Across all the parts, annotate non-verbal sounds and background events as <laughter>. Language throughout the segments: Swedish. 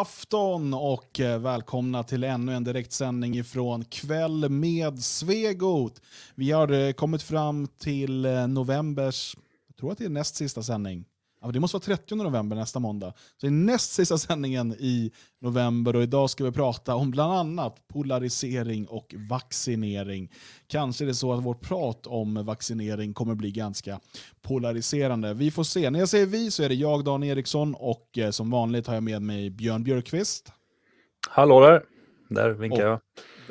God afton och eh, välkomna till ännu en direktsändning ifrån Kväll med Svegot. Vi har eh, kommit fram till eh, novembers, jag tror att det är näst sista sändning. Ja, det måste vara 30 november nästa måndag. Så det är näst sista sändningen i november och idag ska vi prata om bland annat polarisering och vaccinering. Kanske är det så att vårt prat om vaccinering kommer bli ganska polariserande. Vi får se. När jag säger vi så är det jag, Dan Eriksson, och eh, som vanligt har jag med mig Björn Björkqvist. Hallå där! Där vinkar jag.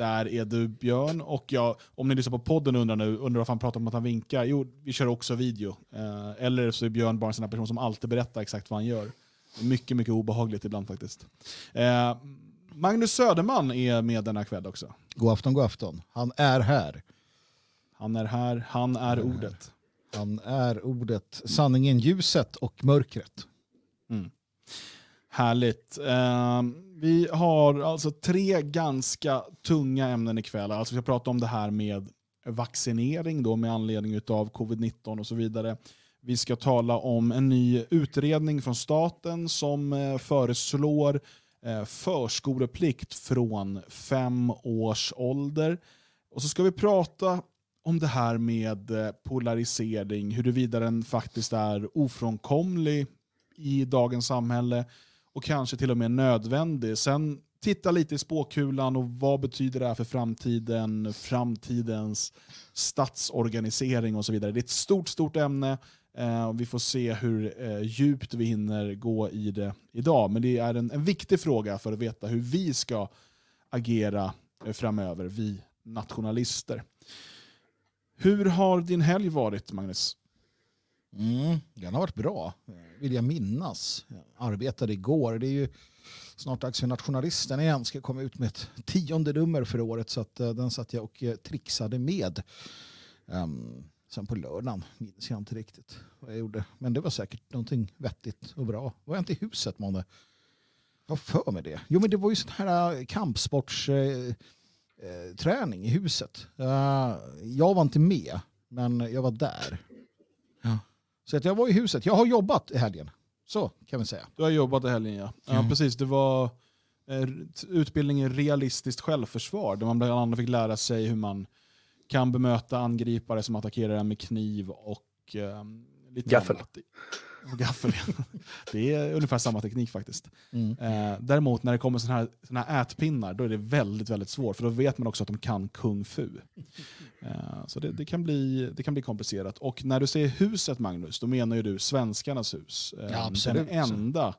Där är du Björn. Och jag, om ni lyssnar på podden undrar nu, undrar varför han pratar om att han vinkar. Jo, vi kör också video. Eh, eller så är Björn bara en sån här person som alltid berättar exakt vad han gör. Mycket, mycket obehagligt ibland faktiskt. Eh, Magnus Söderman är med denna kväll också. God afton, god afton. Han är här. Han är här, han är ordet. Han är ordet, sanningen, ljuset och mörkret. Mm. Härligt. Eh, vi har alltså tre ganska tunga ämnen ikväll. Alltså vi ska prata om det här med vaccinering då med anledning av covid-19 och så vidare. Vi ska tala om en ny utredning från staten som eh, föreslår eh, förskoleplikt från fem års ålder. Och så ska vi prata om det här med eh, polarisering, huruvida den faktiskt är ofrånkomlig i dagens samhälle och kanske till och med nödvändig. Sen titta lite i spåkulan och vad betyder det här för framtiden, framtidens statsorganisering och så vidare. Det är ett stort, stort ämne. Eh, vi får se hur eh, djupt vi hinner gå i det idag. Men det är en, en viktig fråga för att veta hur vi ska agera eh, framöver, vi nationalister. Hur har din helg varit, Magnus? Mm, den har varit bra, vill jag minnas. Jag arbetade igår. Det är ju snart dags för nationalisten igen. Ska komma ut med ett tionde nummer för året så att, uh, den satt jag och uh, trixade med. Um, sen på lördagen minns jag inte riktigt vad jag gjorde. Men det var säkert någonting vettigt och bra. Var jag inte i huset månne? Vad för mig det? Jo men det var ju sån här eh, uh, kampsportsträning i huset. jag var inte med men jag var där. Så att jag var i huset. Jag har jobbat i helgen. Så kan vi säga. Du har jobbat i helgen ja. ja Mm. precis. Det var eh, utbildning i realistiskt självförsvar där man bland annat fick lära sig hur man kan bemöta angripare som attackerar en med kniv och eh, lite Gaffel. annat. Och gaffel. <laughs> Det är ungefär samma teknik faktiskt. Mm. Eh, däremot när det kommer såna här, såna här ätpinnar då är det väldigt, väldigt svårt för då vet man också att de kan kung fu. <laughs> Eh, så det, det, kan bli, det kan bli komplicerat. Och när du säger huset Magnus, då menar ju du svenskarnas hus. Eh, Ja, absolut. Den enda,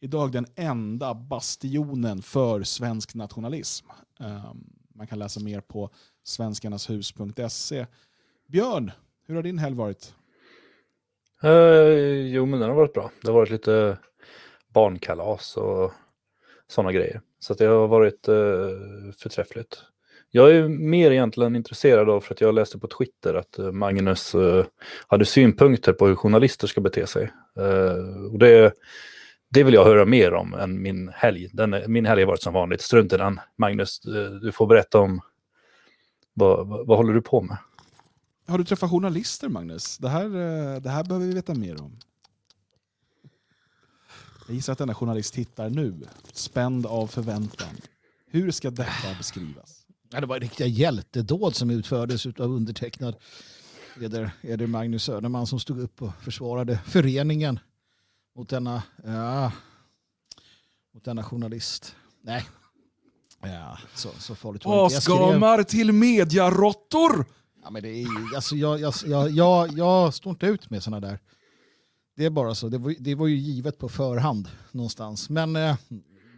idag den enda bastionen för svensk nationalism. Eh, man kan läsa mer på svenskarnashus.se. Björn, hur har din helg varit? Eh, jo, men den har varit bra. Det har varit lite barnkalas och sådana grejer. Så att det har varit eh, förträffligt. Jag är mer egentligen intresserad av, för att jag läste på Twitter att eh, Magnus eh, hade synpunkter på hur journalister ska bete sig. Eh, och det, det vill jag höra mer om än min helg. Den, min helg har varit som vanligt. Strunt i den. Magnus, eh, du får berätta om vad, vad, vad håller du på med? Har du träffat journalister Magnus? Det här, eh, det här behöver vi veta mer om. Jag gissar att denna journalist tittar nu, spänd av förväntan. Hur ska detta beskrivas? Ja, det var riktiga hjältedåd som utfördes av undertecknad Eder, Eder Magnus Söderman som stod upp och försvarade föreningen mot denna, ja, mot denna journalist. Nej, ja, så, så farligt var det inte. Asgamar till mediaråttor! Ja, men det är, ju- alltså, jag, jag, jag, jag, jag står inte ut med sådana där. Det är bara så. Det var, det var ju givet på förhand någonstans. Men eh,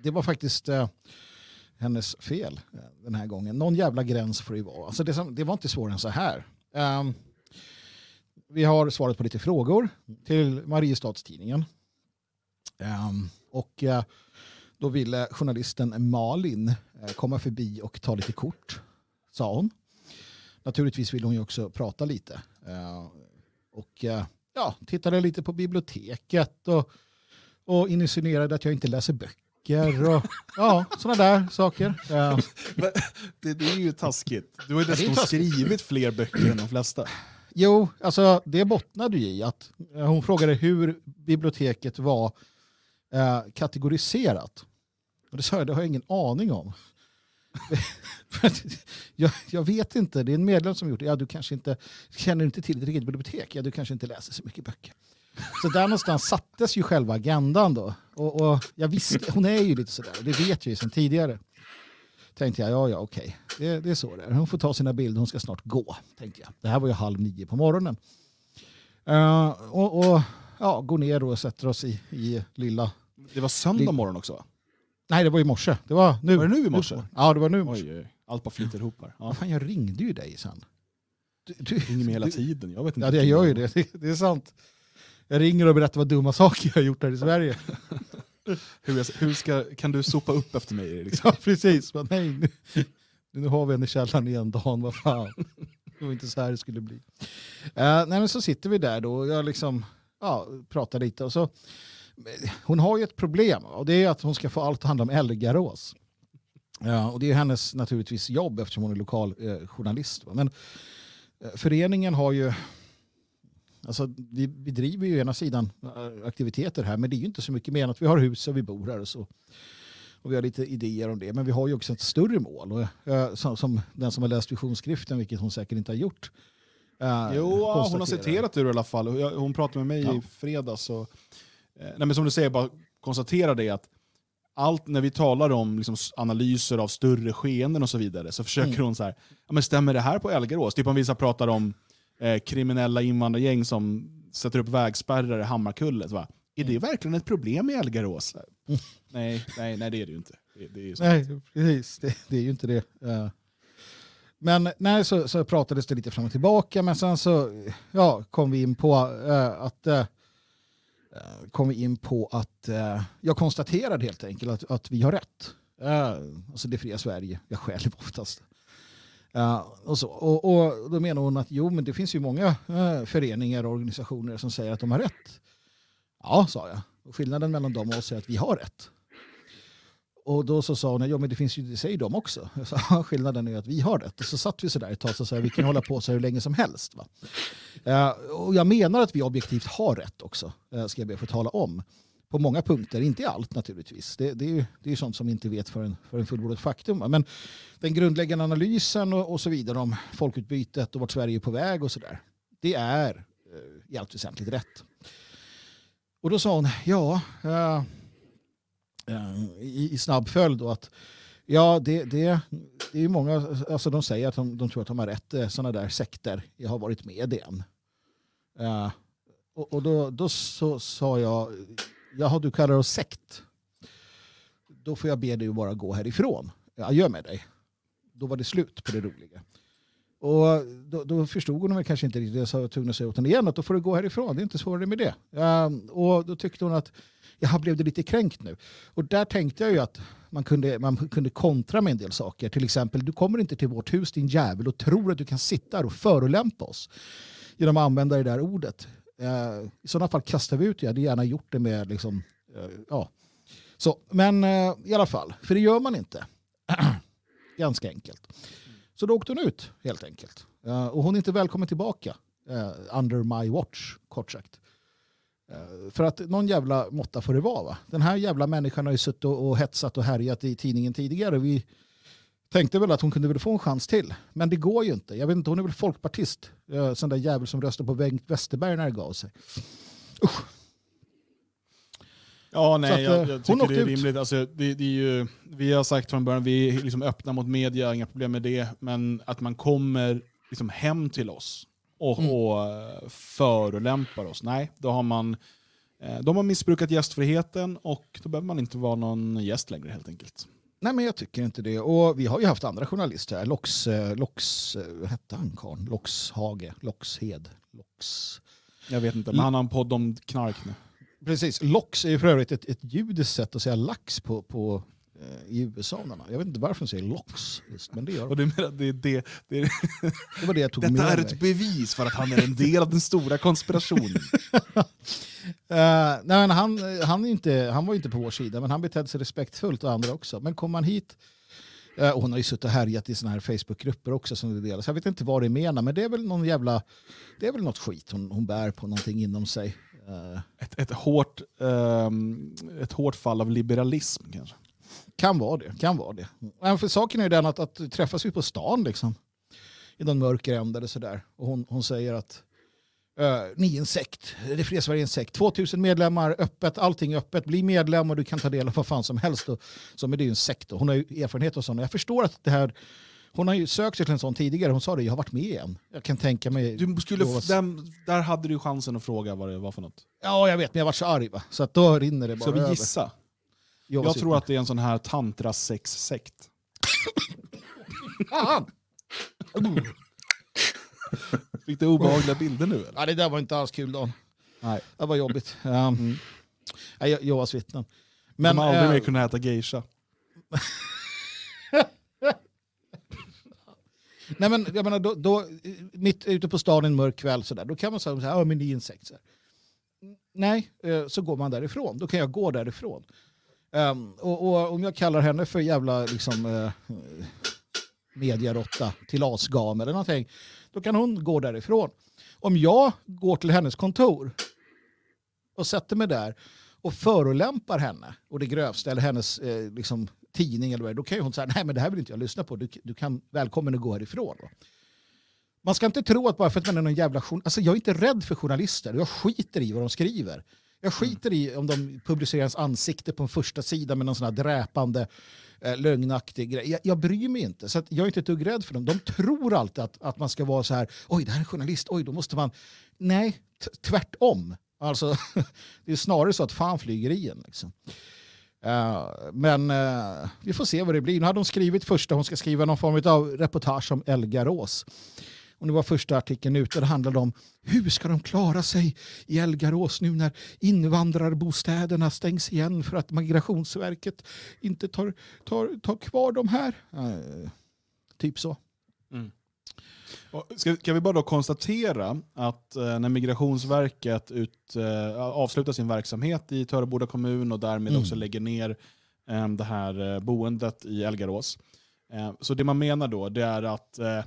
det var faktiskt eh, hennes fel eh, den här gången. Någon jävla gräns får det ju vara. Alltså, det, som- det var inte svårare än så här. Ehm, vi har svarat på lite frågor till Mariestadstidningen. Ehm, och eh, då ville journalisten Malin eh, komma förbi och ta lite kort, sa hon. Naturligtvis vill hon ju också prata lite. Eh, och eh, ja, tittade lite på biblioteket och, och insinuerade att jag inte läser böcker och <laughs> ja, sådana där saker. Eh, Det, det är ju taskigt. Du har ju dessutom skrivit fler böcker än de flesta. Jo, alltså det bottnade ju i att hon frågade hur biblioteket var eh, kategoriserat. Och det sa jag, det har jag ingen aning om. <laughs> jag, jag, vet inte, det är en medlem som gjort det. Ja, du kanske inte känner inte till ditt eget bibliotek. Ja, du kanske inte läser så mycket böcker. Så där någonstans sattes ju själva agendan då. Och, och jag visste, hon är ju lite sådär, det vet jag ju sedan tidigare. Tänkte jag, ja ja okej, det, det är så det är. Hon får ta sina bilder, hon ska snart gå. Tänkte jag. Det här var ju halv nio på morgonen. Uh, och, och ja, går ner och sätter oss i, i lilla... Det var söndag morgon också va? Nej, det var i morse. Det var nu. Var det nu i morse? Ja, det var nu i morse. Oj, oj. Allt bara flyter ihop här. Ja. Fan, jag ringde ju dig sen. Du, du ringer mig hela tiden. Jag vet inte ja, det, jag gör ju det. det. Är sant. Jag ringer och berättar vad dumma saker jag har gjort här i Sverige. <laughs> hur, jag, hur ska, kan du sopa upp efter mig? Liksom? Ja, precis. Men nej, nu, nu har vi en i källaren igen, Dan. Vad fan. Det var inte så här det skulle bli. Uh, nej, men så sitter vi där då och jag liksom, ja, pratar lite. Och så, hon har ju ett problem och det är att hon ska få allt att handla om Elgarås. Ja, och det är hennes naturligtvis jobb eftersom hon är lokal eh, journalist. Men eh, föreningen har ju Alltså, vi bedriver ju ena sidan eh, aktiviteter här, men det är ju inte så mycket mer än att vi har hus och vi bor här och så. Och vi har lite idéer om det, men vi har ju också ett större mål. Och, uh, som, som, den som har läst visionsskriften, vilket hon säkert inte har gjort. Uh, jo, hon har citerat ur i alla fall. Hon pratade med mig ja. i fredags. Och, nej, men som du säger, bara konstatera det att allt när vi talar om liksom, analyser av större skeenden och så vidare så försöker mm. hon så här, ja, men stämmer det här på Elgarås? Typ om vissa pratar om eh, kriminella invandrargäng som sätter upp vägspärrar i Hammarkullet. Va? Är det mm. verkligen ett problem i Elgarås? Mm. Nej, nej, nej, det är det ju inte. Det, det är nej, precis. Det, det, är ju inte det. Uh. Men nej, så, så pratades det lite fram och tillbaka, men sen så ja, kom vi in på uh, att uh, Eh, kom vi in på att eh, jag konstaterade helt enkelt att, att vi har rätt. Eh, alltså det fria Sverige, jag själv <laughs> oftast. Uh, och, så. Och, och, då menar hon att jo, men det finns ju många uh, föreningar och organisationer som säger att de har rätt. Ja, sa jag. Och skillnaden mellan dem och oss är att vi har rätt. Och då så sa hon, ja men det finns ju, det säger de också. <laughs> Jag sa, skillnaden är att vi har rätt. Och så satt vi så där ett tag och sa, vi kan hålla på så hur länge som helst. Va? Eh, och jag menar att vi objektivt har rätt också, eh, ska jag be att få tala om på många punkter, inte i allt naturligtvis. Det, det är ju det är sånt som vi inte vet för en, för en fullbordat faktum. Men den grundläggande analysen och, och, så vidare om folkutbytet och vart Sverige är på väg och sådär. Det är eh, i allt väsentligt rätt. Och då sa hon, ja, eh, Eh, i, i snabb följd då att Ja, det, det, det är många, alltså de säger att de, de tror att de har rätt, eh, sådana där sekter. Jag har varit med i en. Uh, och, och då, då så sa jag, jaha du kallar oss sekt. Då får jag be dig bara gå härifrån. Adjö med dig. Då var det slut på det roliga. Och då, då förstod hon mig kanske inte riktigt. Jag sa tvungen att säga åt henne igen att då får du gå härifrån. Det är inte svårare med det. Um, och då tyckte hon att jag blev det lite kränkt nu. Och där tänkte jag ju att man kunde, man kunde kontra med en del saker. Till exempel, du kommer inte till vårt hus din jävel och tror att du kan sitta här och förolämpa oss genom att använda det där ordet. Eh, I sådana fall kastar vi ut det. Jag hade gärna gjort det med liksom, eh, ja. Så, men eh, i alla fall, för det gör man inte. <clears throat> Ganska enkelt. Så då åkte hon ut helt enkelt. Eh, och hon är inte välkommen tillbaka eh, under my watch, kort sagt. Uh, för att någon jävla måtta får det vara. Va? Den här jävla människan har ju suttit och, hetsat och härjat i tidningen tidigare. Vi tänkte väl att hon kunde väl få en chans till. Men det går ju inte. Jag vet inte, hon är väl folkpartist. Uh, sån där jävel som röstar på Bengt Westerberg när det gav sig. Usch. Ja, nej, att, jag, jag tycker det är rimligt. Alltså, det, det, är ju, vi har sagt från början, vi är liksom öppna mot media, inga problem med det. Men att man kommer liksom hem till oss och, mm. och eh, förolämpar oss, nej, då har man eh, de har missbrukat gästfriheten och då behöver man inte vara någon gäst längre helt enkelt. Nej, men jag tycker inte det. Och vi har ju haft andra journalister här. Lox, eh, Lox vad hette han karln? Loxhage, Loxhed, Lox... Jag vet inte, men han har en podd om knark nu. Precis. Lox är ju för övrigt ett, ett judiskt sätt att säga lax på, på i USA. Jag vet inte varför de säger lox, men det gör Och du menar, det, det, det, det var det jag tog Detta med är mig. ett bevis för att han är en del av den stora konspirationen. uh, <laughs> nej, han, han, inte, han var inte på vår sida, men han betedde sig respektfullt och andra också. Men kom han hit, uh, och hon har ju suttit och härjat i såna här Facebookgrupper också som det delas. Jag vet inte vad det menar, men det är väl någon jävla, det är väl något skit hon, hon bär på någonting inom sig. Uh. Ett, ett, hårt, um, ett hårt fall av liberalism kanske? Kan vara det. Kan vara det. Men för saken är ju den att, att träffas vi på stan liksom, i någon mörker ände eller sådär. Och hon, hon säger att Uh, ni är en sekt. Det fria Sverige är en sekt. 2000 medlemmar, öppet, allting är öppet. Bli medlem och du kan ta del av vad fan som helst. Och, så, men det är ju en sekt. Och hon har ju erfarenhet och sånt. Jag förstår att det här... Hon har ju sökt sig till en sån tidigare. Hon sa det, jag har varit med igen. Jag kan tänka mig... Du skulle, den, där hade du chansen att fråga vad det var för något. Ja, jag vet, men jag var så arg va. Så att då rinner det bara Ska vi över. Jag, Jag tror att det är en sån här tantra-sex-sekt. Fick du obehagliga bilder nu eller? Ja, det där var inte alls kul Dan. Nej. Det var jobbigt. Um, <laughs> nej, jag, Jehovas vittnen. Men, Men, De har aldrig eh, mer kunnat äta geisha. <laughs> Nej, men, jag menar, då, då, mitt ute på stan en mörk kväll så där, då kan man säga så här, ja men det är insekt. Så här. Nej, eh, så går man därifrån. Då kan jag gå därifrån. Um, och, och om jag kallar henne för jävla liksom, eh, uh, medierotta till asgam eller någonting, då kan hon gå därifrån. Om jag går till hennes kontor och sätter mig där och förolämpar henne och det grövsta, eller hennes eh, liksom, tidning, eller vad det är, då kan ju hon säga nej men det här vill inte jag lyssna på, du, du kan välkommen att gå härifrån. Då. Man ska inte tro att bara för att man är någon jävla journalist, alltså jag är inte rädd för journalister, jag skiter i vad de skriver. Jag skiter i om de publicerar ens ansikte på en första sida med någon sån här dräpande, eh, lögnaktig grej. Jag, jag bryr mig inte, så jag är inte ett dugg rädd för dem. De tror alltid att, att man ska vara så här, oj det här är en journalist, oj då måste man... Nej, tvärtom. Alltså, <laughs> det är snarare så att fan flyger i en. Liksom. Eh, men eh, vi får se vad det blir. Nu hade hon skrivit första, hon ska skriva någon form av reportage om Elgarås. Och nu var första artikeln ute, det handlade om hur ska de klara sig i Elgarås nu när invandrarbostäderna stängs igen för att Migrationsverket inte tar, tar, tar kvar de här. Eh, typ så. Och Ska, kan vi bara då konstatera att eh, när Migrationsverket ut, eh, avslutar sin verksamhet i Töreboda kommun och därmed Mm. också lägger ner eh, det här eh, boendet i Elgarås. Eh, så det man menar då det är att eh,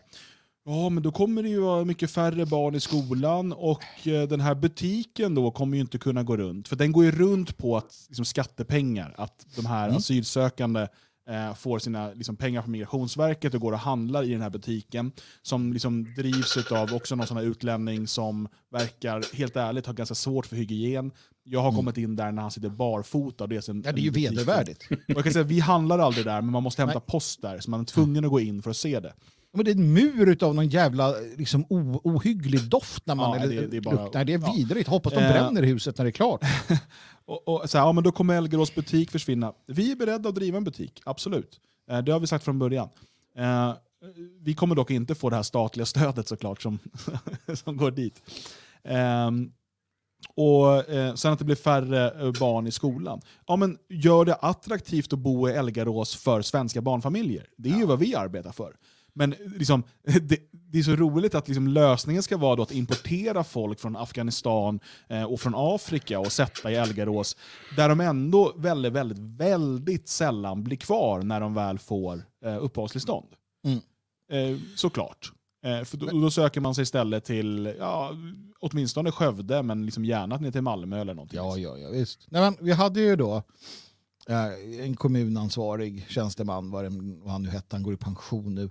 ja, men då kommer det ju vara mycket färre barn i skolan och eh, den här butiken då kommer ju inte kunna gå runt. För den går ju runt på att, liksom, skattepengar. Att de här Mm. asylsökande eh, får sina liksom, pengar från Migrationsverket och går och handlar i den här butiken. Som liksom drivs av också någon sån här utlänning som verkar, helt ärligt, ha ganska svårt för hygien. Jag har kommit in där när han sitter barfota. Och det, är en, Mm. Ja, det är ju vedervärdigt. Och jag kan säga, vi handlar aldrig där, men man måste hämta Nej. post där. Så man är tvungen att gå in för att se det. Men det är en mur av någon jävla liksom, o, ohygglig doft när man Ja, eller, det- det är bara- luktar. Det är ja. vidrigt. Hoppas de Eh. bränner huset när det är klart. <laughs> Och, och så här, ja, men då kommer Elgerås butik försvinna. Vi är beredda att driva en butik, absolut. Eh, det har vi sagt från början. Eh, vi kommer dock inte få det här statliga stödet såklart som, <laughs> som går dit. Ehm, och Sen att det blir färre barn i skolan. Ja, men gör det attraktivt att bo i Elgarås för svenska barnfamiljer. Det är ju vad vi arbetar för. Men liksom, <laughs> det, det är så roligt att liksom lösningen ska vara att importera folk från Afghanistan eh, och från Afrika och sätta i Elgarås, där de ändå väldigt, väldigt, väldigt sällan blir kvar när de väl får eh, uppehållstillstånd. Mm. Eh, såklart. Eh, för då, då söker man sig istället till ja, åtminstone Skövde, men liksom gärna ner till Malmö eller någonting. Ja, ja, ja visst. Nej, men vi hade ju då eh, en kommunansvarig tjänsteman, vad, det, vad han nu hette, han går i pension nu,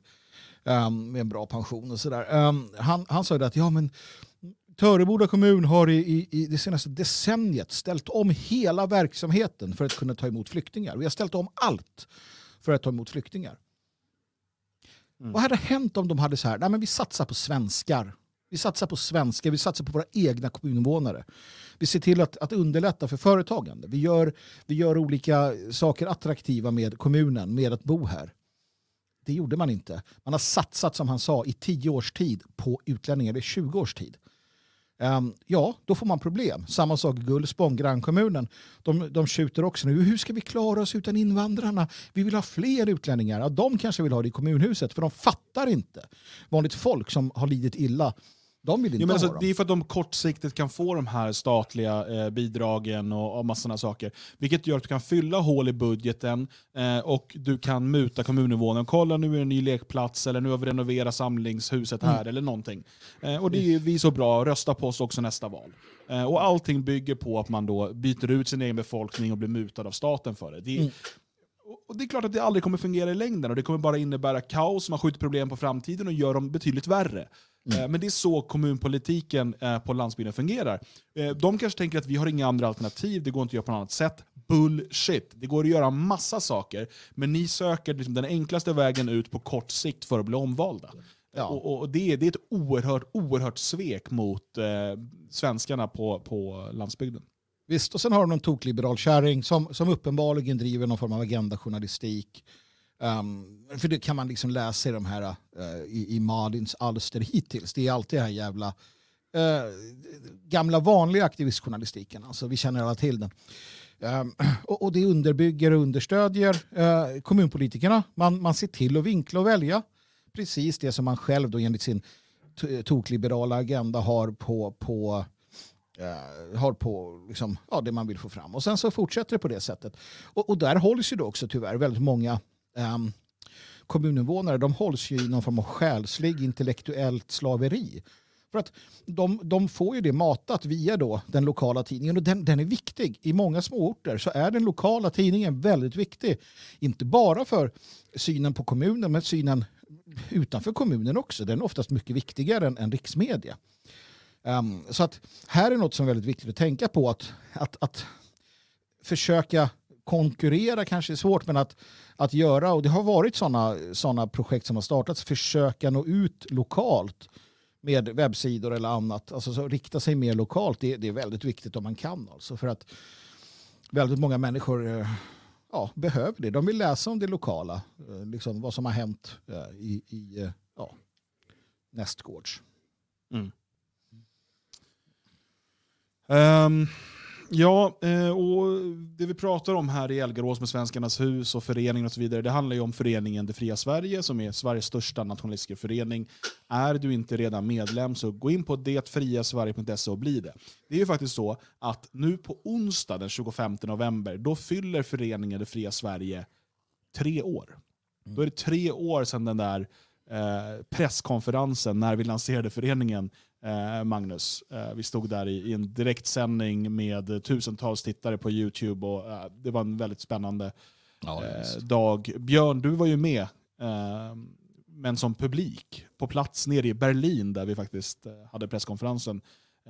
ehm, med en bra pension och sådär. Ehm, han, han sa ju att ja, men Töreboda kommun har i, i, i det senaste decenniet ställt om hela verksamheten för att kunna ta emot flyktingar. Vi har ställt om allt för att ta emot flyktingar. Mm. Vad hade hänt om de hade så här, nej men vi satsar på svenskar. Vi satsar på svenskar, vi satsar på våra egna kommuninvånare. Vi ser till att, att underlätta för företagande. Vi gör, vi gör olika saker attraktiva med kommunen, med att bo här. Det gjorde man inte. Man har satsat, som han sa, i 10 års tid på utlänningar, det är 20 års tid. Um, ja, då får man problem. Samma sak i Gullspång, grannkommunen. De, de tjuter också nu. Hur ska vi klara oss utan invandrarna? Vi vill ha fler utlänningar. Ja, de kanske vill ha det i kommunhuset, för de fattar inte. Vanligt folk som har lidit illa, de vill inte Ja, men ha alltså, dem. det är för att de kortsiktigt kan få de här statliga eh, bidragen och, och massor av saker. Vilket gör att du kan fylla hål i budgeten eh, och du kan muta kommuninvånarna. Kolla nu är det en ny lekplats eller nu har vi renoverat samlingshuset här eller någonting. Eh, och det är vi så bra, rösta på oss också nästa val. Eh, och allting bygger på att man då byter ut sin egen befolkning och blir mutad av staten för det. det är, Mm. Och det är klart att det aldrig kommer fungera i längden och det kommer bara innebära kaos, man skjuter problem på framtiden och gör dem betydligt värre. Mm. Eh, Men det är så kommunpolitiken eh, på landsbygden fungerar. Eh, De kanske tänker att vi har inga andra alternativ, det går inte att göra på något annat sätt. Bullshit! Det går att göra massa saker, men ni söker liksom den enklaste vägen ut på kort sikt för att bli omvalda. Ja. Och, och det, är, det är ett oerhört, oerhört svek mot eh, svenskarna på, på landsbygden. Visst, och sen har du någon tokliberal kärring som, som uppenbarligen driver någon form av agendajournalistik. Um, ehm, för det kan man liksom läsa i de här uh, i, i Madins alster hittills. Det är alltid den här jävla uh, gamla vanliga aktivistjournalistiken. Alltså, vi känner alla till den. Um, och, och det underbygger och understödjer uh, kommunpolitikerna. Man, man ser till att vinkla och välja precis det som man själv då enligt sin tokliberala agenda har på, på eh, har på liksom, ja, det man vill få fram. Och sen så fortsätter det på det sättet. Och, och där hålls ju då också tyvärr väldigt många ehm, kommuninvånare, de hålls ju i någon form av själslig intellektuellt slaveri. För att de, de får ju det matat via då den lokala tidningen och den, den är viktig. I många småorter så är den lokala tidningen väldigt viktig. Inte bara för synen på kommunen men synen utanför kommunen också. Den är oftast mycket viktigare än, än riksmedia. Um, så att här är något som är väldigt viktigt att tänka på. Att, att, att försöka konkurrera kanske är svårt, men att, att göra, och det har varit sådana såna projekt som har startats, försöka nå ut lokalt med webbsidor eller annat. Alltså så rikta sig mer lokalt, det, det är väldigt viktigt om man kan. Alltså, för att väldigt många människor eh, ja, behöver det. De vill läsa om det lokala, eh, liksom vad som har hänt eh, i, i ja, nästgårds. Mm. Ehm, ja, eh, och det vi pratar om här i Elgarås med Svenskarnas hus och föreningen och så vidare, det handlar ju om föreningen Det fria Sverige som är Sveriges största nationalistiska förening. Är du inte redan medlem så gå in på detfriasverige.se och bli det. Det är ju faktiskt så att nu på onsdag den 25 november, då fyller föreningen Det fria Sverige tre år. Då är det tre år sedan den där eh, presskonferensen när vi lanserade föreningen Magnus. Eh, vi stod där i, en direktsändning med tusentals tittare på YouTube och eh, det var en väldigt spännande eh, dag. Björn, du var ju med, eh, men som publik, på plats nere i Berlin där vi faktiskt eh, hade presskonferensen.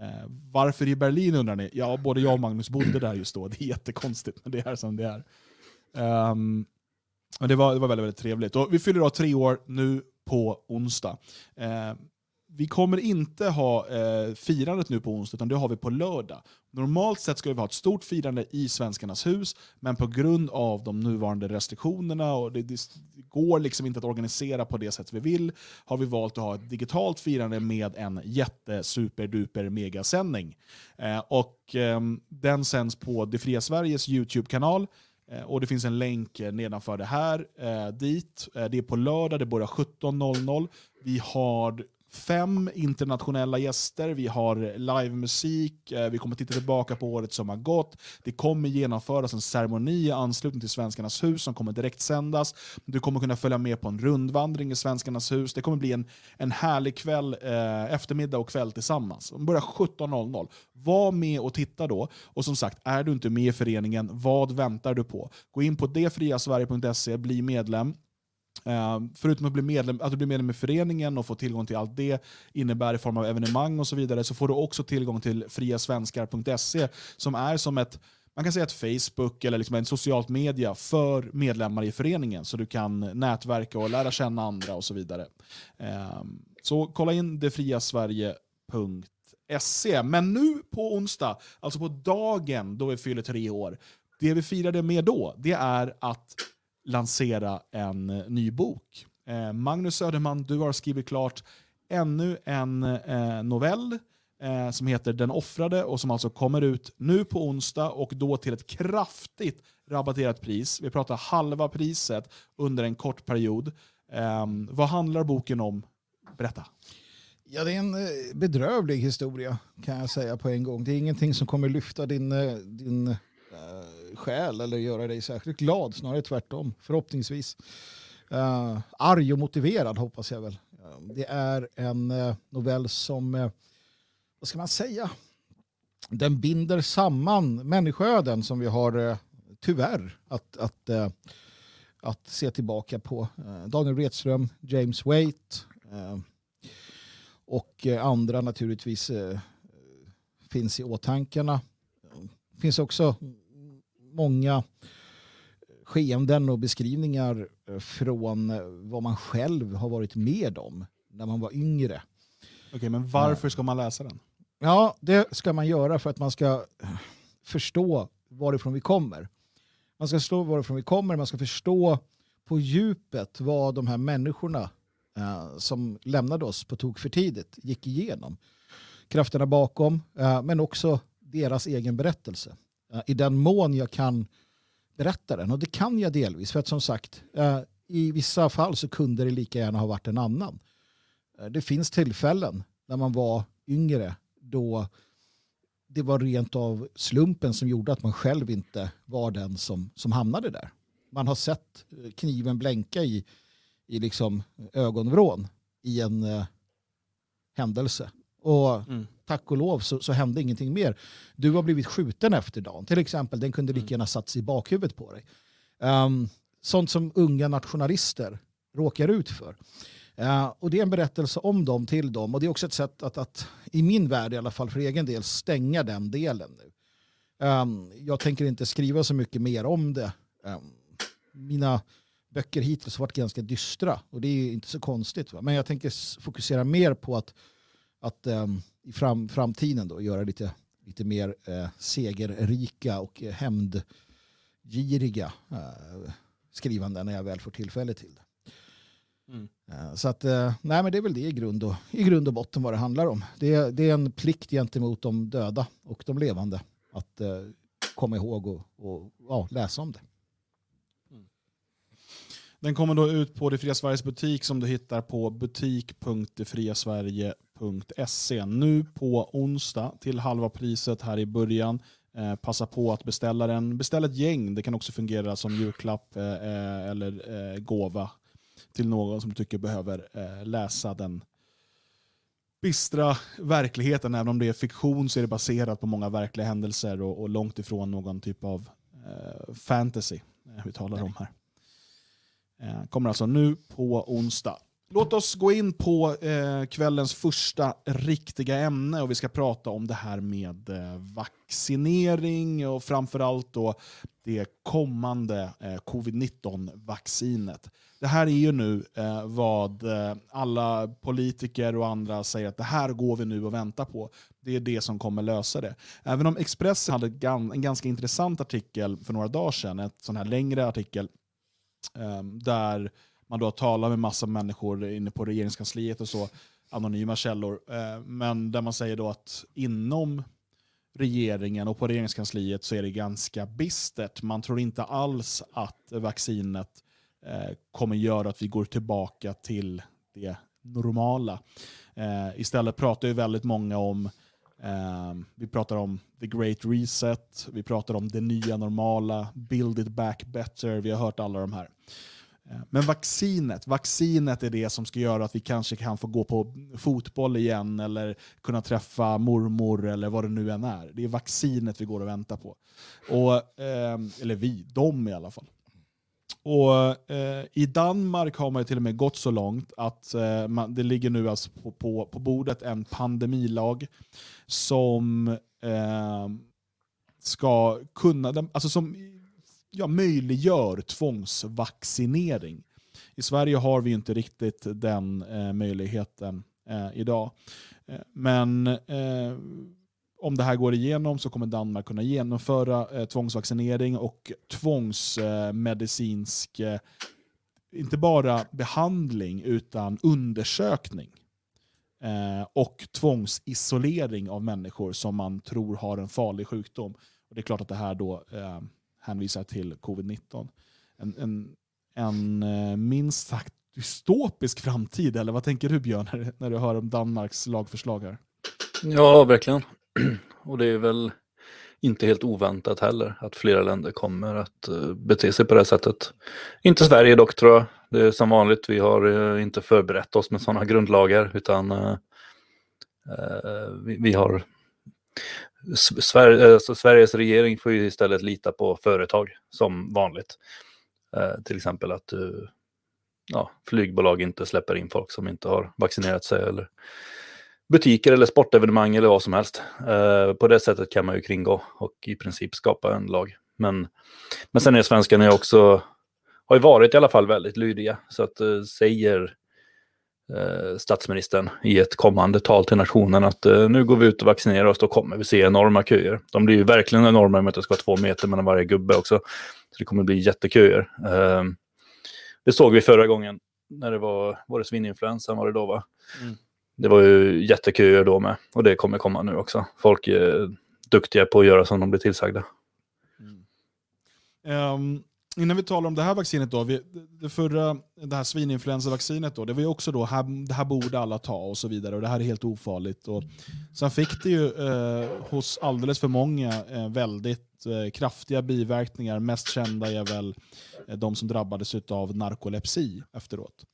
Eh, varför i Berlin undrar ni? Ja, både jag och Magnus bodde där just då. Det är jättekonstigt, men det är som det är. Ehm, men det var, det var väldigt, väldigt trevligt. Och vi fyller då tre år nu på onsdag. Vi kommer inte ha eh, firandet nu på onsdag, utan det har vi på lördag. Normalt sett ska vi ha ett stort firande i Svenskarnas hus, men på grund av de nuvarande restriktionerna och det, det går liksom inte att organisera på det sätt vi vill, har vi valt att ha ett digitalt firande med en jätte superduper megasändning. Eh, och eh, den sänds på Det Fria Sveriges YouTube-kanal. Eh, och det finns en länk nedanför det här eh, dit. Eh, det är på lördag, det börjar 17.00. Vi har fem internationella gäster, vi har livemusik, eh, vi kommer titta tillbaka på året som har gått. Det kommer genomföras en ceremoni i anslutning till Svenskarnas hus som kommer direkt sändas. Du kommer kunna följa med på en rundvandring i Svenskarnas hus. Det kommer bli en, en härlig kväll, eh, eftermiddag och kväll tillsammans. De börjar 17.00. Var med och titta då. Och som sagt, är du inte med i föreningen, vad väntar du på? Gå in på detfriasverige.se, bli medlem. Eh, förutom att, bli medlem, att du blir medlem i föreningen och får tillgång till allt det innebär i form av evenemang och så vidare, så får du också tillgång till friasvenskar.se som är som ett man kan säga att Facebook eller liksom en socialt media för medlemmar i föreningen så du kan nätverka och lära känna andra och så vidare. Ehm, så kolla in detfriasverige.se. Men nu på onsdag, alltså på dagen då vi fyller tre år, det vi firade med då, det är att lansera en eh, ny bok. Eh, Magnus Söderman, du har skrivit klart ännu en eh, novell eh, som heter Den offrade och som alltså kommer ut nu på onsdag och då till ett kraftigt rabatterat pris. Vi pratar halva priset under en kort period. Eh, vad handlar boken om? Berätta. Ja, det är en eh, bedrövlig historia kan jag säga på en gång. Det är ingenting som kommer lyfta din, eh, din själ eller göra dig särskilt glad, snarare tvärtom, förhoppningsvis. Uh, arg och motiverad hoppas jag väl. Uh, det är en uh, novell som, uh, vad ska man säga, den binder samman människoöden som vi har uh, tyvärr att, att uh, att se tillbaka på Daniel Redström, James Waite och andra naturligtvis finns i åtankarna. Det finns också många skeenden och beskrivningar från vad man själv har varit med om när man var yngre. Okej, men varför ska man läsa den? Ja, det ska man göra för att man ska förstå varifrån vi kommer. Man ska förstå varifrån vi kommer, man ska förstå på djupet vad de här människorna eh, som lämnade oss på tok för tidigt gick igenom. Krafterna bakom, eh, men också deras egen berättelse. Eh, I den mån jag kan berätta den, och det kan jag delvis, för att som sagt, eh, i vissa fall så kunde det lika gärna ha varit en annan. Eh, det finns tillfällen när man var yngre då det var rent av slumpen som gjorde att man själv inte var den som, som hamnade där. Man har sett kniven blänka i, i liksom ögonvrån i en eh, händelse. Och mm tack och lov så, så, hände ingenting mer. Du har blivit skjuten efter dagen. Till exempel, den kunde lika mm. gärna satts i bakhuvudet på dig. Um, sånt som unga nationalister råkar ut för. Uh, och det är en berättelse om dem till dem och det är också ett sätt att, att i min värld i alla fall för egen del stänga den delen nu. Um, jag tänker inte skriva så mycket mer om det. Um, mina böcker hittills har varit ganska dystra och det är inte så konstigt. Va? Men jag tänker fokusera mer på att, att um, i fram, framtiden då göra lite, lite mer uh, segerrika och uh, hämndgiriga uh, skrivanden när jag väl får tillfälle till det. Mm. Eh, så att, eh, nej men det är väl det i grund och, i grund och botten vad det handlar om. Det är, det är en plikt gentemot de döda och de levande att komma ihåg och, och ja, läsa om det. Den kommer då ut på Det Fria Sveriges butik som du hittar på butik.detfriasverige.se. Nu på onsdag till halva priset här i början. Eh, passa på att beställa den. Beställ ett gäng. Det kan också fungera som julklapp eh, eh, eller eh, gåva till någon som du tycker behöver eh, läsa den bistra verkligheten. Även om det är fiktion så är det baserat på många verkliga händelser och, och långt ifrån någon typ av eh, fantasy eh, vi talar om här. Eh, kommer alltså nu på onsdag. Låt oss gå in på eh, kvällens första riktiga ämne och vi ska prata om det här med eh, vaccinering och framförallt då det kommande eh, covid-19-vaccinet. Det här är ju nu eh, vad eh, alla politiker och andra säger att det här går vi nu och väntar på. Det är det som kommer lösa det. Även om Expressen hade en ganska intressant artikel för några dagar sedan, en sån här längre artikel, Ehm, där man då talar med massa människor inne på regeringskansliet och så, anonyma källor, ehm, men där man säger då att inom regeringen och på regeringskansliet så är det ganska bistert. Man tror inte alls att vaccinet eh, kommer göra att vi går tillbaka till det normala. Ehm, istället pratar ju väldigt många om Ehm, vi pratar om the great reset, vi pratar om det nya normala, build it back better, vi har hört alla de här. Ehm, men vaccinet, vaccinet är det som ska göra att vi kanske kan få gå på fotboll igen eller kunna träffa mormor eller vad det nu än är. Det är vaccinet vi går och väntar på. Och, eh, eller vi, de i alla fall. Och eh, I Danmark har man till och med gått så långt att eh, man, det ligger nu alltså på, på, på bordet en pandemilag som eh, ska kunna, alltså som ja, möjliggör tvångsvaccinering. I Sverige har vi inte riktigt den eh, möjligheten eh, idag. Eh, men eh, om det här går igenom så kommer Danmark kunna genomföra eh, tvångsvaccinering och tvångsmedicinsk, eh, inte bara behandling utan undersökning eh, och tvångsisolering av människor som man tror har en farlig sjukdom. Och Det är klart att det här då eh, hänvisar till covid-19. En, en, en eh, minst sagt dystopisk framtid, eller vad tänker du Björn när, när du hör om Danmarks lagförslag här? Ja, verkligen. <clears throat> Och det är väl inte helt oväntat heller att flera länder kommer att eh, bete sig på det sättet. Inte Sverige dock tror jag. Det är som vanligt, vi har eh, inte förberett oss med sådana grundlagar utan eh, vi, vi, har Sver alltså Sveriges regering får ju istället lita på företag som vanligt. Eh, till exempel att eh, ja, flygbolag inte släpper in folk som inte har vaccinerat sig eller butiker eller sportevenemang eller vad som helst. Eh, på det sättet kan man ju kringgå och i princip skapa en lag. Men, men sen är svenskarna också, har ju varit i alla fall väldigt lydiga. Så att eh, säger eh, statsministern i ett kommande tal till nationen att eh, nu går vi ut och vaccinerar oss, då kommer vi se enorma köer. De blir ju verkligen enorma med att det ska vara två meter mellan varje gubbe också. Så det kommer bli jätteköer. Eh, det såg vi förra gången när det var, var det svininfluensan var det då va? Mm. Det var ju jätteköer då med och det kommer komma nu också. Folk är duktiga på att göra som de blir tillsagda. Mm. Ehm, innan vi talar om det här vaccinet då, vi, det förra, det här svininfluensavaccinet då, det var ju också då, här, det här borde alla ta och så vidare och det här är helt ofarligt. Och sen fick det ju eh, hos alldeles för många eh, väldigt eh, kraftiga biverkningar. Mest kända är väl eh, de som drabbades av narkolepsi efteråt.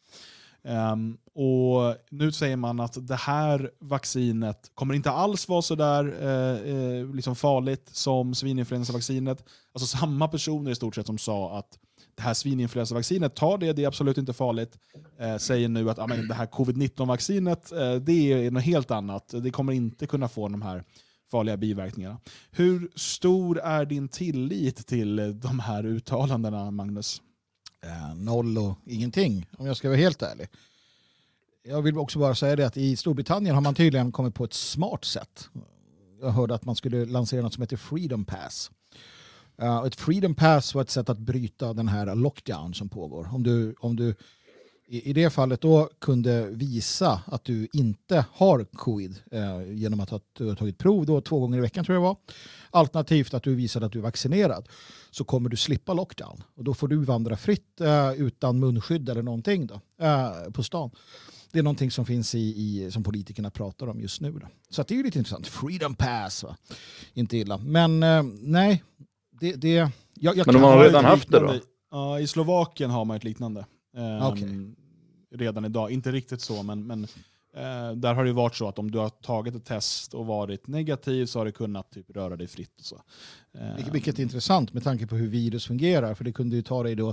Um, och nu säger man att det här vaccinet kommer inte alls vara så där eh, eh, liksom farligt som svininfluensavaccinet. Alltså samma personer i stort sett som sa att det här svininfluensavaccinet, ta det, det är absolut inte farligt. Eh, säger nu att amen, det här covid-19-vaccinet, eh, det är något helt annat. Det kommer inte kunna få de här farliga biverkningarna. Hur stor är din tillit till de här uttalandena, Magnus? Eh, noll och ingenting, om jag ska vara helt ärlig. Jag vill också bara säga det att i Storbritannien har man tydligen kommit på ett smart sätt. Jag hörde att man skulle lansera något som heter Freedom Pass. Uh, ett Freedom Pass var ett sätt att bryta den här lockdown som pågår. Om du, om du i, i det fallet då kunde visa att du inte har covid eh, genom att ha, tagit prov då, två gånger i veckan tror jag det var. Alternativt att du visade att du är vaccinerad så kommer du slippa lockdown. Och då får du vandra fritt eh, utan munskydd eller någonting då, eh, på stan. Det är någonting som finns i, i som politikerna pratar om just nu. Då. Så det är ju lite intressant. Freedom pass, va? inte illa. Men eh, nej, det... det jag, jag Men de har redan haft det då? Ja, I Slovakien har man ett liknande. Ehm, Okej. Redan idag. Inte riktigt så, men, men eh, där har det varit så att om du har tagit ett test och varit negativ så har du kunnat typ, röra dig fritt. Och så. Ehm, Vilket, är intressant med tanke på hur virus fungerar. För det kunde ju ta dig då...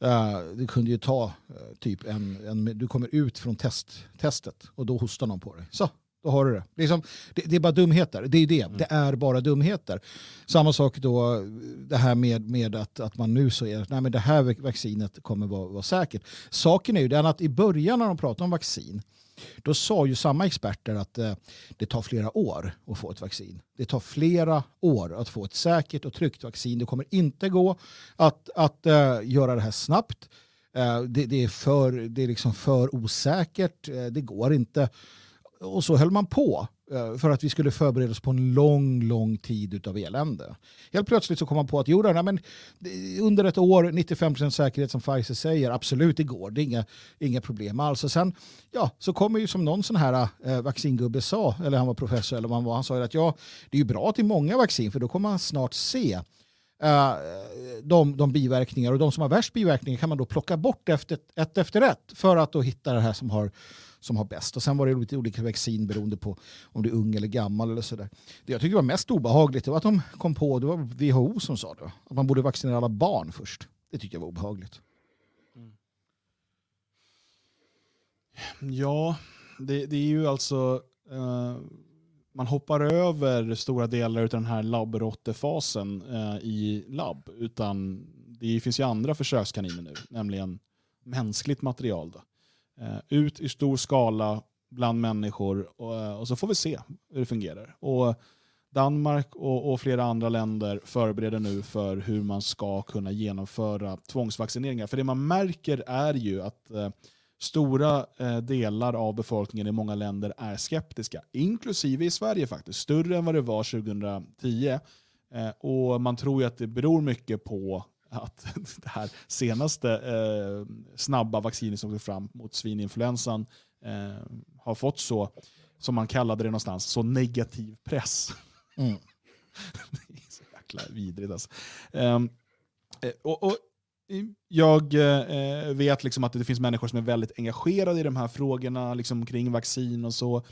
eh, det kunde ju ta eh, typ en, en... Du kommer ut från test, testet och då hostar någon på dig. Så, då har du det. Det är, som, det, det är bara dumheter. Det är det. Det är bara dumheter. Samma sak då det här med, med att, att man nu säger att nej, men det här vaccinet kommer vara, vara säkert. Saken är ju den att i början när de pratade om vaccin då sa ju samma experter att eh, det tar flera år att få ett vaccin. Det tar flera år att få ett säkert och tryggt vaccin. Det kommer inte gå att, att eh, göra det här snabbt. Eh, det, det, är för, det är liksom för osäkert. Eh, det går inte. Och så höll man på eh, för att vi skulle förbereda oss på en lång, lång tid av elände. Helt plötsligt så kom man på att jo, nej, men eh, under ett år, 95% säkerhet som Pfizer säger, absolut det går, det är inga, inga problem alls. Och sen ja, så kommer ju som någon sån här eh, vaccingubbe sa, eller han var professor eller vad han var, han sa ju att ja, det är ju bra till många vaccin för då kommer man snart se eh, de, de biverkningar och de som har värst biverkningar kan man då plocka bort efter, ett efter ett för att då hitta det här som har, som har bäst. Och sen var det lite olika vaccin beroende på om du är ung eller gammal eller sådär. Det jag tyckte var mest obehagligt var att de kom på, det var WHO som sa det, att man borde vaccinera alla barn först. Det tyckte jag var obehagligt. Ja, det, det är ju alltså... Uh man hoppar över stora delar av den här labbrottefasen eh, i labb. Utan det finns ju andra försökskaniner nu, nämligen mänskligt material. Då. Eh, ut i stor skala bland människor och, eh, och så får vi se hur det fungerar. Och Danmark och, och flera andra länder förbereder nu för hur man ska kunna genomföra tvångsvaccineringar. För det man märker är ju att eh, stora eh, delar av befolkningen i många länder är skeptiska, inklusive i Sverige faktiskt. Större än vad det var 2010. Eh, och man tror ju att det beror mycket på att <laughs> det här senaste eh, snabba vaccinet som kom fram mot svininfluensan eh, har fått så, som man kallade det någonstans, så negativ press. Mm. <laughs> det är så jäkla vidrigt alltså. Ehm, eh, och, och jag eh, vet liksom att det finns människor som är väldigt engagerade i de här frågorna liksom kring vaccin och så.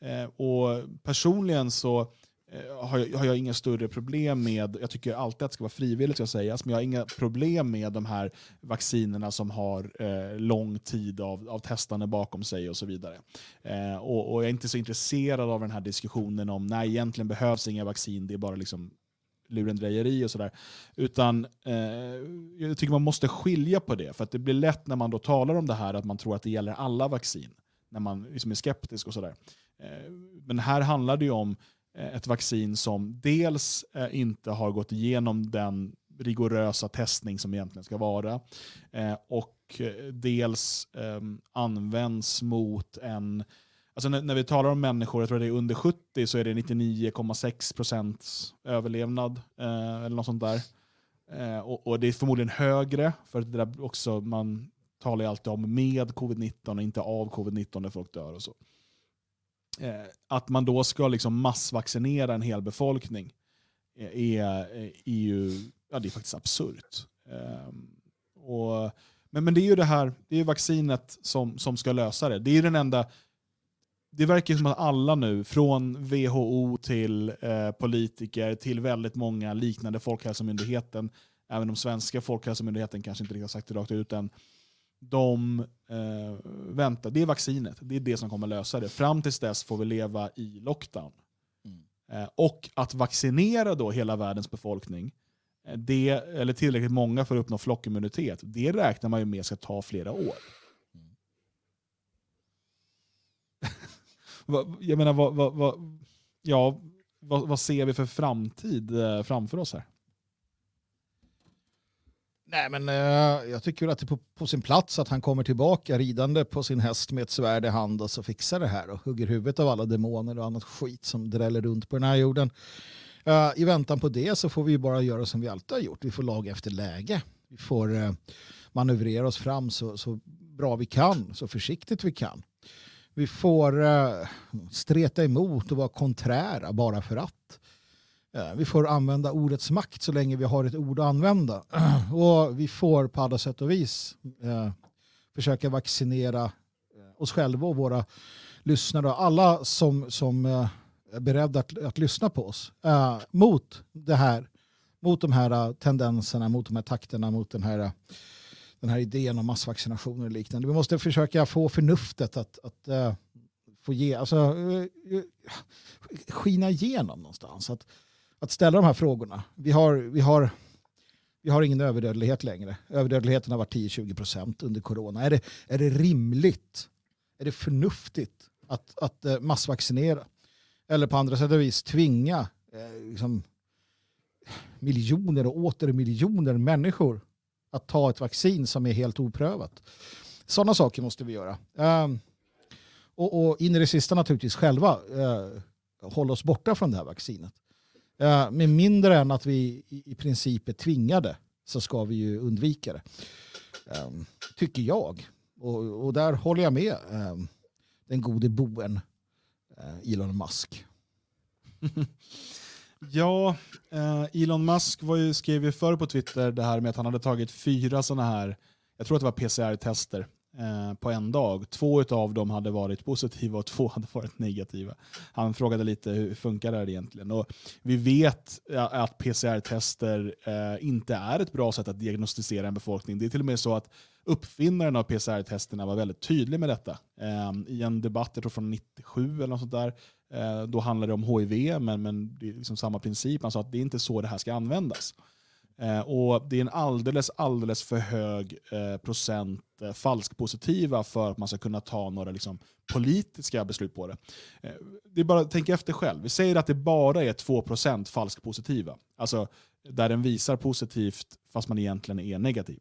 Eh, och personligen så Eh, har, jag, har jag inga större problem med, jag tycker alltid att det ska vara frivilligt ska sägas, men jag har inga problem med de här vaccinerna som har eh, lång tid av, av testande bakom sig och så vidare. Eh, och, och, jag är inte så intresserad av den här diskussionen om nej, egentligen behövs inga vaccin, det är bara liksom lurendrejeri och sådär. Utan eh, jag tycker man måste skilja på det, för att det blir lätt när man då talar om det här att man tror att det gäller alla vaccin, när man liksom är skeptisk och sådär. Eh, men här handlar det ju om Eh, ett vaccin som dels eh, inte har gått igenom den rigorösa testning som egentligen ska vara eh, och dels används mot en Alltså när, när, vi talar om människor, jag tror det är under 70, så är det 99,6% överlevnad. Eh, eller något sånt där. Eh, och, och, det är förmodligen högre, för det där också, man talar ju alltid om med covid-19 och inte av covid-19 när folk dör och så. Eh, att man då ska liksom massvaccinera en hel befolkning eh, är, eh, är ju ja, det är faktiskt absurt. Eh, och, men, men det är ju det här, det är vaccinet som, som ska lösa det. Det är den enda det verkar som att alla nu, från WHO till eh, politiker till väldigt många liknande Folkhälsomyndigheten, även de svenska Folkhälsomyndigheten kanske inte riktigt har sagt det rakt ut än, de eh, väntar. Det är vaccinet, det är det som kommer lösa det. Fram tills dess får vi leva i lockdown. Mm. Eh, och att vaccinera då hela världens befolkning, eh, det, eller tillräckligt många för att uppnå flockimmunitet, det räknar man ju med ska ta flera år. <laughs> jag menar, vad, vad, vad, ja, vad, vad, ser vi för framtid eh, framför oss här? Nej, men uh, jag tycker att det är på, på, sin plats att han kommer tillbaka ridande på sin häst med ett svärd i hand och så fixar det här och hugger huvudet av alla demoner och annat skit som dräller runt på den här jorden. Uh, I väntan på det så får vi bara göra som vi alltid har gjort. Vi får laga efter läge. Vi får uh, manövrera oss fram så, så bra vi kan, så försiktigt vi kan. Vi får uh, streta emot och vara konträra bara för att. Eh, vi får använda ordets makt så länge vi har ett ord att använda. <clears throat> Och vi får på alla sätt och vis eh, försöka vaccinera eh, oss själva och våra lyssnare och alla som, som är beredda att, att lyssna på oss mot det här, mot de här tendenserna, mot de här takterna, mot den här den här idén om massvaccinationer och liknande. Vi måste försöka få förnuftet att, att få ge, alltså, skina igenom någonstans. Att, att ställa de här frågorna. Vi har, vi har, vi har ingen överdödlighet längre. Överdödligheten har varit 10-20 procent under corona. Är det, är det rimligt? Är det förnuftigt att, att eh, massvaccinera? Eller på andra sätt och vis tvinga eh, liksom, miljoner och åter miljoner människor att ta ett vaccin som är helt oprövat. Sådana saker måste vi göra. Eh, och, och, in i det sista naturligtvis själva eh, hålla oss borta från det här vaccinet. Eh, med mindre än att vi i, princip är tvingade så ska vi ju undvika det. Ehm, tycker jag. Och, och, där håller jag med ehm, den gode boen eh, Elon Musk. <laughs> Ja, eh, Elon Musk var ju, skrev ju förr på Twitter det här med att han hade tagit fyra sådana här, jag tror att det var PCR-tester Eh, på en dag. Två av dem hade varit positiva och <laughs> två hade varit negativa. Han frågade lite hur funkar det här egentligen? Och vi vet att PCR-tester eh, inte är ett bra sätt att diagnostisera en befolkning. Det är till och med så att uppfinnaren av PCR-testerna var väldigt tydlig med detta. Eh, I en debatt, jag tror från 97 eller något sånt där, då handlade det om HIV, men, men det är liksom samma princip. Han sa att det är inte så det här ska användas. Eh, och Det är en alldeles, alldeles för hög eh, procent eh, falskpositiva för att man ska kunna ta några liksom, politiska beslut på det. Eh, det är bara Tänk efter själv. Vi säger att det bara är 2% falskpositiva. Alltså där den visar positivt fast man egentligen är negativ.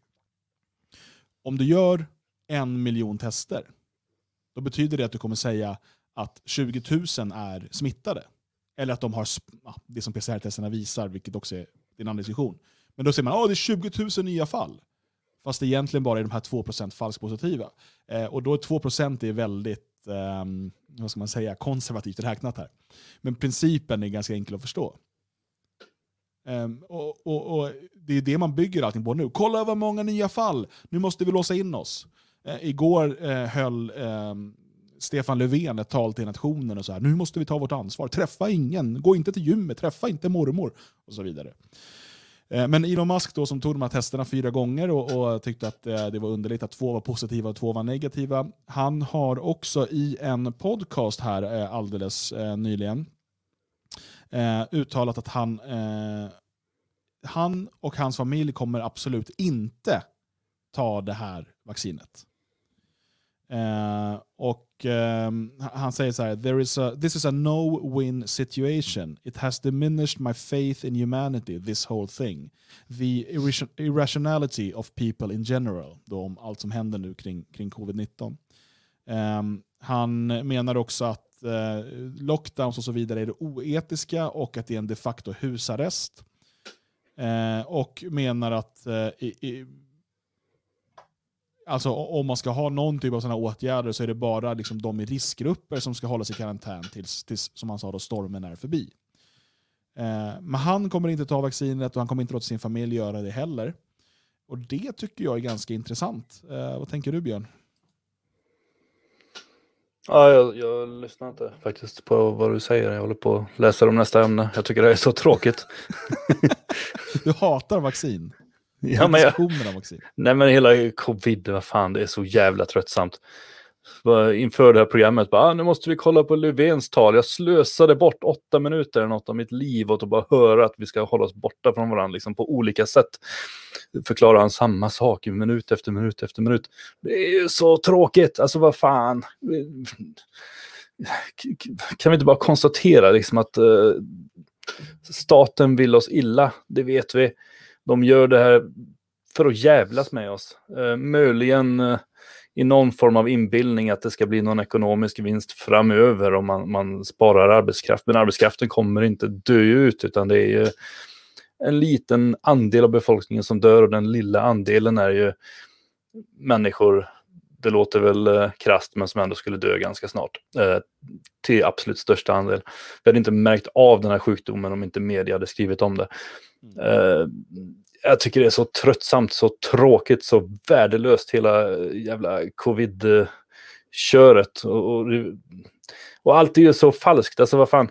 Om du gör en miljon tester, då betyder det att du kommer säga att 20 000 är smittade. Eller att de har det som PCR-testerna visar, vilket också är, en annan diskussion. Men då säger man att oh, det är 20 000 nya fall. Fast det egentligen bara är de här 2% falskpositiva. Eh, och då är 2% är väldigt eh, vad ska man säga, konservativt räknat här. Men principen är ganska enkel att förstå. Um, och, och, och, Det är det man bygger allting på nu. Kolla vad många nya fall! Nu måste vi låsa in oss. Uh, igår uh, höll um, Stefan Löfven ett tal till nationen och så här, nu måste vi ta vårt ansvar, träffa ingen, gå inte till gymmet, träffa inte mormor och så vidare. Eh, men Elon Musk då, som tog de här testerna fyra gånger och, och tyckte att eh, det var underligt att två var positiva och två var negativa. Han har också i en podcast här eh, alldeles eh, nyligen eh, uttalat att han, han och hans familj kommer absolut inte ta det här vaccinet. och och um, han säger så här, There is a, this is a no-win situation. It has diminished my faith in humanity, this whole thing. The irrationality of people in general, då om allt som händer nu kring, kring covid-19. Um, ehm, han menar också att uh, lockdowns och så vidare är det oetiska och att det är en de facto husarrest. Uh, och menar att eh, i, i, Alltså om man ska ha någon typ av sådana åtgärder så är det bara liksom de i riskgrupper som ska hållas i karantän tills, tills som han sa, då, stormen är förbi. Eh, men han kommer inte ta vaccinet och han kommer inte låta sin familj göra det heller. Och det tycker jag är ganska intressant. Eh, vad tänker du Björn? Ja, jag, jag lyssnar inte faktiskt på vad du säger. Jag håller på att läsa om nästa ämne. Jag tycker det är så tråkigt. <laughs> du hatar vaccin? Ja, men jag, nej men hela covid, vad fan, det är så jävla tröttsamt. Inför det här programmet, bara, ah, nu måste vi kolla på Löfvens tal. Jag slösade bort åtta minuter eller något av mitt liv åt att bara höra att vi ska hålla oss borta från varandra liksom, på olika sätt. Förklarar han samma sak minut efter minut efter minut. Det är ju så tråkigt, alltså vad fan. Kan vi inte bara konstatera liksom att uh, staten vill oss illa, det vet vi de gör det här för att jävlas med oss. Eh, möjligen eh, i någon form av inbildning att det ska bli någon ekonomisk vinst framöver om man, man sparar arbetskraft. Men arbetskraften kommer inte dö ut utan det är ju en liten andel av befolkningen som dör och den lilla andelen är ju människor, det låter väl eh, krast men som ändå skulle dö ganska snart. Eh, till absolut största andel. Vi hade inte märkt av den här sjukdomen om inte media hade skrivit om det. Uh, jag tycker det är så tröttsamt, så tråkigt, så värdelöst hela jävla covid-köret. Och, och, och, allt är ju så falskt. Alltså vad fan,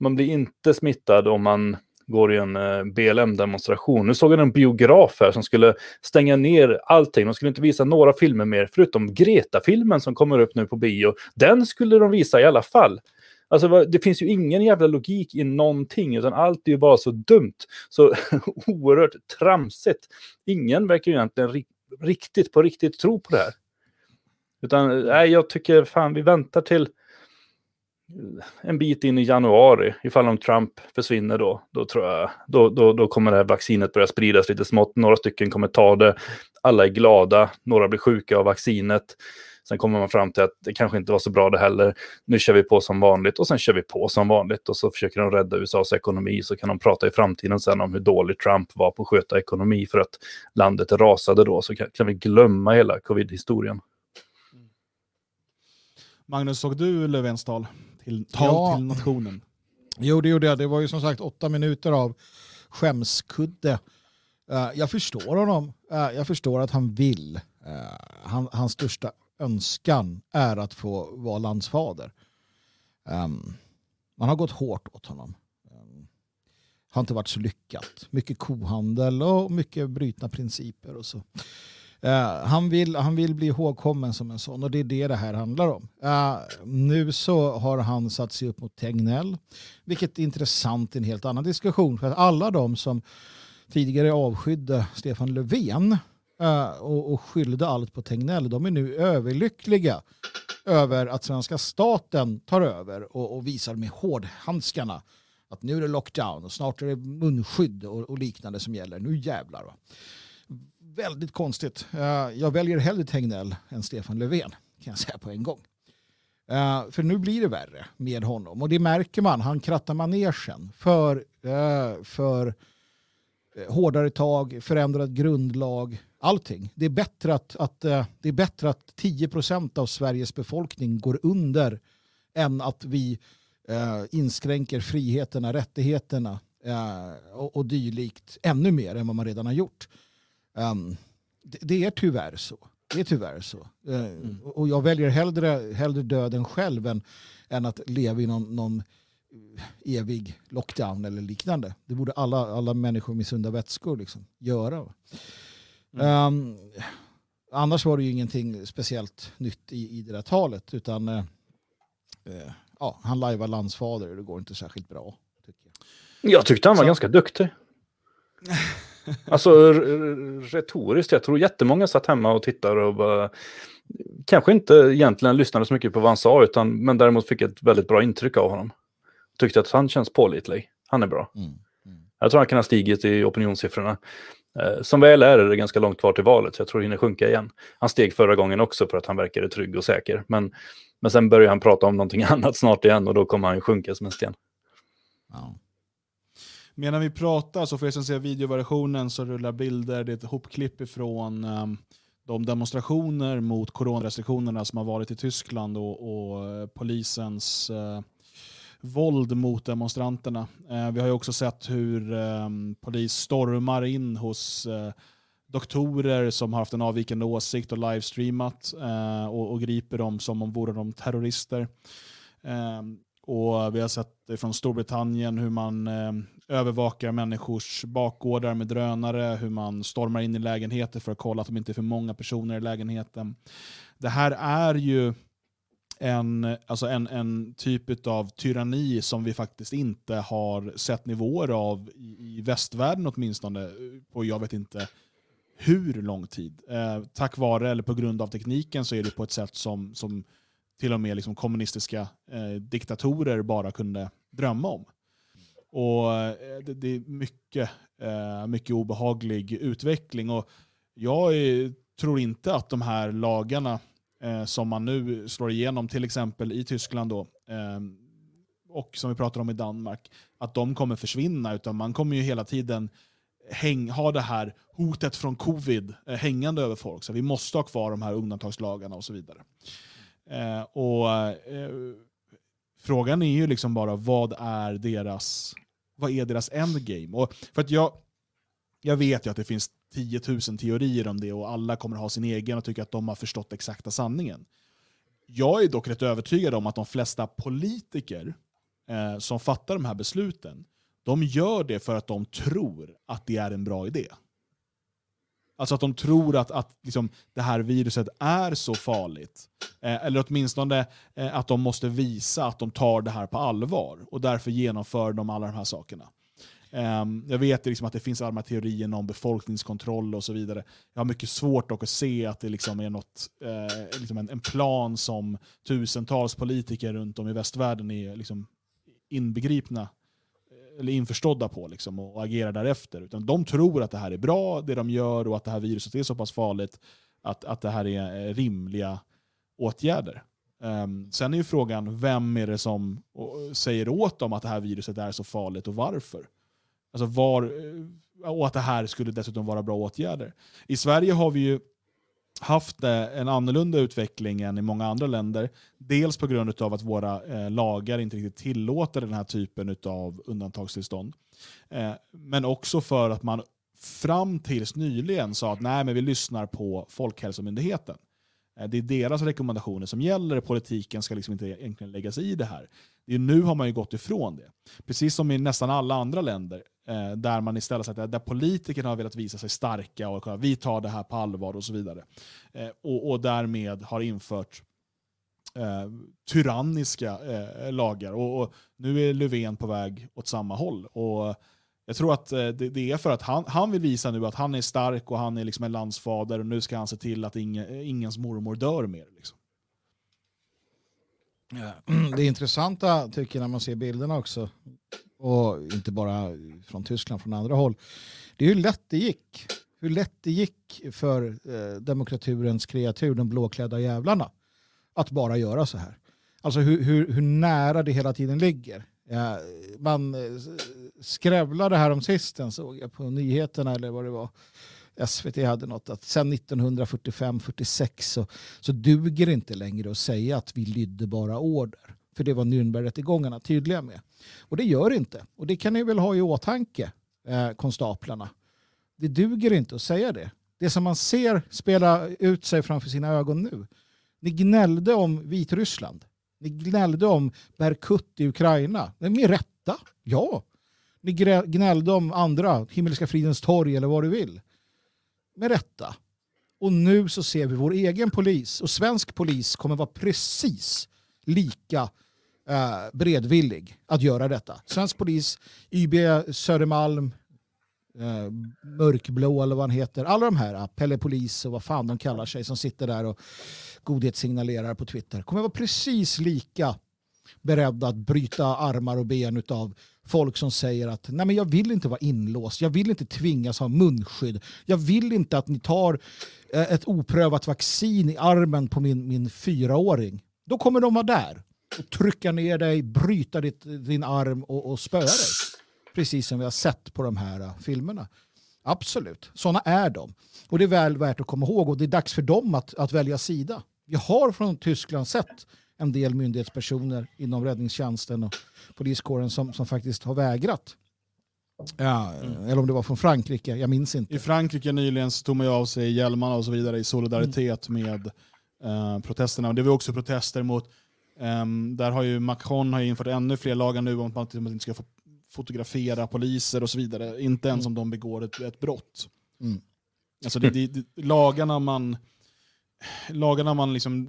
man blir inte smittad om man går i en eh, BLM-demonstration. Nu såg jag en biograf här som skulle stänga ner allting. De skulle inte visa några filmer mer, förutom Greta-filmen som kommer upp nu på bio. Den skulle de visa i alla fall. Alltså, det finns ju ingen jävla logik i någonting, utan allt är ju bara så dumt. Så <laughs> oerhört tramsigt. Ingen verkar ju egentligen ri riktigt på riktigt tro på det här. Utan eh, nej, jag tycker fan vi väntar till en bit in i januari, ifall om Trump försvinner då, då tror jag, då, då, då kommer det här vaccinet börja spridas lite smått. Några stycken kommer ta det, alla är glada, några blir sjuka av vaccinet. Sen kommer man fram till att det kanske inte var så bra det heller. Nu kör vi på som vanligt och sen kör vi på som vanligt och så försöker de rädda USAs ekonomi så kan de prata i framtiden sen om hur dålig Trump var på att sköta ekonomi för att landet rasade då så kan, kan vi glömma hela covid-historien. Magnus, såg du Löfvens tal? Till, tal ja. till nationen? Jo, det gjorde jag. Det var ju som sagt åtta minuter av skämskudde. Uh, jag förstår honom. Uh, jag förstår att han vill. Uh, han, hans största önskan är att få vara landsfader. Um, man har gått hårt åt honom. Um, har inte varit så lyckat. Mycket kohandel och mycket brytna principer och så. Eh, han, vill, han vill bli ihågkommen som en sån och det är det det här handlar om. Uh, nu så har han satt sig upp mot Tegnell, vilket är intressant i en helt annan diskussion. För att alla de som tidigare avskydde Stefan Löfven uh, och, och skyllde allt på Tegnell, de är nu överlyckliga över att svenska staten tar över och, och visar med hårdhandskarna att nu är det lockdown och snart är det munskydd och, och liknande som gäller. Nu jävlar. Va? Väldigt konstigt. Eh, jag väljer hellre Tegnell än Stefan Löfven kan jag säga på en gång. Uh, för nu blir det värre med honom och det märker man. Han krattar manegen för, uh, för hårdare tag, förändrad grundlag, allting. Det är bättre att, att, uh, det är bättre att 10% av Sveriges befolkning går under än att vi inskränker friheterna, rättigheterna och, och dylikt ännu mer än vad man redan har gjort. Um, det, det, är tyvärr så. Det är tyvärr så. Mm. Och jag väljer hellre, hellre döden själv än, än att leva i någon, någon evig lockdown eller liknande. Det borde alla, alla människor med sunda vätskor liksom göra. Mm. Um, annars var det ju ingenting speciellt nytt i, i det där talet utan uh, uh, ja, han lajvar landsfader och det går inte särskilt bra. Tycker jag. jag tyckte han var Så. ganska duktig. <laughs> Alltså retoriskt, jag tror jättemånga satt hemma och tittade och bara, kanske inte egentligen lyssnade så mycket på vad han sa, utan, men däremot fick ett väldigt bra intryck av honom. Tyckte att han känns pålitlig. Han är bra. Mm. Mm. Jag tror han kan ha stigit i opinionssiffrorna. Eh, som väl är är det ganska långt kvar till valet, så jag tror det hinner sjunka igen. Han steg förra gången också för att han verkade trygg och säker. Men, men sen börjar han prata om någonting <laughs> annat snart igen och då kommer han sjunka som en sten. Ja. Medan vi pratar, så för er som ser videoversionen, så rullar bilder, det är ett hopklipp ifrån um, de demonstrationer mot coronarestriktionerna som har varit i Tyskland och, och eh, polisens uh, våld mot demonstranterna. Uh, vi har ju också sett hur um, polis stormar in hos doktorer som har haft en avvikande åsikt och livestreamat och, och griper dem som om vore de terrorister. Um, och vi har sett från Storbritannien hur man eh, övervakar människors bakgårdar med drönare, hur man stormar in i lägenheter för att kolla att de inte är för många personer i lägenheten. Det här är ju en, alltså en, en typ av tyranni som vi faktiskt inte har sett nivåer av i, i västvärlden åtminstone på jag vet inte hur lång tid. Eh, tack vare eller på grund av tekniken så är det på ett sätt som, som till och med liksom kommunistiska eh, diktatorer bara kunde drömma om. Och eh, det, det, är mycket, eh, mycket obehaglig utveckling. Och jag är, tror inte att de här lagarna eh, som man nu slår igenom, till exempel i Tyskland då, eh, och som vi pratar om i Danmark, att de kommer försvinna. Utan man kommer ju hela tiden häng, ha det här hotet från covid eh, hängande över folk. Så vi måste ha kvar de här undantagslagarna och så vidare. Eh, och eh, Frågan är ju liksom bara vad är deras, vad är deras endgame? Och för att jag, jag vet ju att det finns 10 000 teorier om det och alla kommer ha sin egen och tycker att de har förstått exakta sanningen. Jag är dock rätt övertygad om att de flesta politiker eh, som fattar de här besluten, de gör det för att de tror att det är en bra idé. Alltså att de tror att, att liksom, det här viruset är så farligt. Eh, eller åtminstone eh, att de måste visa att de tar det här på allvar. Och därför genomför de alla de här sakerna. Eh, jag vet liksom att det finns alla teorier om befolkningskontroll och så vidare. Jag har mycket svårt att se att det liksom är något, eh, liksom en, en, plan som tusentals politiker runt om i västvärlden är liksom inbegripna eller införstådda på liksom, och agerar därefter. Utan de tror att det här är bra, det de gör, och att det här viruset är så pass farligt att, att det här är eh, rimliga åtgärder. Um, sen är ju frågan, vem är det som eh, säger åt dem att det här viruset är så farligt och varför? Alltså var, eh, och att det här skulle dessutom vara bra åtgärder. I Sverige har vi ju haft eh, en annorlunda utveckling än i många andra länder. Dels på grund av att våra eh, lagar inte riktigt tillåter den här typen av undantagstillstånd. Eh, men också för att man fram tills nyligen sa att nej, men vi lyssnar på Folkhälsomyndigheten. Eh, det är deras rekommendationer som gäller, politiken ska liksom inte egentligen lägga sig i det här. Det är nu har man ju gått ifrån det. Precis som i nästan alla andra länder, Eh, där man istället sagt, eh, där politikerna har velat visa sig starka och vi tar det här på allvar och så vidare. Eh, och, och därmed har infört eh, tyranniska eh, lagar. Och, och, nu är Löfven på väg åt samma håll. Och jag tror att eh, det, det, är för att han, han vill visa nu att han är stark och han är liksom en landsfader och nu ska han se till att ingen, eh, ingens mormor dör mer. Liksom. Mm, det intressanta tycker jag när man ser bilderna också, och inte bara från Tyskland, från andra håll, det är hur lätt det gick. Hur lätt det gick för eh, demokraturens kreatur, de blåklädda jävlarna, att bara göra så här. Alltså hur, hur, hur nära det hela tiden ligger. Ja, man eh, skrävlade här om sisten såg jag på nyheterna eller vad det var. SVT hade något att sen 1945-46 så, så duger det inte längre att säga att vi lydde bara order. För det var Nürnbergrättegångarna tydliga med. Och det gör det inte. Och det kan ni väl ha i åtanke, eh, konstaplarna. Det duger inte att säga det. Det som man ser spela ut sig framför sina ögon nu. Ni gnällde om Vitryssland. Ni gnällde om Berkut i Ukraina. Med rätta, ja. Ni gnällde om andra, Himmelska fridens torg eller vad du vill. Med rätta. Och nu så ser vi vår egen polis och svensk polis kommer vara precis lika eh, beredvillig att göra detta. Svensk polis, YB Södermalm, eh, Mörkblå eller vad han heter. Alla de här, eh, Pelle Polis och vad fan de kallar sig som sitter där och godhetssignalerar på Twitter kommer vara precis lika beredda att bryta armar och ben av folk som säger att nej men jag vill inte vara inlåst, jag vill inte tvingas ha munskydd, jag vill inte att ni tar eh, ett oprövat vaccin i armen på min, min fyraåring. Då kommer de vara där och trycka ner dig, bryta ditt, din arm och, och spöa dig. Precis som vi har sett på de här uh, filmerna. Absolut, sådana är de. Och det är väl värt att komma ihåg och det är dags för dem att, att välja sida. Vi har från Tyskland sett en del myndighetspersoner inom räddningstjänsten och poliskåren som, som faktiskt har vägrat. Ja, mm. Eller om det var från Frankrike, jag minns inte. I Frankrike nyligen så tog man av sig hjälmarna och så vidare i solidaritet mm. med uh, protesterna. Det var också protester mot, um, där har ju Macron har infört ännu fler lagar nu om att man inte ska få fotografera poliser och så vidare. Inte ens mm. om de begår ett, ett brott. Mm. Alltså det, det, det, lagarna man, lagarna man liksom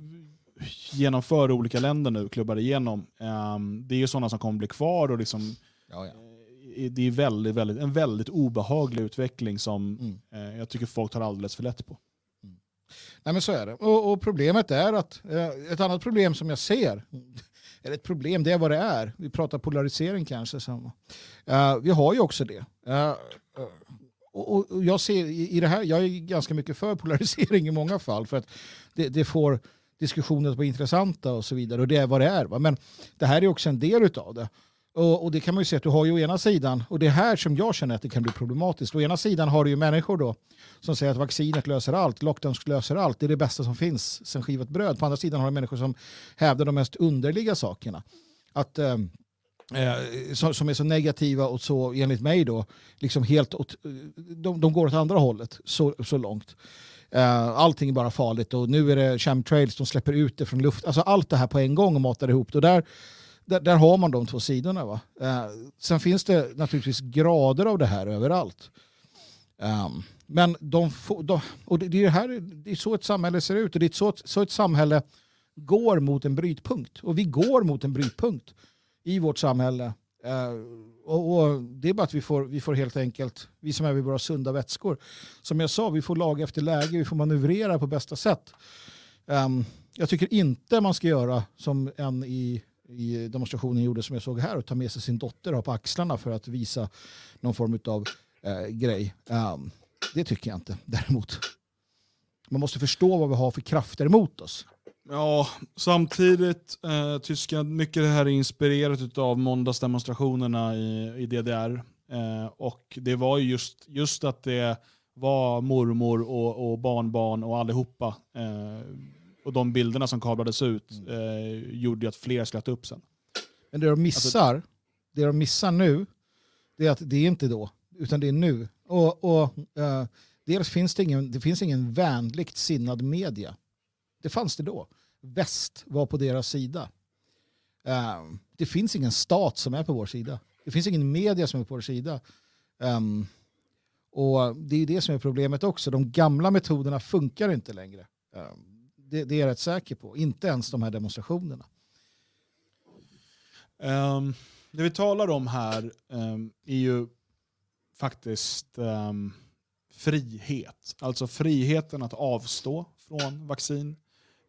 genomför olika länder nu, klubbar igenom, um, det är ju sådana som kommer bli kvar och liksom, ja, ja. Eh, det är väldigt, väldigt, en väldigt obehaglig utveckling som mm. eh, jag tycker folk tar alldeles för lätt på. Mm. Nej men så är det. Och, och problemet är att, eh, ett annat problem som jag ser, <laughs> eller ett problem, det är vad det är. Vi pratar polarisering kanske. Så, uh, vi har ju också det. Uh, och, och, jag ser i, i det här, jag är ganska mycket för polarisering i många fall för att det, det får diskussioner som är intressanta och så vidare. Och det är vad det är. Va? Men det här är också en del av det. Och, och, det kan man ju se att du har ju å ena sidan, och det är här som jag känner att det kan bli problematiskt. Å ena sidan har du ju människor då som säger att vaccinet löser allt, lockdowns löser allt, det är det bästa som finns sen skivat bröd. På andra sidan har du människor som hävdar de mest underliga sakerna. Att, ehm, eh, som är så negativa och så enligt mig då, liksom helt åt, eh, de, de går åt andra hållet så, så långt. Eh, allting är bara farligt och nu är det chemtrails, de släpper ut det från luft. Alltså allt det här på en gång och matar ihop det. Och där, där, där har man de två sidorna. Va? Eh, sen finns det naturligtvis grader av det här överallt. Ehm, men de, de, och det, det, är här, det är så ett samhälle ser ut och det är så, så ett samhälle går mot en brytpunkt. Och vi går mot en brytpunkt i vårt samhälle. Eh, och, och, Det är bara att vi får, vi får helt enkelt, vi som är vid våra sunda vätskor, som jag sa, vi får laga efter läge, vi får manövrera på bästa sätt. Um, jag tycker inte man ska göra som en i, i demonstrationen gjorde som jag såg här och ta med sig sin dotter på axlarna för att visa någon form av eh, grej. Um, det tycker jag inte däremot. Man måste förstå vad vi har för krafter emot oss. Ja, samtidigt, eh, Tyskland, mycket det här är inspirerat av måndagsdemonstrationerna i, i DDR. Eh, och det var just, just att det var mormor och, och barnbarn och allihopa. Eh, och de bilderna som kablades ut mm. eh, gjorde att fler skrattade upp sen. Men det de missar, alltså, det de missar nu, det är att det är inte då, utan det är nu. Och, och uh, dels finns det ingen, det finns ingen vänligt sinnad media. Det fanns det då väst var på deras sida. Um, det finns ingen stat som är på vår sida. Det finns ingen media som är på vår sida. Um, och Det är det som är problemet också. De gamla metoderna funkar inte längre. Um, det, det, är jag rätt säker på. Inte ens de här demonstrationerna. Um, det vi talar om här um, är ju faktiskt um, frihet. Alltså friheten att avstå från vaccin.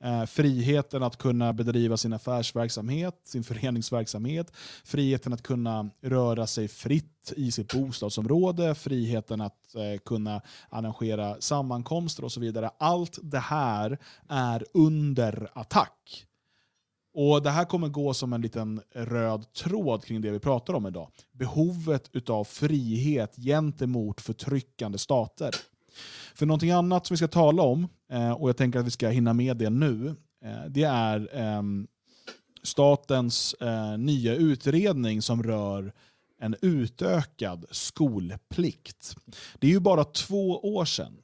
Eh, friheten att kunna bedriva sin affärsverksamhet, sin föreningsverksamhet, friheten att kunna röra sig fritt i sitt bostadsområde, friheten att eh, kunna arrangera sammankomster och så vidare. Allt det här är under attack. Och Det här kommer gå som en liten röd tråd kring det vi pratar om idag. Behovet av frihet gentemot förtryckande stater. För någonting annat som vi ska tala om, eh, och jag tänker att vi ska hinna med det nu, eh, det är ehm, statens eh, nya utredning som rör en utökad skolplikt. Det är ju bara två år sedan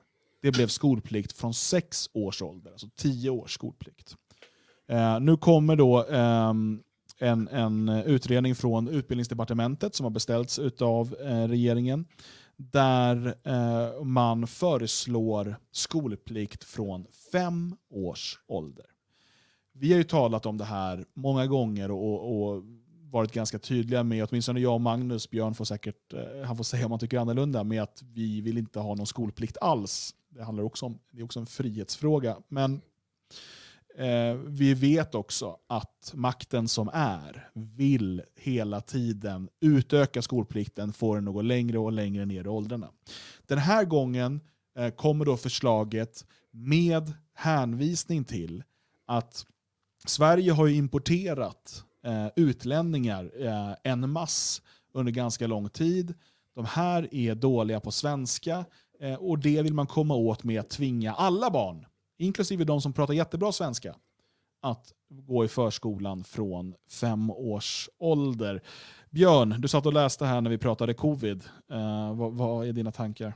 det blev skolplikt från sex års ålder, alltså tio års skolplikt. Eh, nu kommer då eh, en, en utredning från utbildningsdepartementet som har beställts av eh, regeringen där eh, man föreslår skolplikt från fem års ålder. Vi har ju talat om det här många gånger och, och varit ganska tydliga med, åtminstone jag och Magnus, Björn får säkert, eh, han får säga om han tycker annorlunda, med att vi vill inte ha någon skolplikt alls. Det handlar också om, det är också en frihetsfråga. Men eh, vi vet också att makten som är vill hela tiden utöka skolplikten, få den att gå längre och längre ner i åldrarna. Den här gången eh, kommer då förslaget med hänvisning till att Sverige har importerat eh, utlänningar eh, en mass under ganska lång tid. De här är dåliga på svenska eh, och det vill man komma åt med att tvinga alla barn, inklusive de som pratar jättebra svenska, att gå i förskolan från fem års ålder. Björn, du satt och läste här när vi pratade covid. Eh, vad, vad, är dina tankar?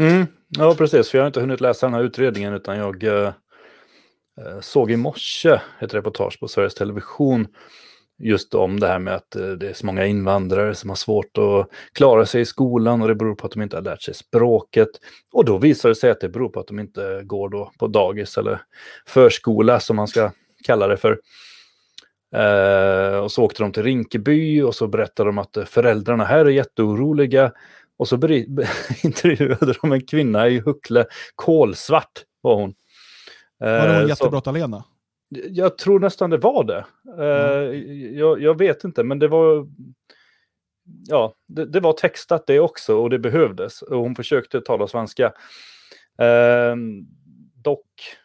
Mm, ja, precis. För jag har inte hunnit läsa den här utredningen utan jag eh, eh såg i morse ett reportage på Sveriges Television just om det här med att eh, det är så många invandrare som har svårt att klara sig i skolan och det beror på att de inte har lärt sig språket. Och då visar det sig att det beror på att de inte går då på dagis eller förskola som man ska kalla det för. Eh, och så åkte de till Rinkeby och så berättade de att föräldrarna här är jätteoroliga. Och så <laughs> intervjuade de en kvinna i Huckle, kolsvart var hon. Var det hon eh, jättebrott-Alena? Jag tror nästan det var det. Mm. Jag, jag, vet inte, men det var... Ja, det, det, var textat det också och det behövdes. Och hon försökte tala svenska. Eh, dock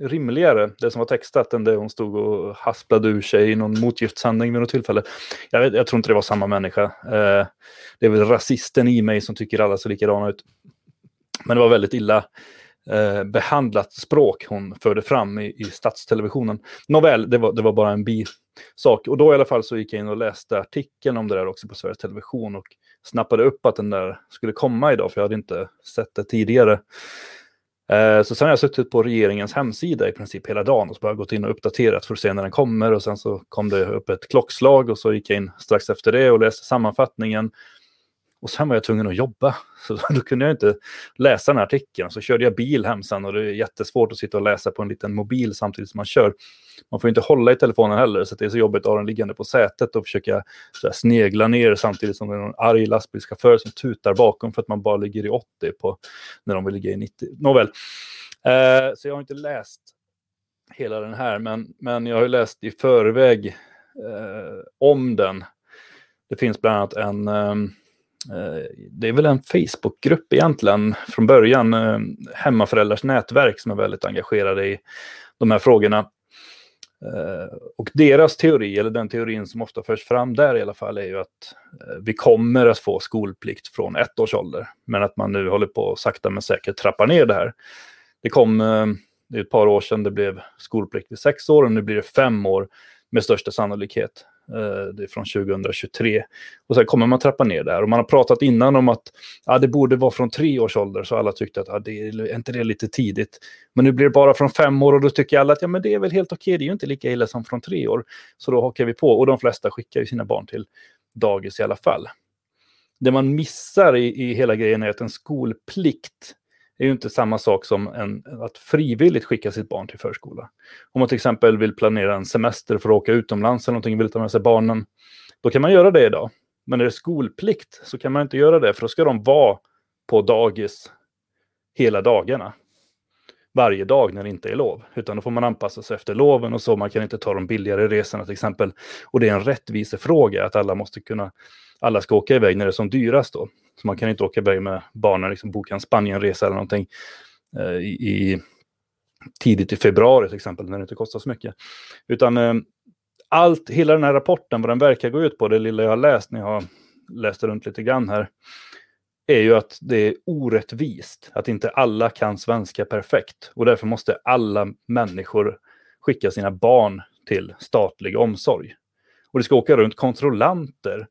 rimligare, det som var textat, än det hon stod och hasplade ur sig i någon motgiftshandling vid något tillfälle. Jag, vet, jag tror inte det var samma människa. Eh, det är väl rasisten i mig som tycker alla ser likadana ut. Men det var väldigt illa eh, behandlat språk hon förde fram i, i statstelevisionen. Nåväl, det var, det var bara en bisak. Och då i alla fall så gick jag in och läste artikeln om det där också på Sveriges Television och snappade upp att den där skulle komma idag, för jag hade inte sett det tidigare. Eh, så sen har jag suttit på regeringens hemsida i princip hela dagen och så bara gått in och uppdaterat för att se när den kommer och sen så kom det upp ett klockslag och så gick jag in strax efter det och läste sammanfattningen och sen var jag tvungen att jobba, <laughs> så då kunde jag inte läsa den här artikeln. Så körde jag bil hem sen och det är jättesvårt att sitta och läsa på en liten mobil samtidigt som man kör. Man får inte hålla i telefonen heller, så det är så jobbigt att ha den liggande på sätet och försöka snegla ner samtidigt som det är någon arg lastbilschaufför som tutar bakom för att man bara ligger i 80 på när de vill ligga i 90. Nåväl, eh, så jag har inte läst hela den här, men, men jag har läst i förväg eh, om den. Det finns bland annat en Eh, Eh, det är väl en Facebookgrupp egentligen från början, eh, hemmaföräldrars nätverk som är väldigt engagerade i de här frågorna. Eh, och deras teori, eller den teorin som ofta förs fram där i alla fall, är ju att vi kommer att få skolplikt från ett års ålder. Men att man nu håller på att sakta men säkert trappa ner det här. Det kom, det är ett par år sedan det blev skolplikt vid sex år och nu blir det fem år med största sannolikhet. Eh, det är från 2023. Och sen kommer man trappa ner där. Och man har pratat innan om att ja, det borde vara från tre års ålder. Så alla tyckte att ja, det är inte det lite tidigt. Men nu blir det bara från fem år och då tycker alla att ja, men det är väl helt okej. Det är ju inte lika illa som från tre år. Så då hakar vi på. Och de flesta skickar ju sina barn till dagis i alla fall. Det man missar i, i hela grejen är att en skolplikt är ju inte samma sak som en, att frivilligt skicka sitt barn till förskola. Om man till exempel vill planera en semester för att åka utomlands eller någonting, vill ta med sig barnen, då kan man göra det idag. Men när det är skolplikt så kan man inte göra det, för då ska de vara på dagis hela dagarna. Varje dag när det inte är lov. Utan då får man anpassa sig efter loven och så. Man kan inte ta de billigare resorna till exempel. Och det är en rättvisefråga att alla måste kunna, alla ska åka iväg när det är som dyrast då. Så man kan inte åka iväg med barnen, liksom boka en Spanienresa eller någonting eh, i, tidigt i februari till exempel, när det inte kostar så mycket. Utan eh, allt, hela den här rapporten, vad den verkar gå ut på, det lilla jag har läst när jag har läst runt lite grann här, är ju att det är orättvist, att inte alla kan svenska perfekt. Och därför måste alla människor skicka sina barn till statlig omsorg. Och det ska åka runt kontrollanter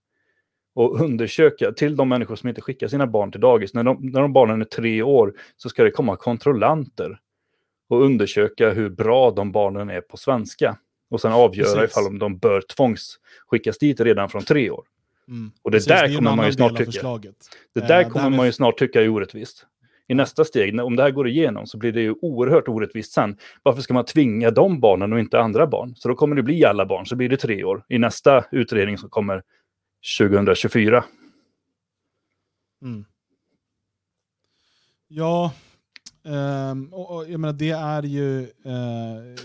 och undersöka till de människor som inte skickar sina barn till dagis. När de, när de barnen är tre år så ska det komma kontrollanter och undersöka hur bra de barnen är på svenska. Och sen avgöra Precis. ifall de bör tvångsskickas dit redan från tre år. Mm. Och det Precis, där en kommer man ju snart tycka. förslaget. Det Eh, där det kommer med- man ju snart tycka är orättvist. I nästa steg, när- om det här går igenom, så blir det ju oerhört orättvist sen. Varför ska man tvinga de barnen och inte andra barn? Så då kommer det bli alla barn, så blir det tre år i nästa utredning som kommer 2024. Mm. Ja, um, och, och, jag menar det är ju Uh,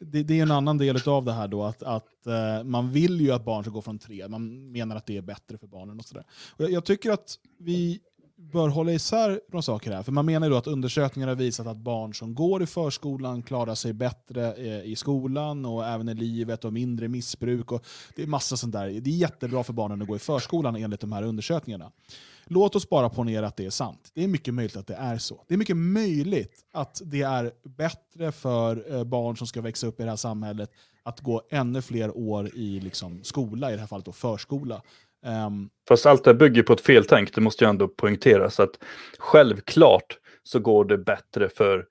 det, det är en annan del av det här då, att, att uh, man vill ju att barn ska gå från tre, man menar att det är bättre för barnen och sådär. Jag, jag tycker att vi bör hålla isär några saker här, för man menar ju då att undersökningar har visat att barn som går i förskolan klarar sig bättre eh, i skolan och även i livet och mindre missbruk. Och det är massa sånt där. Det är jättebra för barnen att gå i förskolan enligt de här undersökningarna. Låt oss bara ponera att det är sant. Det är mycket möjligt att det är så. Det är mycket möjligt att det är bättre för eh, barn som ska växa upp i det här samhället att gå ännu fler år i liksom, skola, i det här fallet då förskola. Ehm, Fast allt det bygger på ett feltänk, det måste jag ändå poängtera. Så att självklart så går det bättre för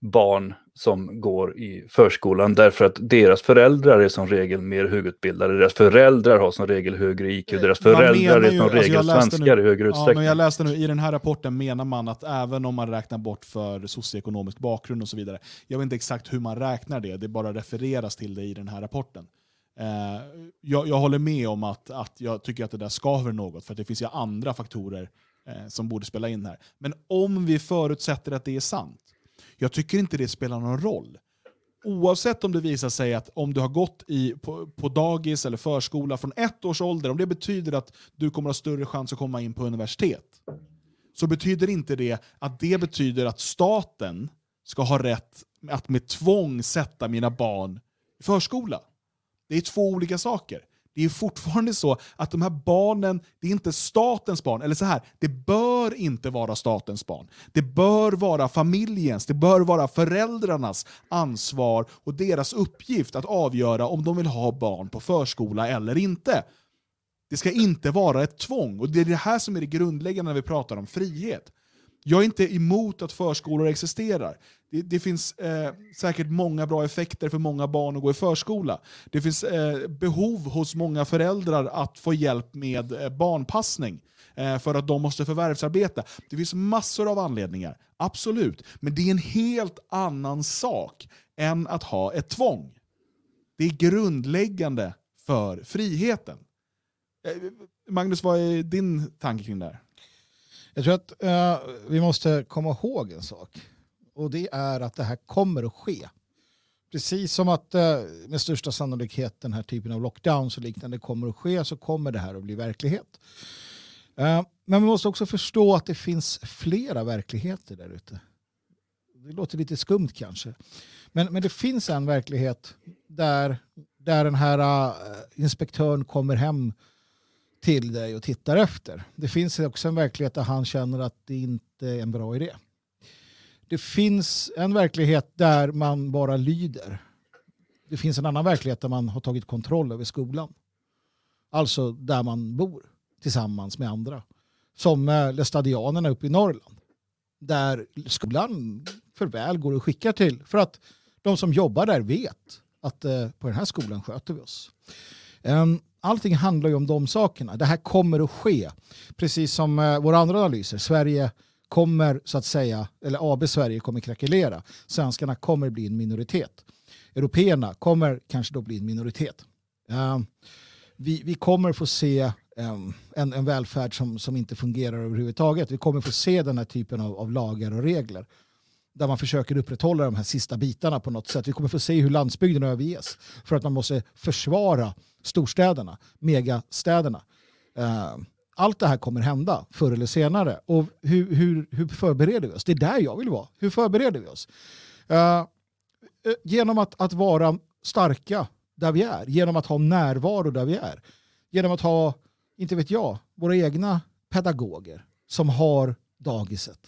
barn som går i förskolan därför att deras föräldrar är som regel mer högutbildade. Deras föräldrar har som regel högre IQ. Deras Man föräldrar är som alltså regel läste svenskar nu- i högre Ja, utsträckning. men jag läste nu, i den här rapporten menar man att även om man räknar bort för socioekonomisk bakgrund och så vidare, jag vet inte exakt hur man räknar det, det bara refereras till det i den här rapporten. Eh, jag, jag håller med om att, att jag tycker att det där skaver något, för att det finns ju andra faktorer eh, som borde spela in här. Men om vi förutsätter att det är sant, jag tycker inte det spelar någon roll. Oavsett om det visar sig att om du har gått i, på, på dagis eller förskola från ett års ålder, om det betyder att du kommer ha större chans att komma in på universitet, så betyder inte det att det betyder att staten ska ha rätt att med tvång sätta mina barn i förskola. Det är två olika saker. Det är fortfarande så att de här barnen, det är inte statens barn. Eller så här, det bör inte vara statens barn. Det bör vara familjens, det bör vara föräldrarnas ansvar och deras uppgift att avgöra om de vill ha barn på förskola eller inte. Det ska inte vara ett tvång. Och Det är det här som är det grundläggande när vi pratar om frihet. Jag är inte emot att förskolor existerar. Det, det finns eh, säkert många bra effekter för många barn att gå i förskola. Det finns eh, behov hos många föräldrar att få hjälp med eh, barnpassning eh, för att de måste förvärvsarbeta. Det finns massor av anledningar, absolut. Men det är en helt annan sak än att ha ett tvång. Det är grundläggande för friheten. Eh, Magnus, vad är din tanke kring det här? Jag tror att uh, vi måste komma ihåg en sak. Och det är att det här kommer att ske. Precis som att uh, med största sannolikhet den här typen av lockdowns och liknande kommer att ske så kommer det här att bli verklighet. Uh, men vi måste också förstå att det finns flera verkligheter där ute. Det låter lite skumt kanske. Men, men det finns en verklighet där, där den här inspektören kommer hem till dig och tittar efter. Det finns också en verklighet där han känner att det inte är en bra idé. Det finns en verklighet där man bara lyder. Det finns en annan verklighet där man har tagit kontroll över skolan. Alltså där man bor tillsammans med andra. Som eh, Lestadianerna uppe i Norrland. Där skolan för väl går att skicka till. För att de som jobbar där vet att eh, på den här skolan sköter vi oss. Um, allting handlar ju om de sakerna. Det här kommer att ske. Precis som eh, våra andra analyser. Sverige kommer så att säga, eller AB Sverige kommer krackelera. Svenskarna kommer bli en minoritet. Européerna kommer kanske då bli en minoritet. Um, vi, vi kommer få se um, en, en välfärd som, som inte fungerar överhuvudtaget. Vi kommer få se den här typen av, av lagar och regler där man försöker upprätthålla de här sista bitarna på något sätt. Vi kommer få se hur landsbygden överges för att man måste försvara storstäderna, megastäderna. Eh, allt det här kommer hända förr eller senare. Och hur, hur, hur förbereder vi oss? Det är där jag vill vara. Hur förbereder vi oss? Eh, eh, genom att, att vara starka där vi är, genom att ha närvaro där vi är, genom att ha, inte vet jag, våra egna pedagoger som har dagiset.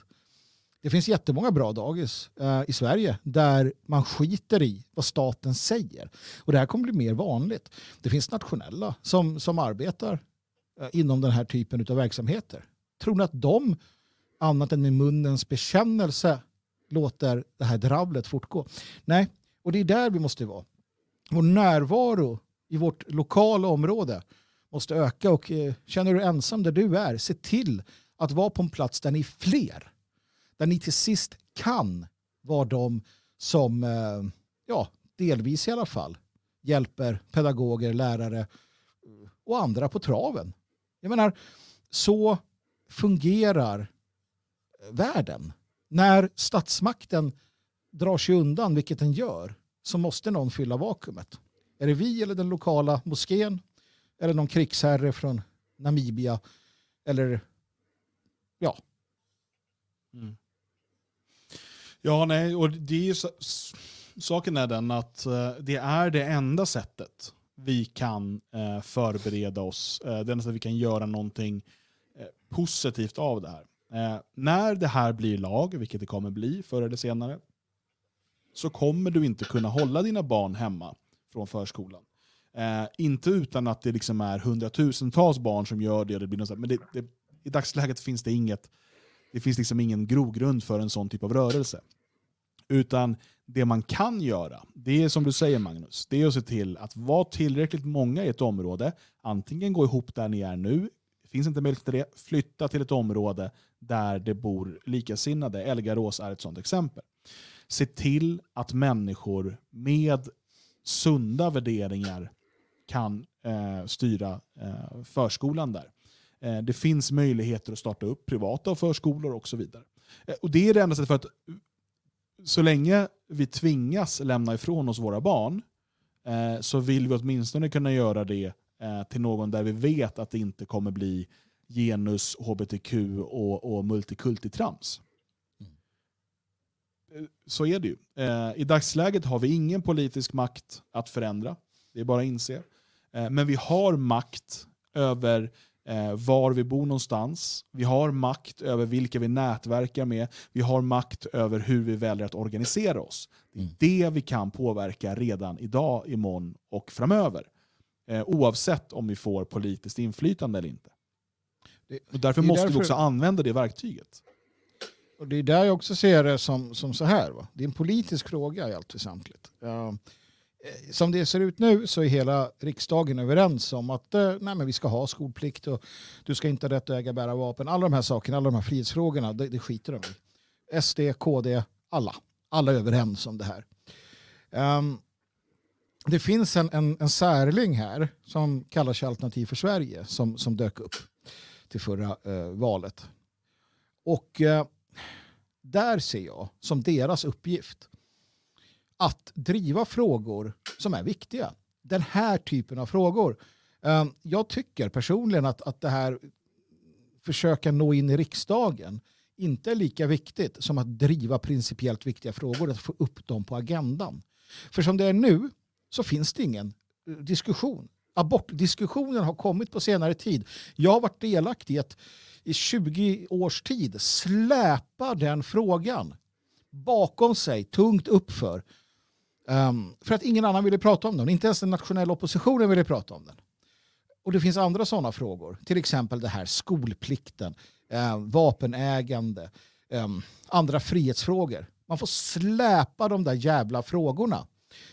Det finns jättemånga bra dagis eh, i Sverige där man skiter i vad staten säger. Och det här kommer bli mer vanligt. Det finns nationella som, som arbetar eh, inom den här typen av verksamheter? Tror ni att de, annat än med munnens bekännelse, låter det här dravlet fortgå? Nej, och det är där vi måste vara. Vår närvaro i vårt lokala område måste öka och eh, känner du ensam där du är, se till att vara på en plats där ni är fler. Där ni till sist kan vara de som, eh, ja, delvis i alla fall, hjälper pedagoger, lärare och andra på traven. Jag menar, så fungerar eh, världen. När statsmakten drar sig undan, vilket den gör, så måste någon fylla vakuumet. Är det vi eller den lokala moskén eller någon krigsherre från Namibia eller ja. Mm. Ja, nej, och det är ju saken är den att eh, det är det enda sättet vi kan eh, förbereda oss. Eh, det enda sättet vi kan göra någonting positivt av det här. när det här blir lag, vilket det kommer bli förr eller senare, så kommer du inte kunna hålla dina barn hemma från förskolan. Eh, inte utan att det liksom är hundratusentals barn som gör det. det, blir något, men det, det, i dagsläget finns det inget, det finns liksom ingen grogrund för en sån typ av rörelse. Utan det man kan göra, det är som du säger Magnus, det är att se till att vara tillräckligt många i ett område, antingen gå ihop där ni är nu, finns inte möjlighet till det, flytta till ett område där det bor likasinnade. Elgarås är ett sådant exempel. Se till att människor med sunda värderingar kan eh, styra eh, förskolan där. Eh, det finns möjligheter att starta upp privata förskolor och så vidare. Eh, och Det är det enda sättet för att så länge vi tvingas lämna ifrån oss våra barn eh, så vill vi åtminstone kunna göra det till någon där vi vet att det inte kommer bli genus, hbtq och, och multikultitrams. Mm. Så är det ju. I dagsläget har vi ingen politisk makt att förändra. Det är bara att inse. Men vi har makt över var vi bor någonstans. Vi har makt över vilka vi nätverkar med. Vi har makt över hur vi väljer att organisera oss. Det är mm. det vi kan påverka redan idag, imorgon och framöver. Eh, oavsett om vi får politiskt inflytande eller inte. och därför måste därför... vi också använda det verktyget. Och Det är där jag också ser det som, som så här. Va? Det är en politisk fråga i allt väsentligt. Uh, Eh, Eh, som det ser ut nu så är hela riksdagen överens om att eh, nej, men vi ska ha skolplikt och du ska inte ha rätt att äga bära vapen. Alla de här sakerna, alla de här frihetsfrågorna, det, det skiter de i. SD, KD, alla. Alla är överens om det här. Um, det finns en, en, en särling här som kallar sig Alternativ för Sverige som, som dök upp till förra uh, valet. Och uh, där ser jag som deras uppgift att driva frågor som är viktiga. Den här typen av frågor. Ehm, jag tycker personligen att, att det här försöka nå in i riksdagen inte är lika viktigt som att driva principiellt viktiga frågor, att få upp dem på agendan. För som det är nu så finns det ingen eh, diskussion. Abortdiskussionen har kommit på senare tid. Jag har varit delaktig i att i 20 års tid släpa den frågan bakom sig, tungt uppför Um, för att ingen annan ville prata om den. Inte ens den nationella oppositionen ville prata om den. Och det finns andra sådana frågor. Till exempel det här skolplikten, eh, vapenägande, eh, andra frihetsfrågor. Man får släpa de där jävla frågorna.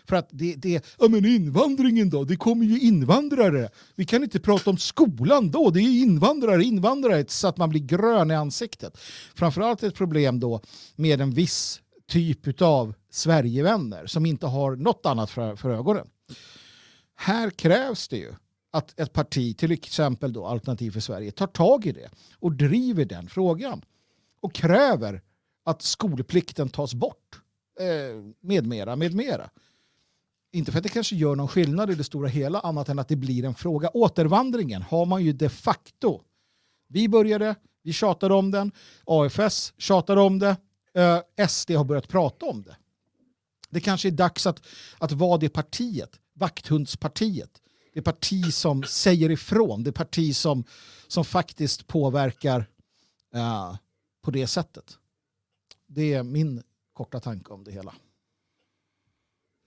För att det, det ja men invandringen då, det kommer ju invandrare. Vi kan inte prata om skolan då, det är invandrare, invandrare, så att man blir grön i ansiktet. Framförallt ett problem då med en viss typ av Sverigevänner som inte har något annat för, för ögonen. Här krävs det ju att ett parti, till exempel då Alternativ för Sverige, tar tag i det och driver den frågan och kräver att skolplikten tas bort eh, med mera, med mera. Inte för att det kanske gör någon skillnad i det stora hela annat än att det blir en fråga. Återvandringen har man ju de facto. Vi började, vi tjatade om den, AFS tjatade om det, eh, SD har börjat prata om det. Det kanske är dags att, att vara det partiet, vakthundspartiet. Det parti som säger ifrån, det parti som, som faktiskt påverkar uh, på det sättet. Det är min korta tanke om det hela.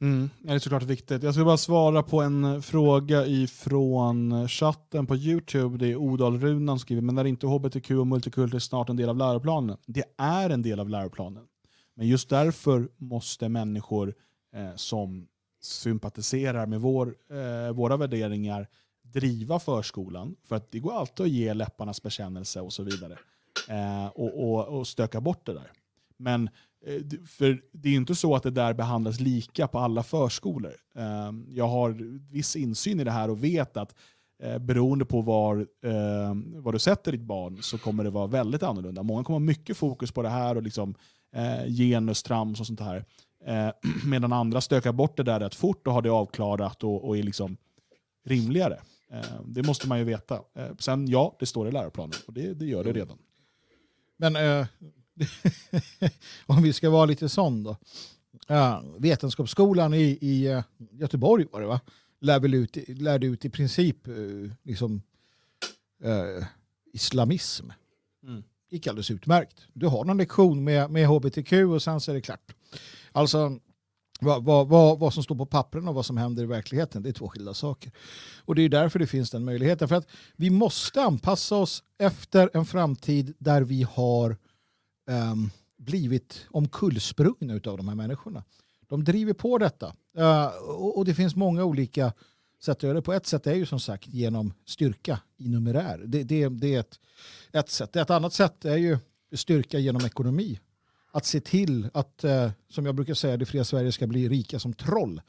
Mm, det är såklart viktigt. Jag ska bara svara på en fråga ifrån chatten på Youtube. Det är Odal Runan som skriver, men är inte hbtq och multikultur snart en del av läroplanen? Det är en del av läroplanen. Men just därför måste människor eh, som sympatiserar med vår, eh, våra värderingar driva förskolan. För att det går alltid att ge läpparnas bekännelse och så vidare. Eh, och, och, och stöka bort det där. Men för det är inte så att det där behandlas lika på alla förskolor. Ehm, jag har viss insyn i det här och vet att eh, beroende på var, ehm, var du sätter ditt barn så kommer det vara väldigt annorlunda. Många kommer ha mycket fokus på det här och liksom, eh, genustrams och sånt här. <clears throat> Medan andra stökar bort det där rätt fort och har det avklarat och, är liksom rimligare. Ehm, det måste man ju veta. Sen ja, det står i läroplanen och det, det gör det redan. Men <laughs> om vi ska vara lite sån då. Ja, Vetenskapsskolan i, i eh, Göteborg var det va? Lär ut, lärde ut i princip eh, liksom, uh, islamism. Mm. gick alldeles utmärkt. Du har någon lektion med, med hbtq och sen så är det klart. Alltså vad, vad, vad, vad som står på pappren och vad som händer i verkligheten, det är två skilda saker. Och det är därför det finns den möjligheten. För att vi måste anpassa oss efter en framtid där vi har um, blivit omkullsprungna av de här människorna. De driver på detta. Uh, och, och, det finns många olika sätt att göra det på. Ett sätt är ju som sagt genom styrka i numerär. Det, det, det är ett, ett sätt. Ett annat sätt är ju styrka genom ekonomi. Att se till att, uh, som jag brukar säga, det fria Sverige ska bli rika som troll.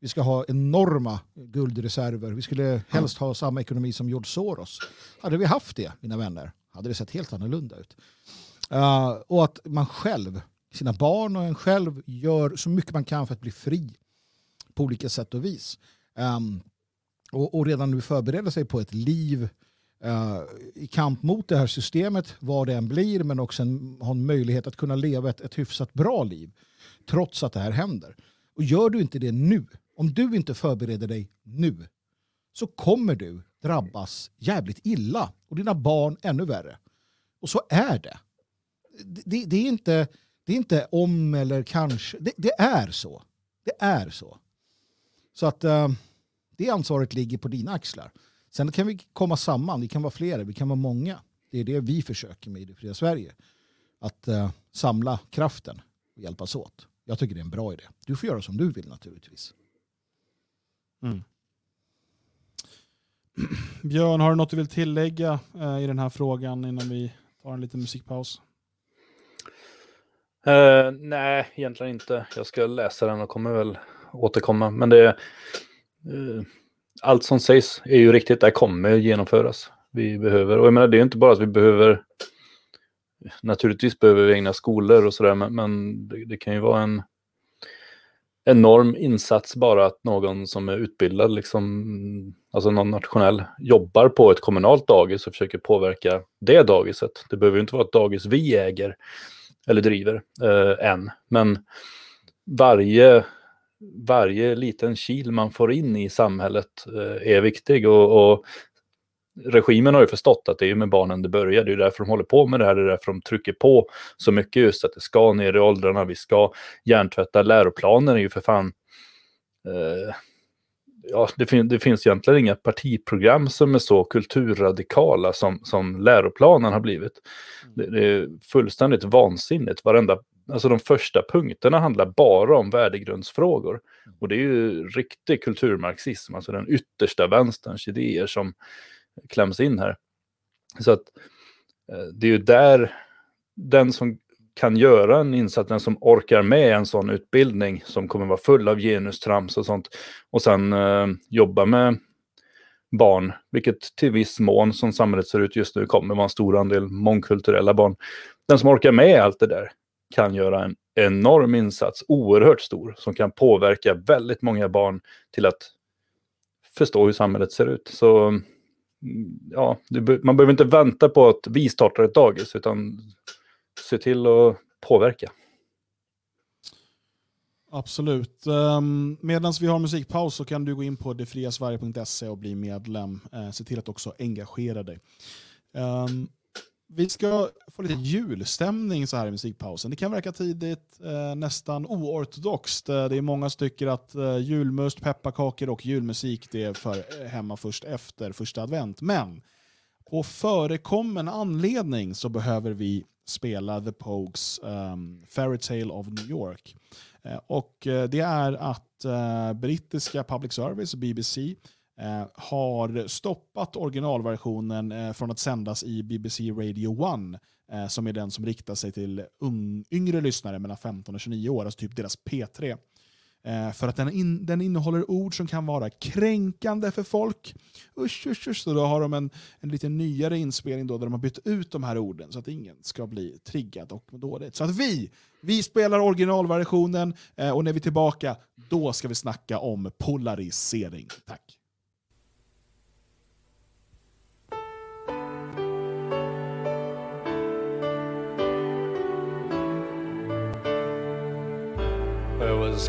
Vi ska ha enorma guldreserver. Vi skulle helst ha samma ekonomi som George Soros. Hade vi haft det, mina vänner, hade det sett helt annorlunda ut. Uh, och att man själv, sina barn och en själv gör så mycket man kan för att bli fri på olika sätt och vis. Um, och, och, redan nu förbereda sig på ett liv uh, i kamp mot det här systemet, vad det än blir, men också en, ha en möjlighet att kunna leva ett, ett hyfsat bra liv trots att det här händer. Och gör du inte det nu, om du inte förbereder dig nu, så kommer du drabbas jävligt illa och dina barn ännu värre. Och så är det det, det, är inte, det är inte om eller kanske. Det, det är så. Det är så. Så att uh, det ansvaret ligger på dina axlar. Sen kan vi komma samman, vi kan vara flera, vi kan vara många. Det är det vi försöker med i det fria Sverige. Att uh, samla kraften och hjälpas åt. Jag tycker det är en bra idé. Du får göra som du vill naturligtvis. Mm. Björn, har du något du vill tillägga uh, i den här frågan innan vi tar en liten musikpaus? Uh, nej, egentligen inte. Jag ska läsa den och kommer väl återkomma. Men det uh, allt som sägs är ju riktigt. Det kommer genomföras. Vi behöver, och jag menar det är inte bara att vi behöver Naturligtvis behöver vi egna skolor och sådär, men, men det, det, kan ju vara en enorm insats bara att någon som är utbildad, liksom, alltså någon nationell, jobbar på ett kommunalt dagis och försöker påverka det dagiset. Det behöver ju inte vara ett dagis vi äger, eller driver eh, än. Men varje, varje liten kil man får in i samhället eh, är viktig. Och, och, regimen har ju förstått att det är med barnen det börjar. Det är därför de håller på med det här. Det är därför de trycker på så mycket just att det ska ner i åldrarna. Vi ska hjärntvätta. Läroplanen är ju för fan eh, ja, det, fin det, finns egentligen inga partiprogram som är så kulturradikala som, som läroplanen har blivit. Mm. Det, det, är fullständigt vansinnigt. Varenda, alltså de första punkterna handlar bara om värdegrundsfrågor. Mm. Och det är ju riktig kulturmarxism, alltså den yttersta vänsterns idéer som kläms in här. Så att eh, det är ju där den som kan göra en insats, den som orkar med en sån utbildning som kommer vara full av genustrams och sånt och sen eh, jobba med barn, vilket till viss mån som samhället ser ut just nu kommer vara en stor andel mångkulturella barn. Den som orkar med allt det där kan göra en enorm insats, oerhört stor, som kan påverka väldigt många barn till att förstå hur samhället ser ut. Så mm, ja, man behöver inte vänta på att vi startar ett dagis, utan se till att påverka. Absolut. Um, Medan vi har musikpaus så kan du gå in på detfriasverige.se och bli medlem. Uh, se till att också engagera dig. Um, vi ska få lite julstämning så här i musikpausen. Det kan verka tidigt, eh, nästan oortodoxt. Eh, det är många som tycker att julmust, pepparkakor och julmusik det är för hemma först efter första advent. Men på förekommen anledning så behöver vi spela The Pogues um, Fairy Tale of New York. Eh, och eh, det är att eh, brittiska public service, BBC, eh, har stoppat originalversionen eh, från att sändas i BBC Radio 1 eh, som är den som riktar sig till yngre lyssnare mellan 15 och 29 år, alltså typ deras P3. Eh, för att den, in, den innehåller ord som kan vara kränkande för folk. Usch, usch, usch. Så då har de en, en lite nyare inspelning då, där de har bytt ut de här orden så att ingen ska bli triggad och dåligt. Så att vi, vi spelar originalversionen eh, och när vi är tillbaka, då ska vi snacka om polarisering. Tack. It was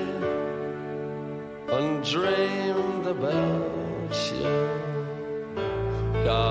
and dreamed about you. Got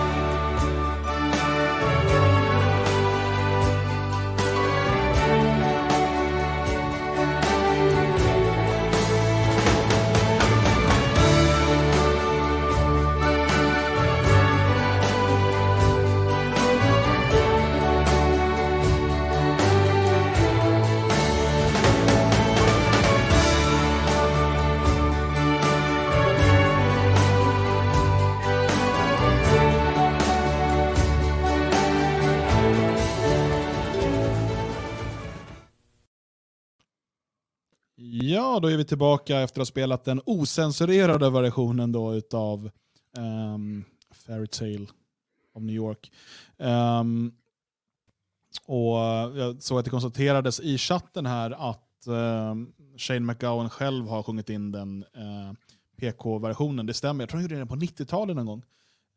Ja, då är vi tillbaka efter att ha spelat den osensurerade versionen då utav um, Fairy Tale of New York. Um, och jag såg att det konstaterades i chatten här att um, Shane McGowan själv har sjungit in den eh, uh, PK-versionen. Det stämmer, jag tror han gjorde den på 90-talet någon gång.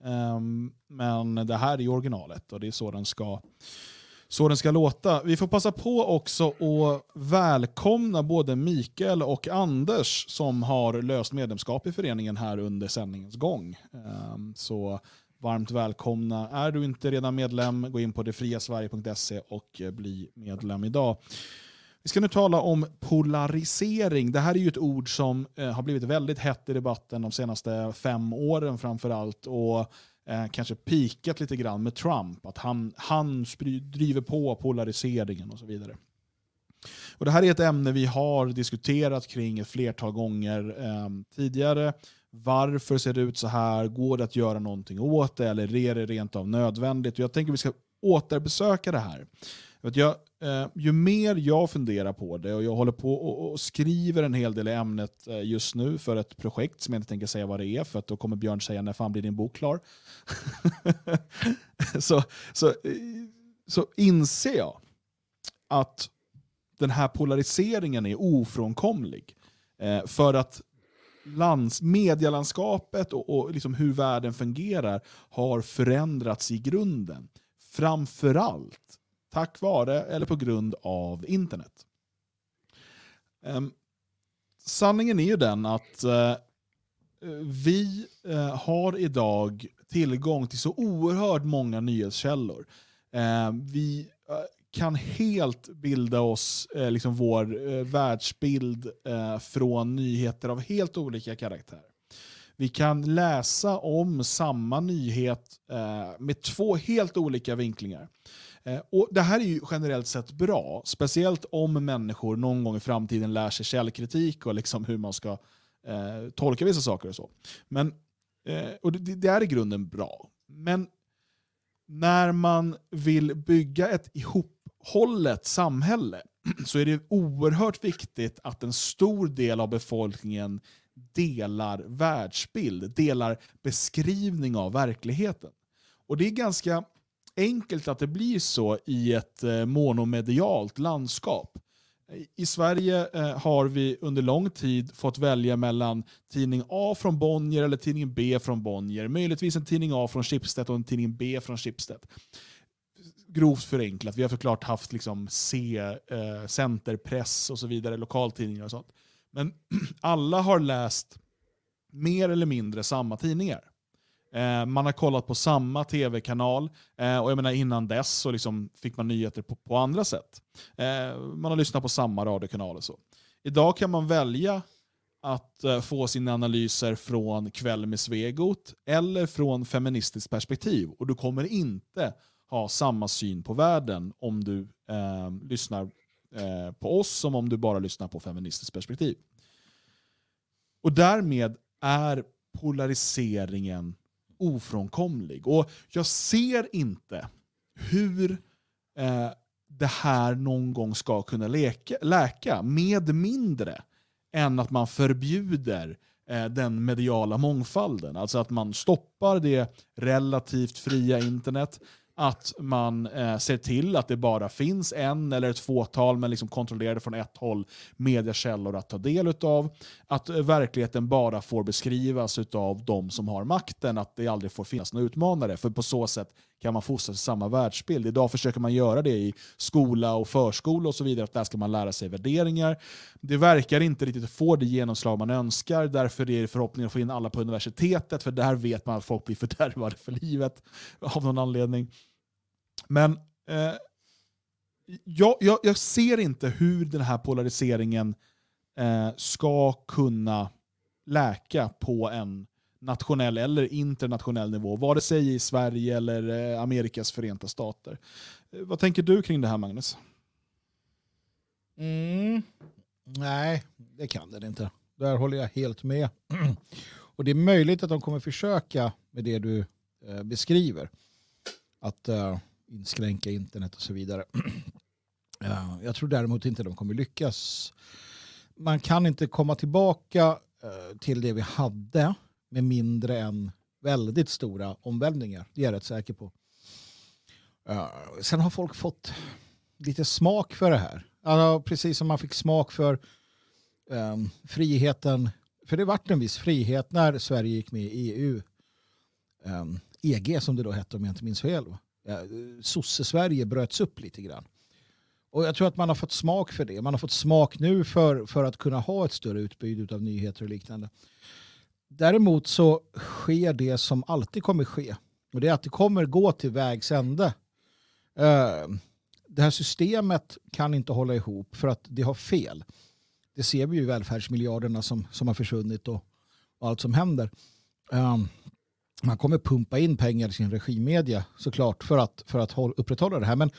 Um, men det här är originalet och det är så den ska så den ska låta. Vi får passa på också att välkomna både Mikael och Anders som har löst medlemskap i föreningen här under sändningens gång. Ehm, så varmt välkomna. Är du inte redan medlem, gå in på detfriasverige.se och eh, bli medlem idag. Vi ska nu tala om polarisering. Det här är ju ett ord som eh, har blivit väldigt hett i debatten de senaste fem åren framför allt. Och eh, kanske pikat lite grann med Trump. Att han, han driver på polariseringen och så vidare. Och det här är ett ämne vi har diskuterat kring ett flertal gånger eh, tidigare. Varför ser det ut så här? Går det att göra någonting åt det? Eller är det rent av nödvändigt? Och jag tänker att vi ska återbesöka det här. Att jag, eh, ju mer jag funderar på det, och jag håller på och, och skriver en hel del i ämnet eh, just nu för ett projekt som jag inte tänker säga vad det är, för att då kommer Björn säga när fan blir din bok klar? <laughs> så, så, eh, så inser jag att den här polariseringen är ofrånkomlig. Eh, för att lands, medielandskapet och, och liksom hur världen fungerar har förändrats i grunden. Framförallt tack vare eller på grund av internet. Ehm, sanningen är ju den att eh, vi eh, har idag tillgång till så oerhört många nyhetskällor. Eh, vi eh, kan helt bilda oss eh, liksom vår eh, världsbild eh, från nyheter av helt olika karaktär. Vi kan läsa om samma nyhet eh, med två helt olika vinklingar. Eh, och Det här är ju generellt sett bra, speciellt om människor någon gång i framtiden lär sig källkritik och liksom hur man ska eh, tolka vissa saker och så. Men, eh, och det, det är i grunden bra. Men när man vill bygga ett ihophållet samhälle <clears throat> så är det oerhört viktigt att en stor del av befolkningen delar världsbild, delar beskrivning av verkligheten. Och det är ganska enkelt att det blir så i ett eh, monomedialt landskap. I Sverige eh, har vi under lång tid fått välja mellan tidning A från Bonnier eller tidning B från Bonnier. Möjligtvis en tidning A från Schibsted och en tidning B från Schibsted. Grovt förenklat. Vi har såklart haft liksom C, eh, centerpress och så vidare, lokaltidningar och sånt. Men <clears throat> alla har läst mer eller mindre samma tidningar. Eh, man har kollat på samma tv-kanal eh, och jag menar innan dess så liksom fick man nyheter på, på andra sätt. Eh, man har lyssnat på samma radiokanal och så. Idag kan man välja att eh, få sina analyser från Kväll med Svegot eller från Feministiskt perspektiv och du kommer inte ha samma syn på världen om du eh, lyssnar eh, på oss som om du bara lyssnar på Feministiskt perspektiv. Och därmed är polariseringen ofrånkomlig. Och jag ser inte hur eh, det här någon gång ska kunna leka, läka med mindre än att man förbjuder eh, den mediala mångfalden. Alltså att man stoppar det relativt fria internet, att man eh, ser till att det bara finns en eller ett fåtal, men liksom kontrollerade från ett håll, mediekällor att ta del av. Att eh, verkligheten bara får beskrivas av de som har makten, att det aldrig får finnas några utmanare. För på så sätt kan man fostras i samma världsbild. Idag försöker man göra det i skola och förskola och så vidare, att där ska man lära sig värderingar. Det verkar inte riktigt få det genomslag man önskar, därför är det förhoppningen att få in alla på universitetet, för där vet man att folk blir <laughs> fördärvade för livet av någon anledning. Men eh, jag, jag, jag ser inte hur den här polariseringen eh, ska kunna läka på en nationell eller internationell nivå, vare sig i Sverige eller eh, Amerikas förenta stater. Eh, vad tänker du kring det här Magnus? Mm. Nej, det kan den inte. Där håller jag helt med. <clears throat> Och det är möjligt att de kommer försöka med det du eh, beskriver. Att eh, inskränka internet och så vidare. Ja, <clears throat> eh, jag tror däremot inte de kommer lyckas man kan inte komma tillbaka eh, till det vi hade med mindre än väldigt stora omvälvningar. Det är jag rätt säker på. Uh, sen har folk fått lite smak för det här. Alltså, precis som man fick smak för um, friheten. För det vart en viss frihet när Sverige gick med i EU. Um, ehm, EG som det då hette om jag inte minns fel. Uh, Sosse-Sverige bröts upp lite grann. Och jag tror att man har fått smak för det. Man har fått smak nu för, för att kunna ha ett större utbud av nyheter och liknande. Däremot så sker det som alltid kommer ske. Och det är att det kommer gå till vägs ände. Eh, det här systemet kan inte hålla ihop för att det har fel. Det ser vi ju i välfärdsmiljarderna som, som har försvunnit och, och allt som händer. Eh, man kommer pumpa in pengar i sin regimedia såklart för att, för att upprätthålla det här. Men,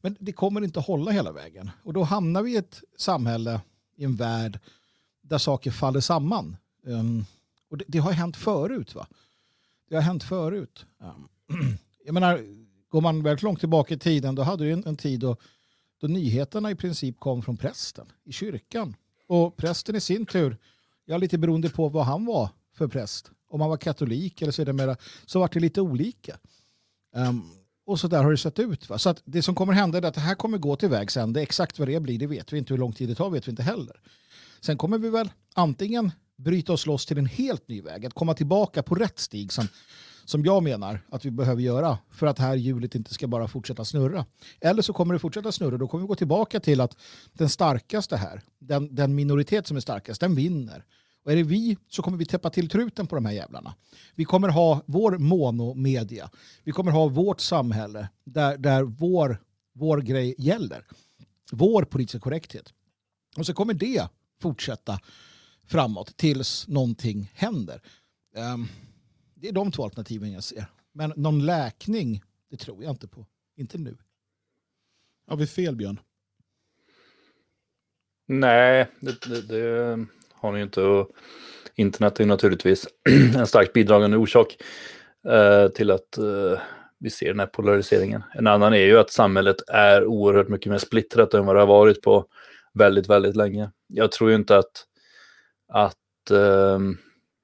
men det kommer inte hålla hela vägen. Och då hamnar vi i ett samhälle, i en värld där saker faller samman. Ehm, och det, det har hänt förut. va? Det har hänt förut. <clears throat> Jag menar, går man väldigt långt tillbaka i tiden då hade du en, en tid då, då nyheterna i princip kom från prästen i kyrkan. Och prästen i sin tur, ja lite beroende på vad han var för präst. Om han var katolik eller så, det mera, så var det lite olika. Um, och så där har det sett ut. Va? Så det som kommer hända är att det här kommer gå till vägs ände. Exakt vad det blir, det vet vi inte. Hur lång tid det tar vet vi inte heller. Sen kommer vi väl antingen bryta oss loss till en helt ny väg, att komma tillbaka på rätt stig som, som jag menar att vi behöver göra för att det här hjulet inte ska bara fortsätta snurra. Eller så kommer det fortsätta snurra, då kommer vi gå tillbaka till att den starkaste här, den, den minoritet som är starkast, den vinner. Och är det vi så kommer vi täppa till truten på de här jävlarna. Vi kommer ha vår monomedia. Vi kommer ha vårt samhälle där, där vår, vår grej gäller. Vår politiska korrekthet. Och så kommer det fortsätta framåt tills någonting händer. Ehm, det är de två alternativen jag ser. Men någon läkning, det tror jag inte på. Inte nu. Har vi fel Björn? Nej, det, det, det har ni ju inte. Och internet är naturligtvis <clears throat> en starkt bidragande orsak eh, till att eh, vi ser den här polariseringen. En annan är ju att samhället är oerhört mycket mer splittrat än vad det har varit på väldigt, väldigt länge. Jag tror ju inte att, att eh,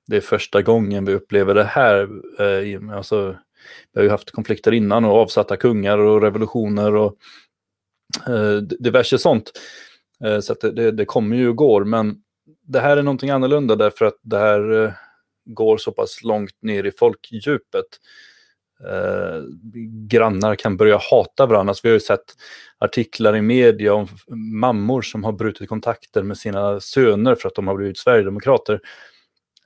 det är första gången vi upplever det här. Eh, alltså, vi har ju haft konflikter innan och avsatta kungar och revolutioner och eh, diverse sånt. Eh, Så att det, det, det kommer ju och går, men det här är någonting annorlunda därför att det här eh, går så pass långt ner i folkdjupet. Eh, grannar kan börja hata varandra. Alltså, vi har ju sett artiklar i media om mammor som har brutit kontakter med sina söner för att de har blivit sverigedemokrater.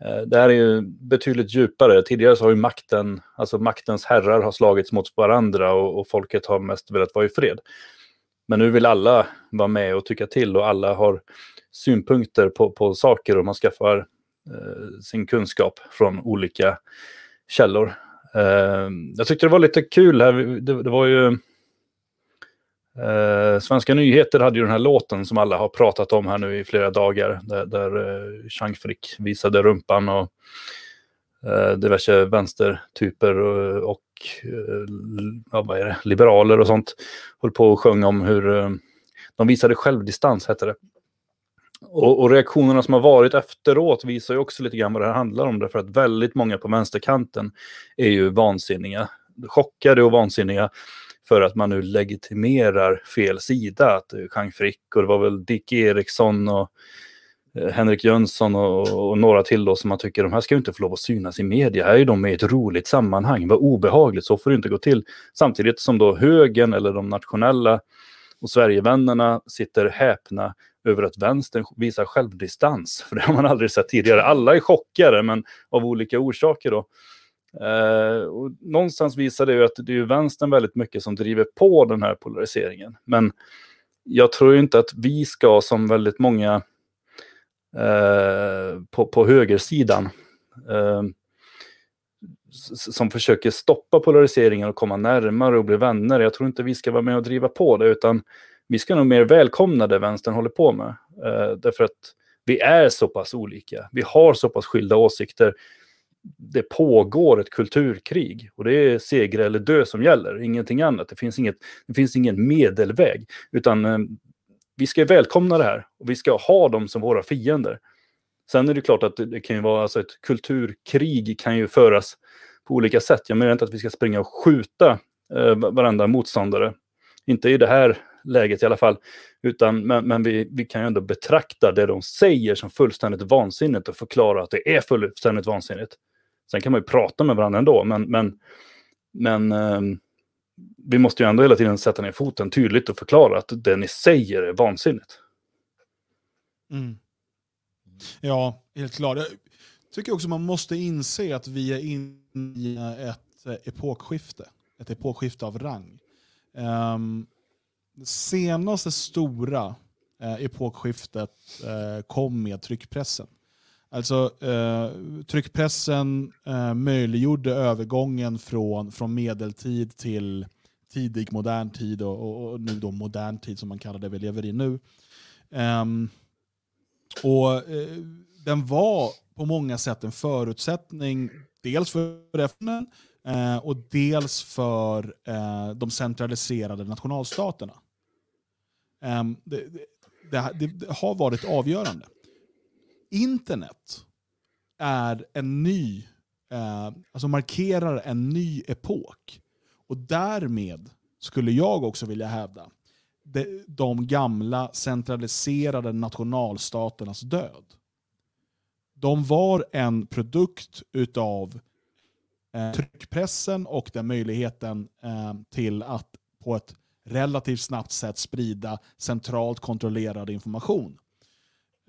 Eh, det här är ju betydligt djupare. Tidigare så har ju makten, alltså maktens herrar har slagits mot varandra och, och folket har mest velat vara i fred. Men nu vill alla vara med och tycka till och alla har synpunkter på, på saker och man skaffar eh, sin kunskap från olika källor. Eh, jag tyckte det var lite kul här, det, det var ju eh, Svenska nyheter hade ju den här låten som alla har pratat om här nu i flera dagar, där, där eh, Chang Frick visade rumpan och eh, diverse vänstertyper och, och eh, ja, vad är det, liberaler och sånt höll på och sjöng om hur eh, de visade självdistans, hette det. Och, och reaktionerna som har varit efteråt visar ju också lite grann vad det här handlar om. Därför att väldigt många på vänsterkanten är ju vansinniga. Chockade och vansinniga för att man nu legitimerar fel sida. Att det är Jean Frick och det var väl Dick Eriksson och eh, Henrik Jönsson och, och några till då som man tycker de här ska ju inte få lov att synas i media. Här är de med i ett roligt sammanhang. Vad obehagligt, så får det inte gå till. Samtidigt som då högern eller de nationella och Sverigevännerna sitter häpna över att vänstern visar självdistans. För det har man aldrig sett tidigare. Alla är chockade, men av olika orsaker. Då. Eh, och någonstans visar det ju att det är vänstern väldigt mycket som driver på den här polariseringen. Men jag tror inte att vi ska, som väldigt många eh, på, på högersidan, eh, som försöker stoppa polariseringen och komma närmare och bli vänner. Jag tror inte vi ska vara med och driva på det, utan vi ska nog mer välkomna det vänstern håller på med. Eh, därför att vi är så pass olika. Vi har så pass skilda åsikter. Det pågår ett kulturkrig och det är seger eller dö som gäller, ingenting annat. Det finns, inget, det finns ingen medelväg, utan eh, vi ska välkomna det här och vi ska ha dem som våra fiender. Sen är det klart att det, kan ju vara, alltså ett kulturkrig kan ju föras på olika sätt. Jag menar inte att vi ska springa och skjuta eh, varandra motståndare. Inte i det här läget i alla fall. Utan, men men vi, vi kan ju ändå betrakta det de säger som fullständigt vansinnigt och förklara att det är fullständigt vansinnigt. Sen kan man ju prata med varandra ändå, men, men, men eh, vi måste ju ändå hela tiden sätta ner foten tydligt och förklara att det ni säger är vansinnigt. Mm. Ja, helt klart. Jag tycker också man måste inse att vi är inne i ett eh, epokskifte. Ett epokskifte av rang. Um, det senaste stora eh, epokskiftet eh, kom med tryckpressen. Alltså eh, tryckpressen eh, möjliggjorde övergången från, från medeltid till tidig modern tid och, och, och nu då modern tid som man kallar det vi lever i nu. Um, och eh, Den var på många sätt en förutsättning dels för FN eh, och dels för eh, de centraliserade nationalstaterna. Ehm, det, det, det, det har varit avgörande. Internet är en ny, eh, alltså markerar en ny epok. Och därmed skulle jag också vilja hävda de, de gamla centraliserade nationalstaternas död. De var en produkt utav eh, tryckpressen och den möjligheten eh, till att på ett relativt snabbt sätt sprida centralt kontrollerad information.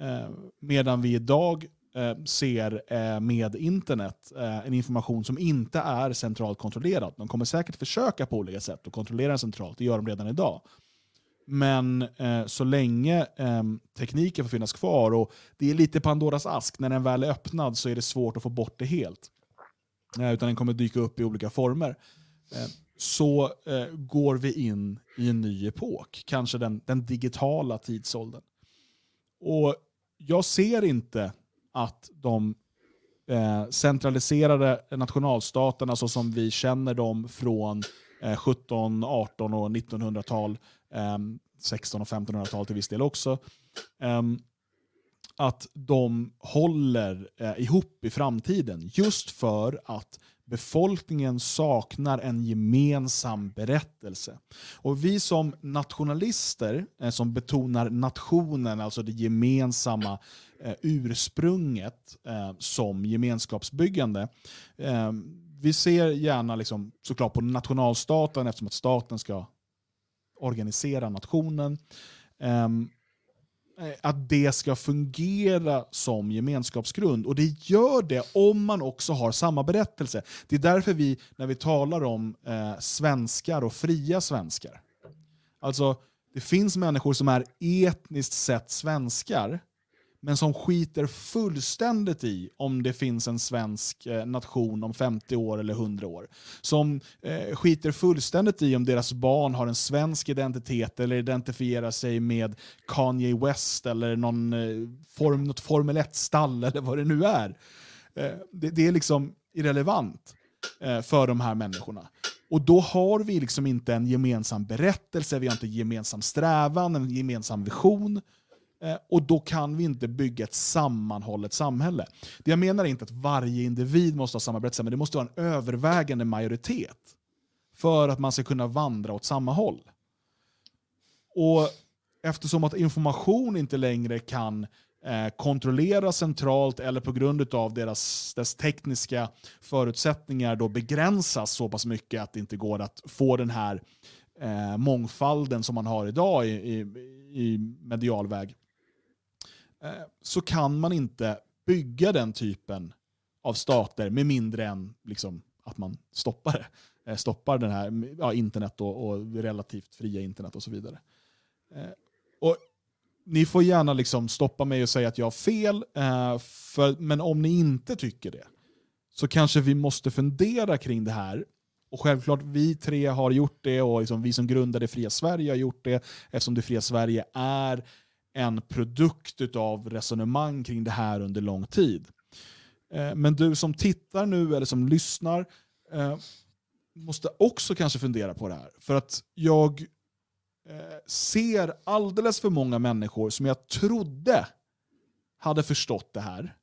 Eh, medan vi idag eh, ser eh, med internet eh, en information som inte är centralt kontrollerad. De kommer säkert försöka på olika sätt att kontrollera den centralt, det gör de redan idag. Men eh, så länge eh, tekniken får finnas kvar, och det är lite Pandoras ask, när den väl är öppnad så är det svårt att få bort det helt. Eh, utan den kommer dyka upp i olika former. Eh, så eh, går vi in i en ny epok, kanske den, den digitala tidsåldern. Och jag ser inte att de eh, centraliserade nationalstaterna så som vi känner dem från eh, 17, 18 och 1900-tal, Ehm, um, 16 och 1500-tal till viss del också, Um, att de håller eh, ihop i framtiden. Just för att befolkningen saknar en gemensam berättelse. Och vi som nationalister, eh, som betonar nationen, alltså det gemensamma eh, ursprunget eh, som gemenskapsbyggande, ehm, vi ser gärna liksom, såklart på nationalstaten eftersom att staten ska organisera nationen. Ehm, eh, att det ska fungera som gemenskapsgrund. Och det gör det om man också har samma berättelse. Det är därför vi, när vi talar om eh, svenskar och fria svenskar, alltså det finns människor som är etniskt sett svenskar, men som skiter fullständigt i om det finns en svensk eh, nation om 50 år eller 100 år. Som eh, skiter fullständigt i om deras barn har en svensk identitet eller identifierar sig med Kanye West eller någon, eh, form, något Formel 1-stall <laughs> eller vad det nu är. Eh, det, det är liksom irrelevant eh, för de här människorna. Och då har vi liksom inte en gemensam berättelse, vi har inte en gemensam strävan, en gemensam vision. Eh, och då kan vi inte bygga ett sammanhållet samhälle. Det jag menar är inte att varje individ måste ha samma berättelse, men det måste vara en övervägande majoritet för att man ska kunna vandra åt samma håll. Och eftersom att information inte längre kan eh, kontrolleras centralt eller på grund av deras, dess tekniska förutsättningar då begränsas så pass mycket att det inte går att få den här eh, mångfalden som man har idag i, i, i medial väg, eh, Eh, så kan man inte bygga den typen av stater med mindre än liksom, att man stoppar det. Eh, stoppar den här ja, internet och, och relativt fria internet och så vidare. Eh, och ni får gärna liksom stoppa mig och säga att jag har fel, för, men om ni inte tycker det så kanske vi måste fundera kring det här. Och självklart, vi tre har gjort det och liksom vi som grundade Fria Sverige har gjort det eftersom det Fria Sverige är en produkt av resonemang kring det här under lång tid. Eh, men du som tittar nu eller som lyssnar eh, måste också kanske fundera på det här. För att jag eh, ser alldeles för många människor som jag trodde hade förstått det här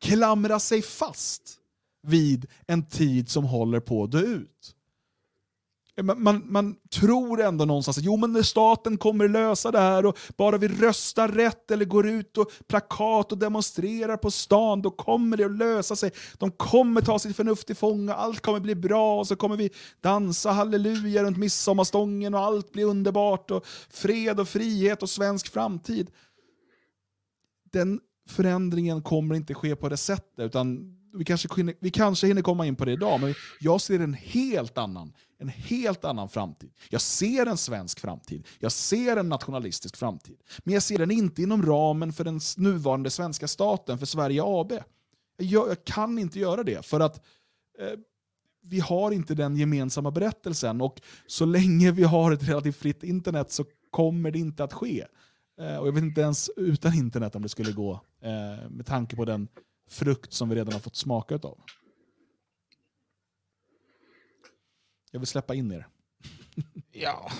klamra sig fast vid en tid som håller på att dö ut. Man, man, man tror ändå någonstans att jo, men staten kommer lösa det här och bara vi röstar rätt eller går ut och plakat och demonstrerar på stan, då kommer det att lösa sig. De kommer ta sitt förnuft till fånga, allt kommer bli bra och så kommer vi dansa halleluja runt midsommarstången och allt blir underbart och fred och frihet och svensk framtid. Den förändringen kommer inte ske på det sättet, utan vi kanske, hinner- vi kanske hinner komma in på det idag, men jag ser en helt annan, en helt annan framtid. Jag ser en svensk framtid, jag ser en nationalistisk framtid. Men jag ser den inte inom ramen för den nuvarande svenska staten, för Sverige AB. Jag, jag kan inte göra det, för att eh, vi har inte den gemensamma berättelsen och så länge vi har ett relativt fritt internet så kommer det inte att ske. Eh, och jag vet inte ens utan internet om det skulle gå, eh, med tanke på den frukt som vi redan har fått smaka av. Jag vill släppa in er. <laughs> Ja.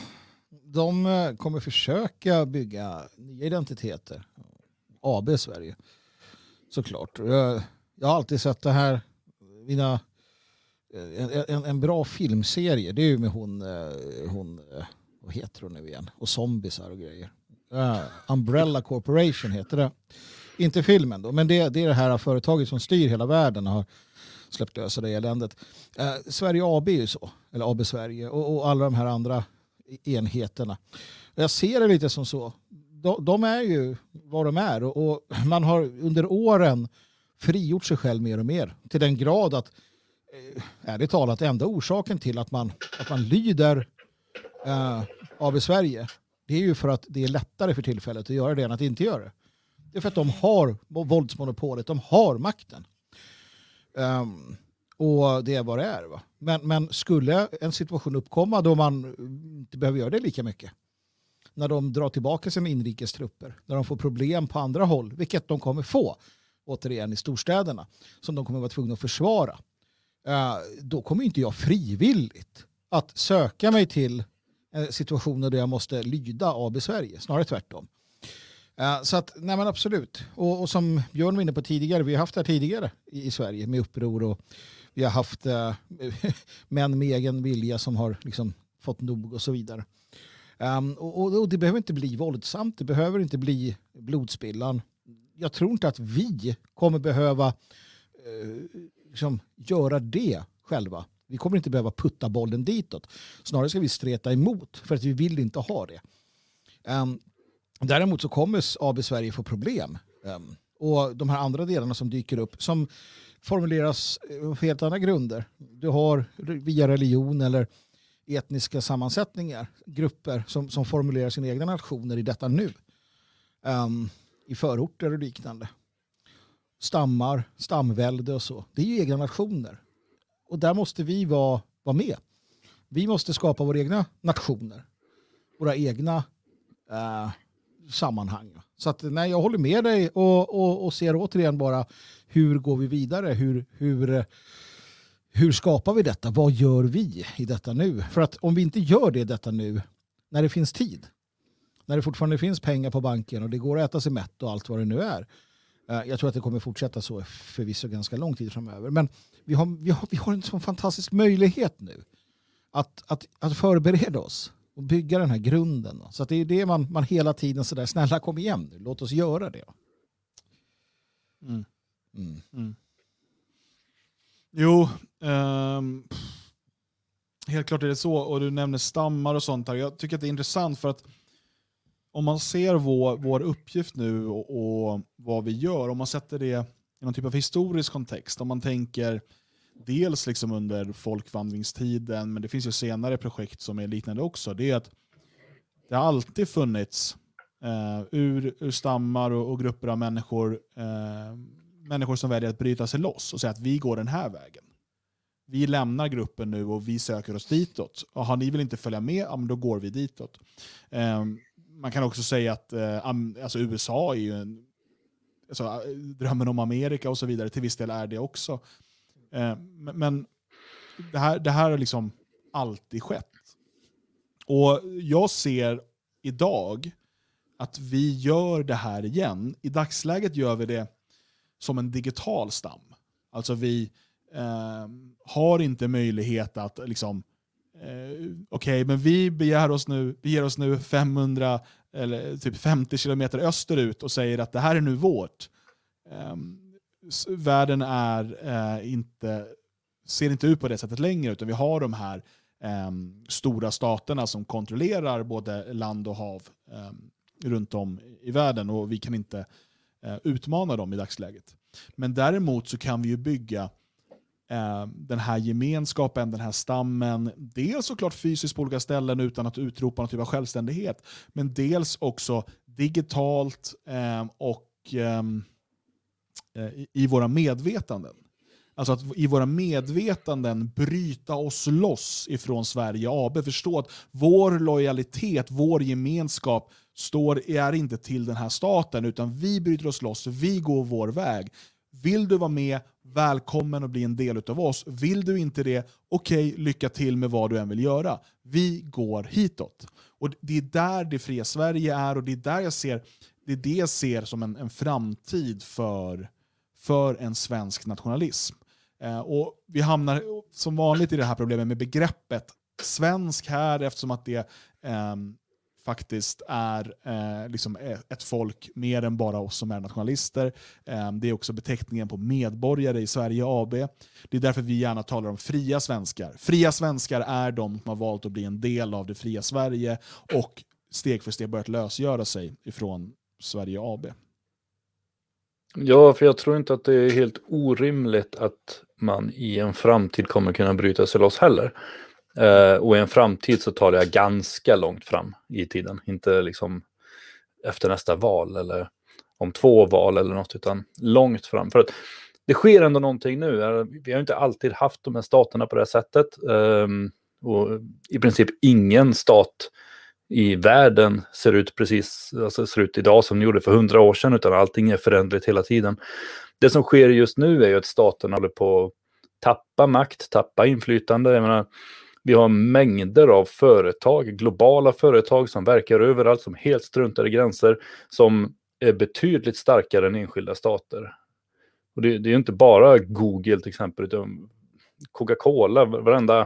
De eh, kommer försöka bygga nya identiteter. AB Sverige. Såklart. Jag, jag har alltid sett det här. Mina, en, en, en bra filmserie. Det är ju med hon, eh, hon eh, vad heter hon nu igen? Och zombisar och grejer. Uh, Umbrella Corporation heter det. Inte filmen då, men det, det är det här företaget som styr hela världen och har släppt lösa det eländet. Eh, Sverige AB är ju så, eller AB Sverige och, och alla de här andra e- enheterna. Jag ser det lite som så. De, de är ju vad de är och, och man har under åren frigjort sig själv mer och mer till den grad att eh, ärligt talat enda orsaken till att man, att man lyder eh, AB Sverige det är ju för att det är lättare för tillfället att göra det än att inte göra det. Det är för att de har våldsmonopolet, de har makten. Um, och det är vad det är. Va? Men, men skulle en situation uppkomma då man inte behöver göra det lika mycket, när de drar tillbaka sina inrikestrupper, när de får problem på andra håll, vilket de kommer få, återigen i storstäderna, som de kommer vara tvungna att försvara, ehm, då kommer inte jag frivilligt att söka mig till eh, situationer där jag måste lyda AB Sverige, snarare tvärtom. Eh, så att, nej men absolut. Och, och som Björn var inne på tidigare, vi har haft det här tidigare i, i Sverige med uppror och vi har haft eh, <laughs> män med egen vilja som har liksom fått nog och så vidare. Um, och, och, och det behöver inte bli våldsamt, det behöver inte bli blodspillan. Jag tror inte att vi kommer behöva uh, liksom göra det själva. Vi kommer inte behöva putta bollen ditåt. Snarare ska vi streta emot för att vi vill inte ha det. Um, Däremot så kommer AB Sverige få problem. Ehm, och de här andra delarna som dyker upp som formuleras eh, på helt andra grunder. Du har via religion eller etniska sammansättningar, grupper som, som formulerar sina egna nationer i detta nu. Um, I förorter och liknande. Stammar, stamvälde och så. Det är ju egna nationer. Och där måste vi vara, vara med. Vi måste skapa våra egna nationer. Våra egna uh, sammanhang. Så att, nej, jag håller med dig och, och, och ser återigen bara hur går vi vidare? Hur, hur, hur skapar vi detta? Vad gör vi i detta nu? För att om vi inte gör det i detta nu, när det finns tid, när det fortfarande finns pengar på banken och det går att äta sig mätt och allt vad det nu är. Eh, jag tror att det kommer fortsätta så förvisso ganska lång tid framöver. Men vi har, vi har, vi har en sån fantastisk möjlighet nu att, att, att förbereda oss och bygga den här grunden. Så det är det man, man hela tiden sådär, snälla kom igen nu, låt oss göra det. Mm. Mm. Jo, ehm, helt klart är det så. Och du nämner stammar och sånt här. Jag tycker att det är intressant för att om man ser vår, vår uppgift nu och, och vad vi gör, om man sätter det i någon typ av historisk kontext, om man tänker dels liksom under folkvandringstiden, men det finns ju senare projekt som är liknande också, det är att det har alltid funnits eh, ur, ur stammar och, och grupper av människor eh, människor som väljer att bryta sig loss och säga att vi går den här vägen. Vi lämnar gruppen nu och vi söker oss ditåt. Och har ni vill inte följa med, ja, men då går vi ditåt. Eh, man kan också säga att eh, alltså USA är ju en, alltså, eh, drömmen om Amerika och så vidare. Till viss del är det också. Eh, men det, här, det här har liksom alltid skett. Och jag ser idag att vi gör det här igen. I dagsläget gör vi det som en digital stam. Alltså vi eh, har inte möjlighet att liksom, eh, okej, men vi begär oss nu, vi ger oss nu 500 eller typ 50 kilometer österut och säger att det här är nu vårt. Eh, världen är eh, inte, ser inte ut på det sättet längre, utan vi har de här eh, stora staterna som kontrollerar både land och hav eh, runt om i världen och vi kan inte eh, utmana dem i dagsläget. Men däremot så kan vi ju bygga ehm, den här gemenskapen, den här stammen, dels såklart fysiskt på olika ställen utan att utropa någon typ av självständighet, men dels också digitalt ehm, och ehm, Eh, i, i våra medvetanden. Alltså att i våra medvetanden bryta oss loss ifrån Sverige AB. Förstå att vår lojalitet, vår gemenskap står, är inte till den här staten, utan vi bryter oss loss, vi går vår väg. Vill du vara med, välkommen att bli en del av oss. Vill du inte det, okej, lycka till med vad du än vill göra. Vi går hitåt. Och Det är där det fria Sverige är och det är där jag ser, det är det jag ser som en, en framtid för, för en svensk nationalism. Eh, och Vi hamnar som vanligt i det här problemet med begreppet svensk här eftersom att det ehm, faktiskt är eh, liksom eh, ett folk mer än bara oss som är nationalister. Eh, det är också beteckningen på medborgare i Sverige AB. Det är därför vi gärna talar om fria svenskar. Fria svenskar är de som har valt att bli en del av det fria Sverige och steg för steg börjat lösgöra sig ifrån Sverige AB. Ja, för jag tror inte att det är helt orimligt att man i en framtid kommer kunna bryta sig loss heller. Eh, och i en framtid så talar jag ganska långt fram i tiden, inte liksom efter nästa val eller om två val eller något, utan långt fram. För att det sker ändå någonting nu. Eh, vi har inte alltid haft de här staterna på det här sättet. Eh, och i princip ingen stat i världen ser ut precis, alltså ser ut idag som den gjorde för hundra år sedan, utan allting är föränderligt hela tiden. Det som sker just nu är ju att staterna håller på att tappa makt, tappa inflytande. Jag menar, vi har mängder av företag, globala företag som verkar överallt, som helt struntar i gränser, som är betydligt starkare än enskilda stater. Och det, det är ju inte bara Google till exempel, utan Coca-Cola, varenda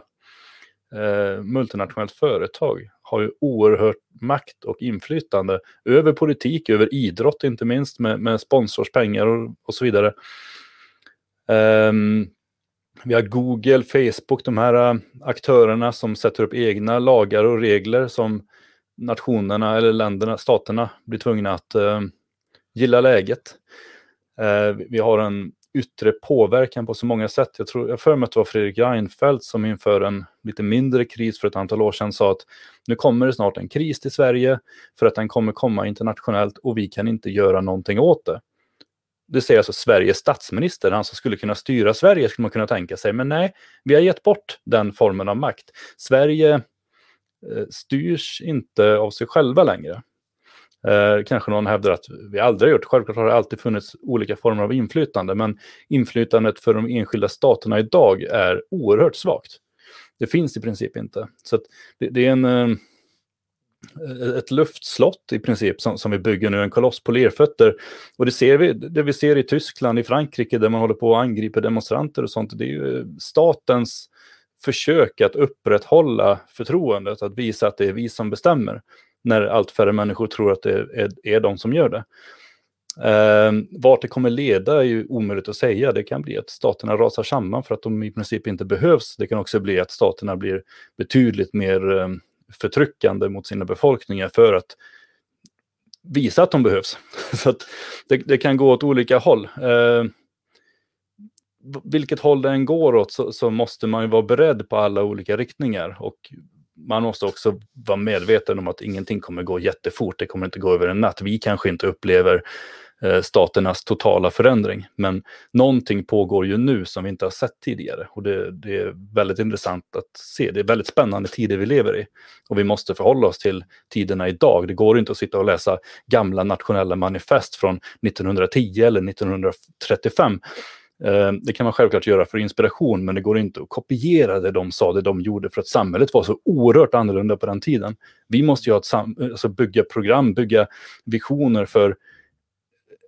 eh, multinationellt företag har ju oerhört makt och inflytande över politik, över idrott inte minst, med, med sponsorspengar och, och så vidare. Um, vi har Google, Facebook, de här äh, aktörerna som sätter upp egna lagar och regler som nationerna eller länderna, staterna blir tvungna att uh, gilla läget. Uh, vi har en yttre påverkan på så många sätt. Jag tror, jag för mig att det var Fredrik Reinfeldt som inför en lite mindre kris för ett antal år sedan sa att nu kommer det snart en kris till Sverige för att den kommer komma internationellt och vi kan inte göra någonting åt det. Det säger alltså Sveriges statsminister, han som skulle kunna styra Sverige skulle man kunna tänka sig. Men nej, vi har gett bort den formen av makt. Sverige eh, styrs inte av sig själva längre. Eh, kanske någon hävdar att vi aldrig har gjort. Självklart har det alltid funnits olika former av inflytande, men inflytandet för de enskilda staterna idag är oerhört svagt. Det finns i princip inte. Så att det, det är en, eh, ett luftslott i princip som, som vi bygger nu, en koloss på lerfötter. Och det ser vi, det vi ser i Tyskland, i Frankrike, där man håller på att angripa demonstranter och sånt, det är ju statens försök att upprätthålla förtroendet, att visa att det är vi som bestämmer när allt färre människor tror att det är, är de som gör det. Eh, vart det kommer leda är ju omöjligt att säga. Det kan bli att staterna rasar samman för att de i princip inte behövs. Det kan också bli att staterna blir betydligt mer eh, förtryckande mot sina befolkningar för att visa att de behövs. <laughs> Så att det, det kan gå åt olika håll. Eh, vilket håll det än går åt så, så måste man ju vara beredd på alla olika riktningar. Och man måste också vara medveten om att ingenting kommer gå jättefort. Det kommer inte gå över en natt. Vi kanske inte upplever eh, staternas totala förändring. Men någonting pågår ju nu som vi inte har sett tidigare. Och det, det, är väldigt intressant att se. Det är väldigt spännande tider vi lever i. Och vi måste förhålla oss till tiderna idag. Det går inte att sitta och läsa gamla nationella manifest från 1910 eller 1935. Eh, det kan man självklart göra för inspiration, men det går inte att kopiera det de sa, det de gjorde, för att samhället var så oerhört annorlunda på den tiden. Vi måste ju ha ett sam- alltså bygga program, bygga visioner för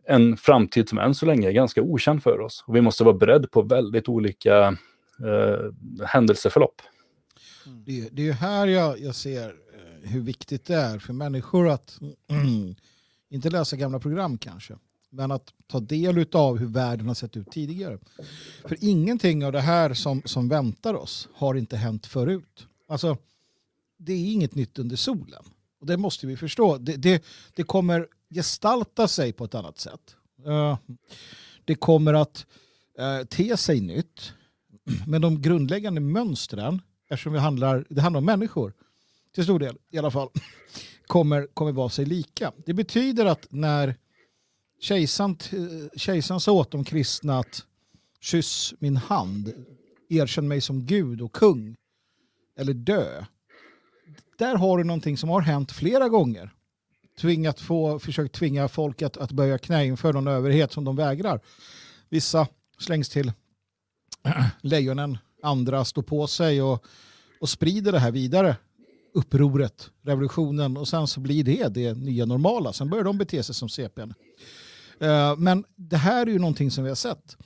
en framtid som än så länge är ganska okänd för oss. Och vi måste vara beredda på väldigt olika eh, händelseförlopp. Mm. Det, det är ju här jag, jag ser eh, hur viktigt det är för människor att <clears throat> inte läsa gamla program kanske, men att ta del av hur världen har sett ut tidigare. För ingenting av det här som, som väntar oss har inte hänt förut. Alltså, det är inget nytt under solen. Och det måste vi förstå. Det, det, det kommer gestalta sig på ett annat sätt. Eh, det kommer att uh, te sig nytt. Men de grundläggande mönstren, eftersom vi handlar, det handlar om människor, till stor del i alla fall, kommer, kommer vara sig lika. Det betyder att när kejsaren, eh, kejsaren sa åt de kristna att kyss min hand, erkänn mig som Gud och kung, eller dö. Där har du någonting som har hänt flera gånger. Tvingat få, försökt tvinga folk att, att böja knä inför någon överhet som de vägrar. Vissa slängs till <clears throat> lejonen, andra står på sig och, och sprider det här vidare. Upproret, revolutionen och sen så blir det det nya normala. Sen börjar de bete sig som CPN. Eh, men det här är ju någonting som vi har sett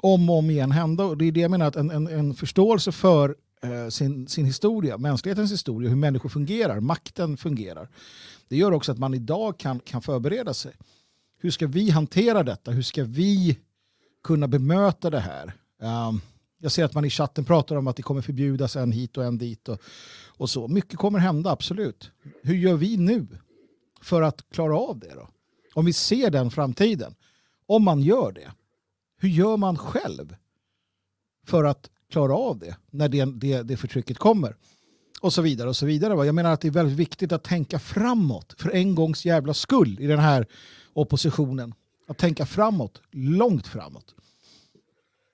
om och om igen hända. Och det är det jag menar, att en, en, en förståelse för eh, sin, sin historia, mänsklighetens historia, hur människor fungerar, makten fungerar. Det gör också att man idag kan, kan förbereda sig. Hur ska vi hantera detta? Hur ska vi kunna bemöta det här? Um, jag ser att man i chatten pratar om att det kommer förbjudas en hit och en dit och, och så. Mycket kommer hända, absolut. Hur gör vi nu för att klara av det då? Om vi ser den framtiden, om man gör det, hur gör man själv för att klara av det när det, det, det förtrycket kommer? Och så vidare och så vidare. Jag menar att det är väldigt viktigt att tänka framåt för en gångs jävla skull i den här oppositionen. Att tänka framåt, långt framåt.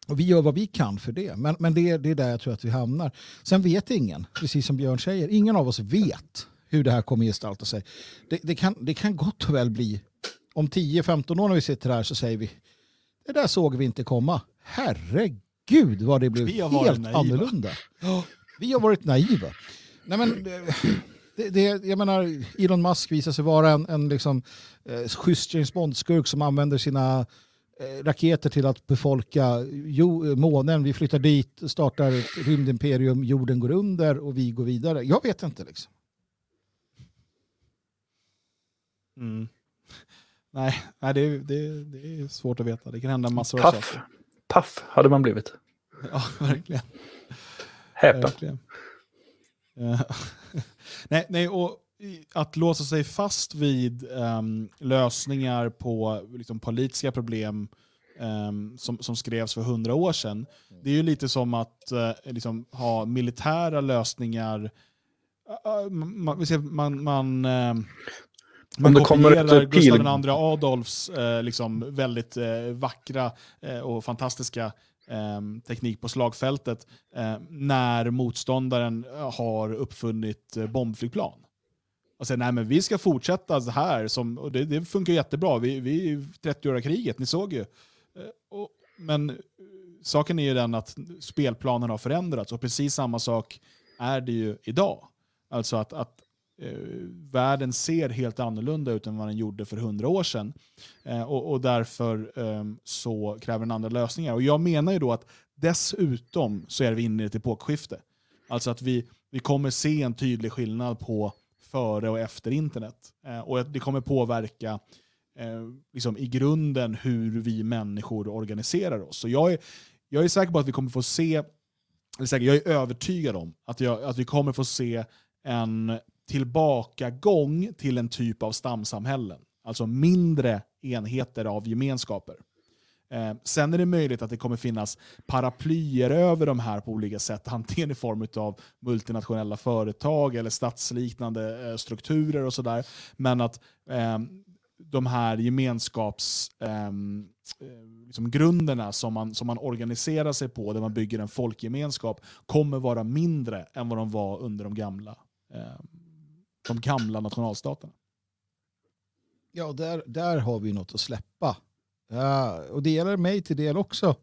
Och vi gör vad vi kan för det. Men, men det, är- det är där jag tror att vi hamnar. Sen vet ingen, precis som Björn säger, ingen av oss vet hur det här kommer gestalta sig. Det, det, kan, det kan gott och väl bli, om 10-15 år när vi sitter här så säger vi, det där såg vi inte komma. Herregud vad det blev Vi har varit helt naiva. annorlunda. Vi har varit naiva. Nej, men, det, det, jag menar, Elon Musk visar sig vara en, en liksom, eh, schysst James Bond-skurk som använder sina eh, raketer till att befolka jo, månen. Vi flyttar dit, startar ett rymdimperium, jorden går under och vi går vidare. Jag vet inte. Liksom. Mm. Nej, nej det, är- det, är- det är svårt att veta. Det kan hända massor av Paff. saker. Paff hade man blivit. Ja, <laughs> verkligen. Häpen. verkligen. Eh, <laughs> nej, nej, och att låsa sig fast vid ehm, lösningar på liksom, politiska problem ehm, som, som skrevs för hundra år sedan. Det är ju lite som att eh, liksom, ha militära lösningar. Uh, man, ser, man, man, ehm, man det kommer ett Gustav pil- II Adolfs eh, liksom, väldigt eh, vackra eh, och fantastiska eh, teknik på slagfältet eh, när motståndaren eh, har uppfunnit eh, bombflygplan. Och säger nej men vi ska fortsätta så här, som, och det, det funkar jättebra. Vi, vi är i 30-åriga kriget, ni såg ju. Och, men saken är ju den att spelplanen har förändrats och precis samma sak är det ju idag. Alltså att, att Eh, världen ser helt annorlunda ut än vad den gjorde för hundra år sedan. Eh, och, och därför eh, så kräver den andra lösningar. Och jag menar ju då att dessutom så är vi inne i ett epokskifte. Alltså att vi, vi kommer se en tydlig skillnad på före och efter internet. Eh, och att det kommer påverka eh, liksom i grunden hur vi människor organiserar oss. Så jag är, jag är säker på att vi kommer få se, eller jag är övertygad om att, jag, att vi kommer få se en tillbakagång till en typ av stamsamhällen. Alltså mindre enheter av gemenskaper. Eh, sen är det möjligt att det kommer finnas paraplyer över de här på olika sätt, antingen i form av multinationella företag eller statsliknande eh, strukturer och sådär. Men att eh, de här gemenskapsgrunderna ehm, eh, liksom grunderna som man, som man organiserar sig på, där man bygger en folkgemenskap, kommer vara mindre än vad de var under de gamla, eh, de gamla nationalstaterna. Ja, där, där har vi något att släppa. Ja, och det gäller mig till del också.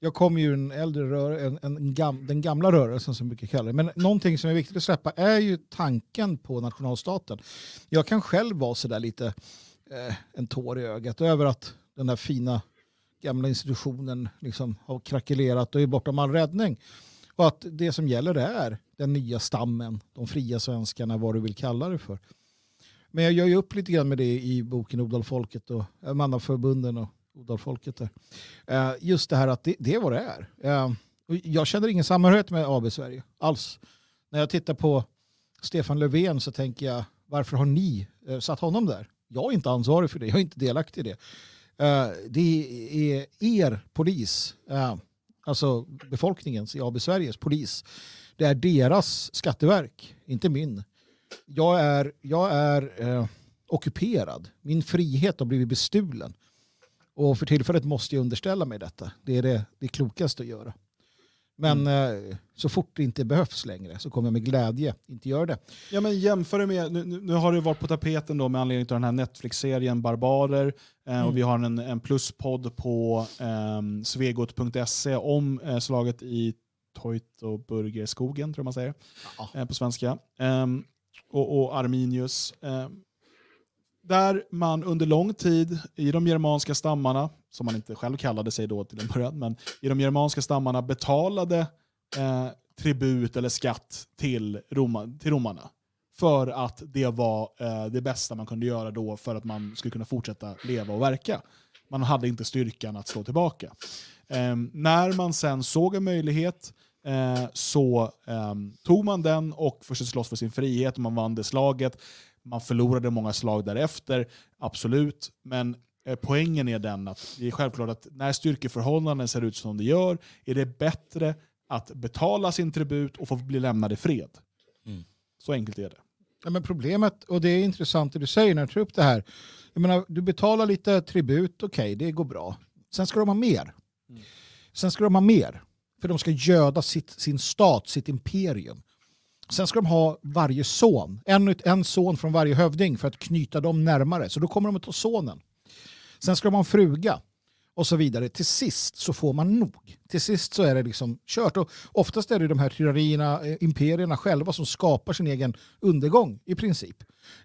jag kommer ju ur en äldre rörelse, en, en gam, den gamla rörelsen som vi brukar kalla det. Men någonting som är viktigt att släppa är ju tanken på nationalstaten. Jag kan själv vara sådär lite eh, en tår i ögat över att den här fina gamla institutionen liksom har krackelerat och är bortom all räddning. Och att det som gäller är den nya stammen, de fria svenskarna, vad du vill kalla det för. Men jag gör ju upp lite grann med det i boken Odalfolket och eh, Mannaförbunden och Odalfolket. Där. Eh, just det här att det, det är vad det är. Eh, jag känner ingen samhörighet med AB Sverige alls. När jag tittar på Stefan Löfven så tänker jag, varför har ni satt honom där? Jag är inte ansvarig för det, jag är inte delaktig i det. Det är er polis, alltså befolkningens i AB Sveriges polis. Det är deras skatteverk, inte min. Jag är, jag är eh, ockuperad. Min frihet har blivit bestulen. Och för tillfället måste jag underställa mig detta. Det är det, det klokaste att göra. Men eh, så fort det inte behövs längre så kommer jag med glädje inte göra det. Ja, men jämför det med, nu, nu har det varit på tapeten då med anledning av den här Netflix-serien Barbarer eh, Mm. och vi har en, en pluspodd på eh, svegot.se om eh, slaget i Teutoburgerskogen, tror man säger Ja. eh, på svenska. Ehm, och, och Arminius. ehm, där man under lång tid i de germanska stammarna, som man inte själv kallade sig då till en början, men i de germanska stammarna betalade eh, tribut eller skatt till, Roma, till romarna. För att det var eh, det bästa man kunde göra då för att man skulle kunna fortsätta leva och verka. Man hade inte styrkan att slå tillbaka. Eh, när man sen såg en möjlighet eh, så ehm, tog man den och försökte slåss för sin frihet. Man vann det slaget. Man förlorade många slag därefter, absolut. Men poängen är den att det är självklart att när styrkeförhållanden ser ut som det gör är det bättre att betala sin tribut och få bli lämnad i fred. Mm. Så enkelt är det. Ja, men problemet, och det är intressant det du säger när du tar upp det här. Jag menar, du betalar lite tribut, okej, det går bra. Sen ska de ha mer. Sen ska de ha mer. För de ska göda sitt, sin stat, sitt imperium. Sen ska de ha varje son, en, en son från varje hövding för att knyta dem närmare. Så då kommer de att ta sonen. Sen ska man fruga och så vidare. Till sist så får man nog. Till sist så är det liksom kört. Och oftast är det de här tyrannierna, eh, imperierna själva som skapar sin egen undergång i princip.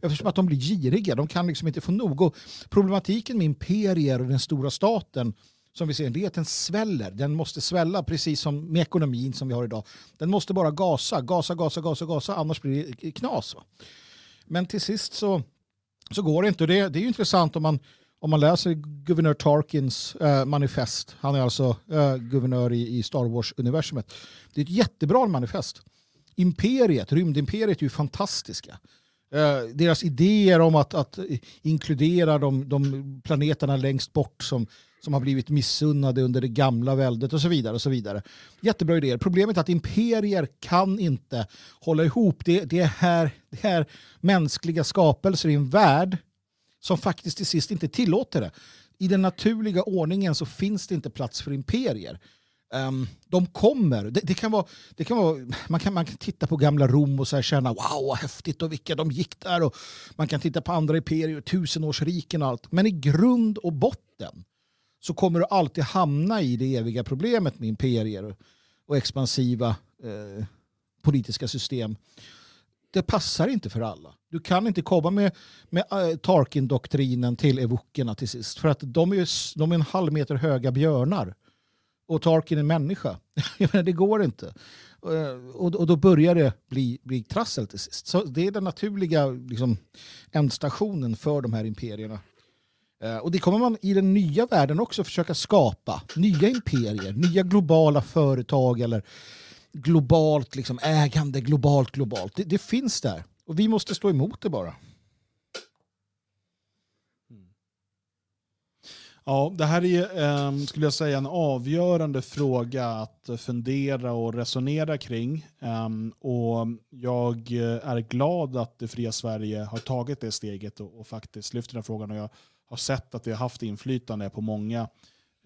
Eftersom att de blir giriga, de kan liksom inte få nog. Och problematiken med imperier och den stora staten som vi ser, det är att den sväller. Den måste svälla precis som med ekonomin som vi har idag. Den måste bara gasa, gasa, gasa, gasa, gasa, annars blir det knas. Va? Men till sist så, så går det inte. Och det, det är ju intressant om man, om man läser guvernör Tarkins eh, manifest. Han är alltså eh, guvernör i, i Star Wars-universumet. Det är ett jättebra manifest. Imperiet, rymdimperiet är ju fantastiska. Eh, deras idéer om att, att inkludera de, de planeterna längst bort som, som har blivit missunnade under det gamla väldet och så vidare. och så vidare. Jättebra idéer. Problemet är att imperier kan inte hålla ihop. Det, det, är här, det är mänskliga skapelser i en värld som faktiskt till sist inte tillåter det. I den naturliga ordningen så finns det inte plats för imperier. Um, de kommer. Det, det, kan vara, det kan vara, man, kan, man kan titta på gamla Rom och så här känna wow vad häftigt och vilka de gick där. Och man kan titta på andra imperier, tusenårsriken och allt. Men i grund och botten så kommer du alltid hamna i det eviga problemet med imperier och, och expansiva eh, politiska system. Det passar inte för alla. Du kan inte komma med, med eh, Tarkin-doktrinen till evokerna till sist. För att de är, ju de är en halv meter höga björnar. Och Tarkin är människa. <laughs> Menar, det går inte. Eh, och, och då börjar det bli, bli trassel till sist. Så det är den naturliga liksom, ändstationen för de här imperierna. Eh, och det kommer man i den nya världen också försöka skapa. Nya imperier, nya globala företag eller globalt liksom, ägande, globalt, globalt. Det, det finns där. Och vi måste stå emot det bara. Ja, det här är, ehm, skulle jag säga, en avgörande fråga att fundera och resonera kring. Ehm, och jag är glad att det fria Sverige har tagit det steget och, och faktiskt lyft den här frågan. Och jag har sett att det har haft inflytande på många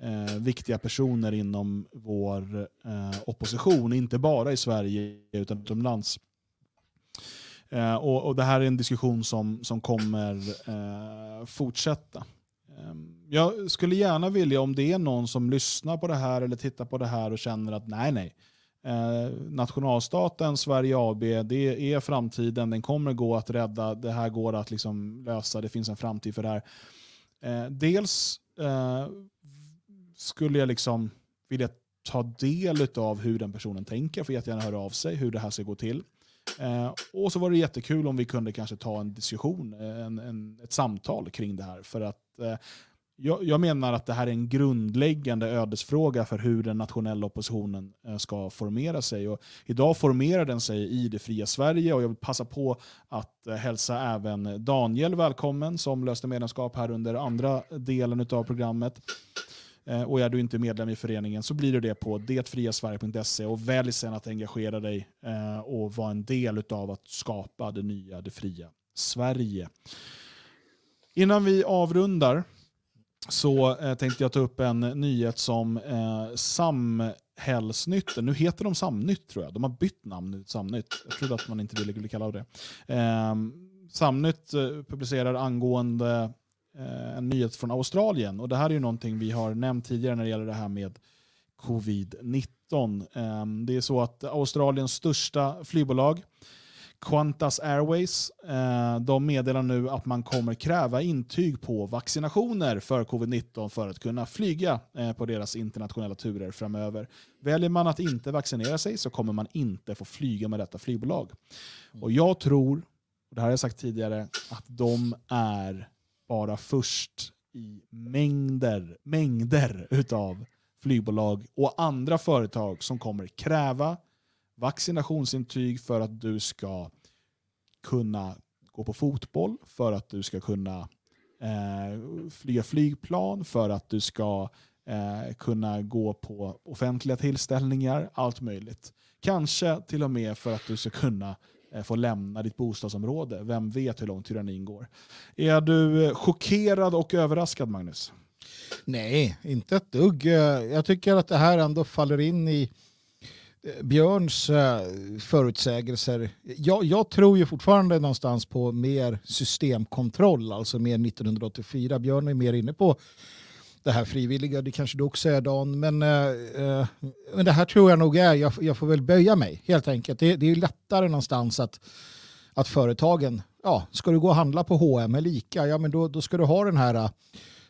eh, viktiga personer inom vår eh, opposition, inte bara i Sverige utan utomlands. Eh, och, och det här är en diskussion som, som kommer eh, fortsätta. Ehm, jag skulle gärna vilja, om det är någon som lyssnar på det här eller tittar på det här och känner att nej, nej. Eh, nationalstaten Sverige AB, det är framtiden, den kommer gå att rädda, det här går att liksom lösa, det finns en framtid för det här. Eh, dels eh, skulle jag liksom vilja ta del av hur den personen tänker, får jättegärna höra av sig hur det här ska gå till. Eh, och så var det jättekul om vi kunde kanske ta en diskussion, en, en, ett samtal kring det här. För att eh, jag, jag menar att det här är en grundläggande ödesfråga för hur den nationella oppositionen eh, ska formera sig. Och idag formerar den sig i det fria Sverige och jag vill passa på att eh, hälsa även Daniel välkommen som löste medlemskap här under andra delen av programmet. Eh, och är du inte medlem i föreningen så blir du det på detfriasverige.se och välj sen att engagera dig eh, och vara en del av att skapa det nya, det fria Sverige. Innan vi avrundar så eh, tänkte jag ta upp en nyhet som eh, Samhällsnytt, nu heter de Samnytt tror jag, de har bytt namn nu till Samnytt. Jag trodde att man inte ville, kalla det. Ehm, eh, Samnytt publicerar angående Eh, en nyhet från Australien. Och Det här är ju någonting vi har nämnt tidigare när det gäller det här med covid-19. Ehm, det är så att Australiens största flygbolag, Qantas Airways, eh, de meddelar nu att man kommer kräva intyg på vaccinationer för covid-19 för att kunna flyga eh, på deras internationella turer framöver. Väljer man att inte vaccinera sig så kommer man inte få flyga med detta flygbolag. Och jag tror, och det här har jag sagt tidigare, att de är vara först i mängder, mängder utav flygbolag och andra företag som kommer kräva vaccinationsintyg för att du ska kunna gå på fotboll, för att du ska kunna eh, flyga flygplan, för att du ska eh, kunna gå på offentliga tillställningar, allt möjligt. Kanske till och med för att du ska kunna Eh, får lämna ditt bostadsområde. Vem vet hur långt tyrannin går. Är du eh, chockerad och överraskad, Magnus? Nej, inte ett dugg. Eh, jag tycker att det här ändå faller in i Björns förutsägelser. Jag, jag tror ju fortfarande någonstans på mer systemkontroll, alltså mer 1984. Björn är mer inne på det här frivilliga, det kanske du också är Dan, men, eh, eh, men det här tror jag nog är, jag, jag får väl böja mig helt enkelt. Det, det är ju lättare någonstans att, att företagen, ja, ska du gå och handla på H&M eller Ica, ja men då, då ska du ha den här eh,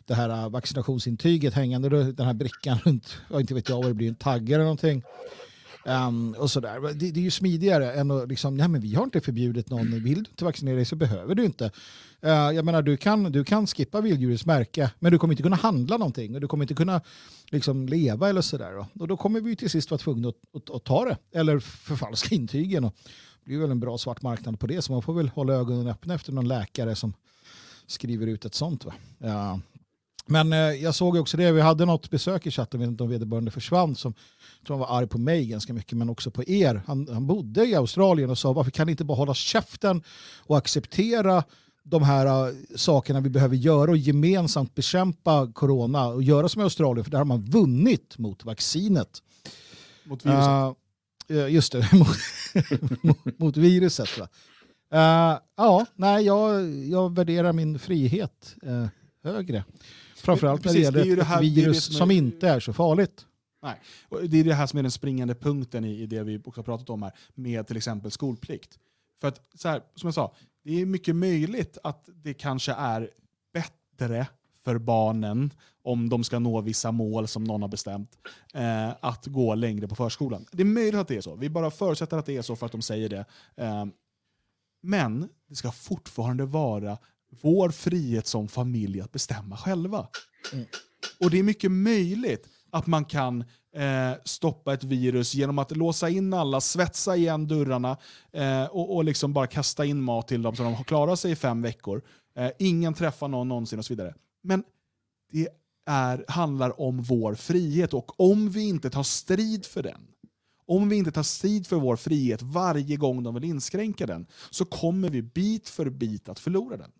det här eh, vaccinationsintyget hängande, den här brickan runt, jag inte vet jag vad det blir, en tagg eller någonting. Ehm, och sådär. Det, det är ju smidigare än att liksom, nej men vi har inte förbjudit någon, vill du inte vaccinera dig så behöver du inte. Eh, jag menar du kan, du kan skippa vilddjurets märke men du kommer inte kunna handla någonting och du kommer inte kunna liksom, leva eller sådär. då. Och då kommer vi till sist vara tvungna att, att, att ta det eller förfalska intygen. Och det blir väl en bra svart marknad på det så man får väl hålla ögonen öppna efter någon läkare som skriver ut ett sånt. Va? Ja. Men eh, jag såg också det, vi hade något besök i chatten, jag vet inte om vederbörande försvann, som tror han var arg på mig ganska mycket, men också på er. Han, han bodde i Australien och sa varför kan ni inte bara hålla käften och acceptera de här uh, sakerna vi behöver göra och gemensamt bekämpa corona och göra som i Australien, för där har man vunnit mot vaccinet. Mot viruset? Uh, just det, <laughs> mot, mot, mot viruset. Uh, ja, nej, jag, jag värderar min frihet högre. Framförallt när det gäller det ett här- det är det virus som är- som inte är så farligt. Nej. Och det är det här som är den springande punkten i, i det vi också pratat om här, med till exempel skolplikt. För att, så här, som jag sa, det är mycket möjligt att det kanske är bättre för barnen om de ska nå vissa mål som någon har bestämt, eh, att gå längre på förskolan. Det är möjligt att det är så. Vi bara förutsätter att det är så för att de säger det. Eh, men det ska fortfarande vara vår frihet som familj att bestämma själva. Och det är mycket möjligt att man kan eh, stoppa ett virus genom att låsa in alla, svetsa igen dörrarna eh, och, och liksom bara kasta in mat till dem så de klarar sig i fem veckor. Eh, ingen träffar någon någonsin och så vidare. Men det är, handlar om vår frihet och om vi inte tar strid för den, om vi inte tar strid för vår frihet varje gång de vill inskränka den, så kommer vi bit för bit att förlora den.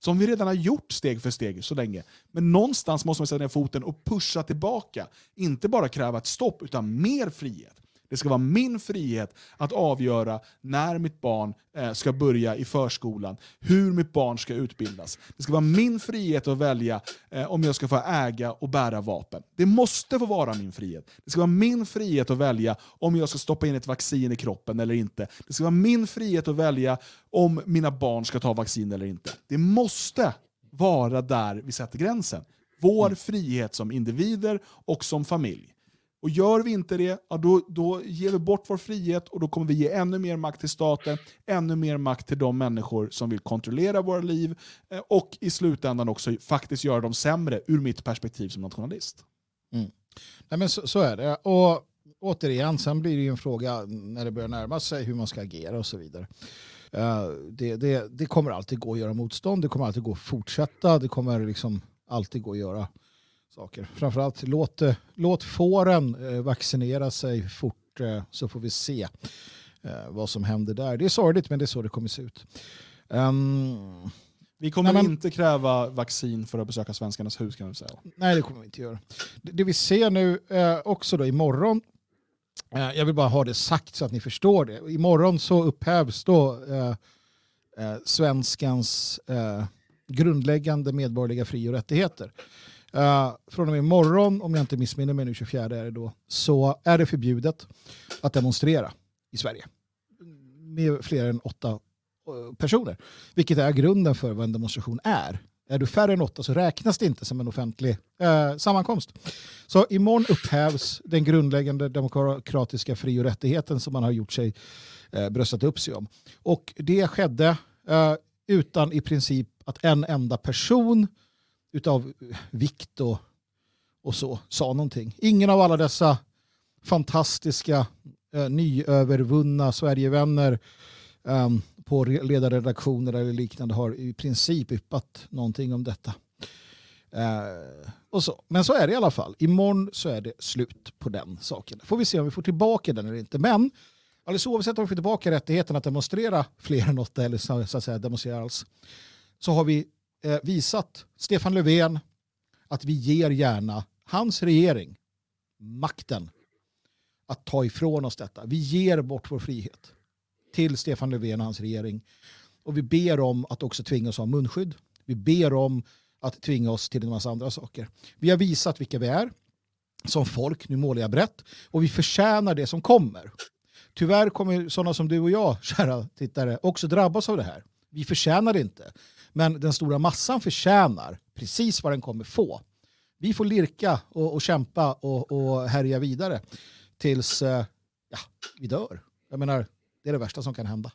Som vi redan har gjort steg för steg så länge. Men någonstans måste man sätta ner foten och pusha tillbaka. Inte bara kräva ett stopp, utan mer frihet. Det ska vara min frihet att avgöra när mitt barn eh, ska börja i förskolan, hur mitt barn ska utbildas. Det ska vara min frihet att välja eh, om jag ska få äga och bära vapen. Det måste få vara min frihet. Det ska vara min frihet att välja om jag ska stoppa in ett vaccin i kroppen eller inte. Det ska vara min frihet att välja om mina barn ska ta vaccin eller inte. Det måste vara där vi sätter gränsen. Vår frihet som individer och som familj. Och gör vi inte det, ja, då, då ger vi bort vår frihet och då kommer vi ge ännu mer makt till staten, ännu mer makt till de människor som vill kontrollera våra liv eh, och i slutändan också faktiskt göra dem sämre ur mitt perspektiv som nationalist. Mm. Nej, men så, så är det. Och återigen, sen blir det ju en fråga när det börjar närma sig hur man ska agera och så vidare. Eh, det, det, det kommer alltid gå att göra motstånd, det kommer alltid gå att fortsätta, det kommer liksom alltid gå att göra saker. Framförallt låt, eh, låt fåren eh, vaccinera sig fort eh, så får vi se vad som händer där. Det är sorgligt men det är så det kommer se ut. Ehm, Vi kommer Nej, men- inte kräva vaccin för att besöka Svenskarnas hus kan vi säga. Nej, det kommer vi inte göra. Det, det vi ser nu eh, också då imorgon, eh, jag vill bara ha det sagt så att ni förstår det. Imorgon så upphävs då eh, svenskans grundläggande medborgerliga fri och rättigheter. Uh, från och med imorgon, om jag inte missminner mig nu 24 är det då, så är det förbjudet att demonstrera i Sverige. Med fler än åtta eh, personer. Vilket är grunden för vad en demonstration är. Är du färre än åtta så räknas det inte som en offentlig eh, sammankomst. Så imorgon upphävs den grundläggande demokratiska fri och rättigheten som man har gjort sig eh, bröstat upp sig om. Och det skedde eh, utan i princip att en enda person utav vikt och, och så sa någonting. Ingen av alla dessa fantastiska eh, nyövervunna Sverigevänner eh, på ledarredaktioner eller liknande har i princip yppat någonting om detta. Eh, och så. Men så är det i alla fall. Imorgon så är det slut på den saken. Får vi se om vi får tillbaka den eller inte. Men alldeles oavsett om vi får tillbaka rättigheten att demonstrera fler än åtta eller så, så att säga demonstrera alls så har vi Eh, visat Stefan Löfven att vi ger gärna hans regering makten att ta ifrån oss detta. Vi ger bort vår frihet till Stefan Löfven och hans regering. Och vi ber om att också tvinga oss ha munskydd. Vi ber om att tvinga oss till en massa andra saker. Vi har visat vilka vi är som folk, nu målar jag brett, och vi förtjänar det som kommer. Tyvärr kommer sådana som du och jag, <laughs> kära tittare, också drabbas av det här. Vi förtjänar det inte. Men den stora massan förtjänar precis vad den kommer få. Vi får lirka och, och kämpa och, och härja vidare tills eh, ja, vi dör. Jag menar, det är det värsta som kan hända.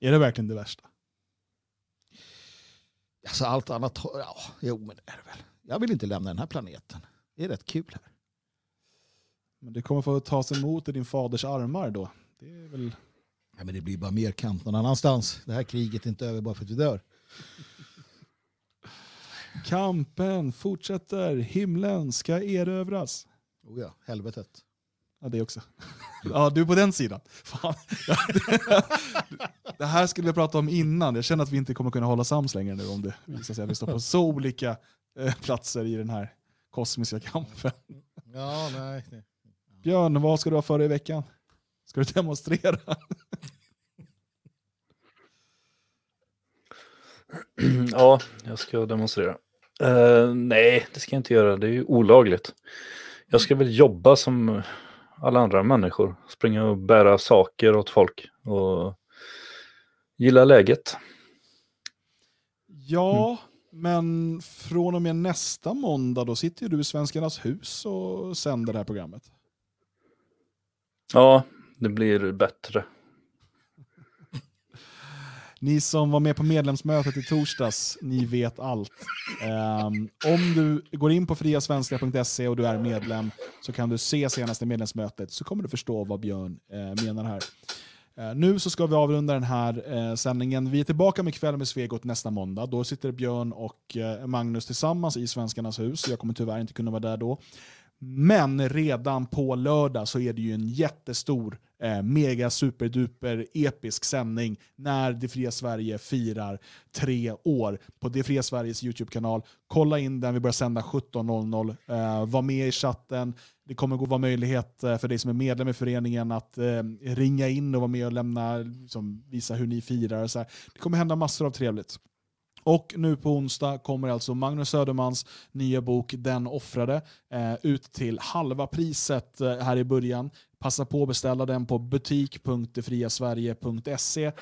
Är det verkligen det värsta? Alltså allt annat, ja, jo men det är det väl. Jag vill inte lämna den här planeten. Det är rätt kul här. Men det kommer få tas emot i din faders armar då. Det är väl... Ja, men det blir bara mer kamp någon annanstans. Det här kriget är inte över bara för att vi dör. Kampen fortsätter, himlen ska erövras. Oh ja, helvetet. Ja, det också. Ja, du är på den sidan. Fan. Det, här skulle vi prata om innan. Jag känner att vi inte kommer kunna hålla sams längre nu om det visar sig att vi står på så olika eh, platser i den här kosmiska kampen. Ja, nej. nej. Björn, vad ska du ha för dig i veckan? Ska du demonstrera? <clears throat> Ja, jag ska demonstrera. Eh, nej, det ska jag inte göra. Det är ju olagligt. Jag ska väl jobba som alla andra människor. Springa och bära saker åt folk. Och gilla läget. Ja, men från och med nästa måndag då sitter ju du i Svenskarnas hus och sänder det här programmet. Ja, det blir bättre. <laughs> Ni som var med på medlemsmötet i torsdags, ni vet allt. Um, om du går in på friasvenskar.se och du är medlem så kan du se senaste medlemsmötet så kommer du förstå vad Björn uh, menar här. Uh, nu så ska vi avrunda den här uh, sändningen. Vi är tillbaka med kväll med Svegot nästa måndag. Då sitter Björn och Magnus tillsammans i Svenskarnas hus. Jag kommer tyvärr inte kunna vara där då. Men redan på lördag så är det ju en jättestor, eh, mega superduper episk sändning när Det Fria Sverige firar tre år på Det Fria Sveriges YouTube-kanal. Kolla in den, vi börjar sända 17.00. Eh, var med i chatten. Det kommer att vara möjlighet eh, för dig som är medlem i föreningen att eh, ringa in och vara med och lämna, liksom, visa hur ni firar. Så här. Det kommer hända massor av trevligt. Och nu på onsdag kommer alltså Magnus Södermans nya bok Den offrade eh, ut till halva priset eh, här i början. Passa på att beställa den på butik.defriasverige.se.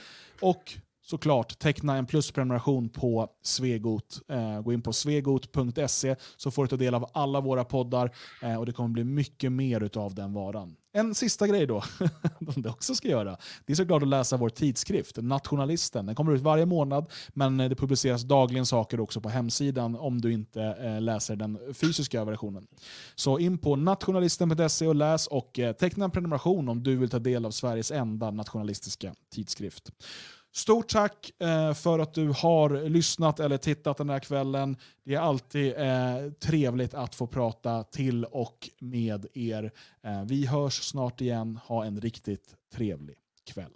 och såklart teckna en plusprenumeration på Svegot. Eh, gå in på svegot.se så får du ta del av alla våra poddar eh, och det kommer bli mycket mer av den varan. En sista grej då, <laughs> som du också ska göra, det är såklart att läsa vår tidskrift, Nationalisten. Den kommer ut varje månad, men eh, det publiceras dagligen saker också på hemsidan om du inte läser den fysiska versionen. Så in på nationalisten.se och läs och teckna en prenumeration om du vill ta del av Sveriges enda nationalistiska tidskrift. Stort tack eh, för att du har lyssnat eller tittat den här kvällen. Det är alltid eh, trevligt att få prata till och med er. Eh, vi hörs snart igen. Ha en riktigt trevlig kväll.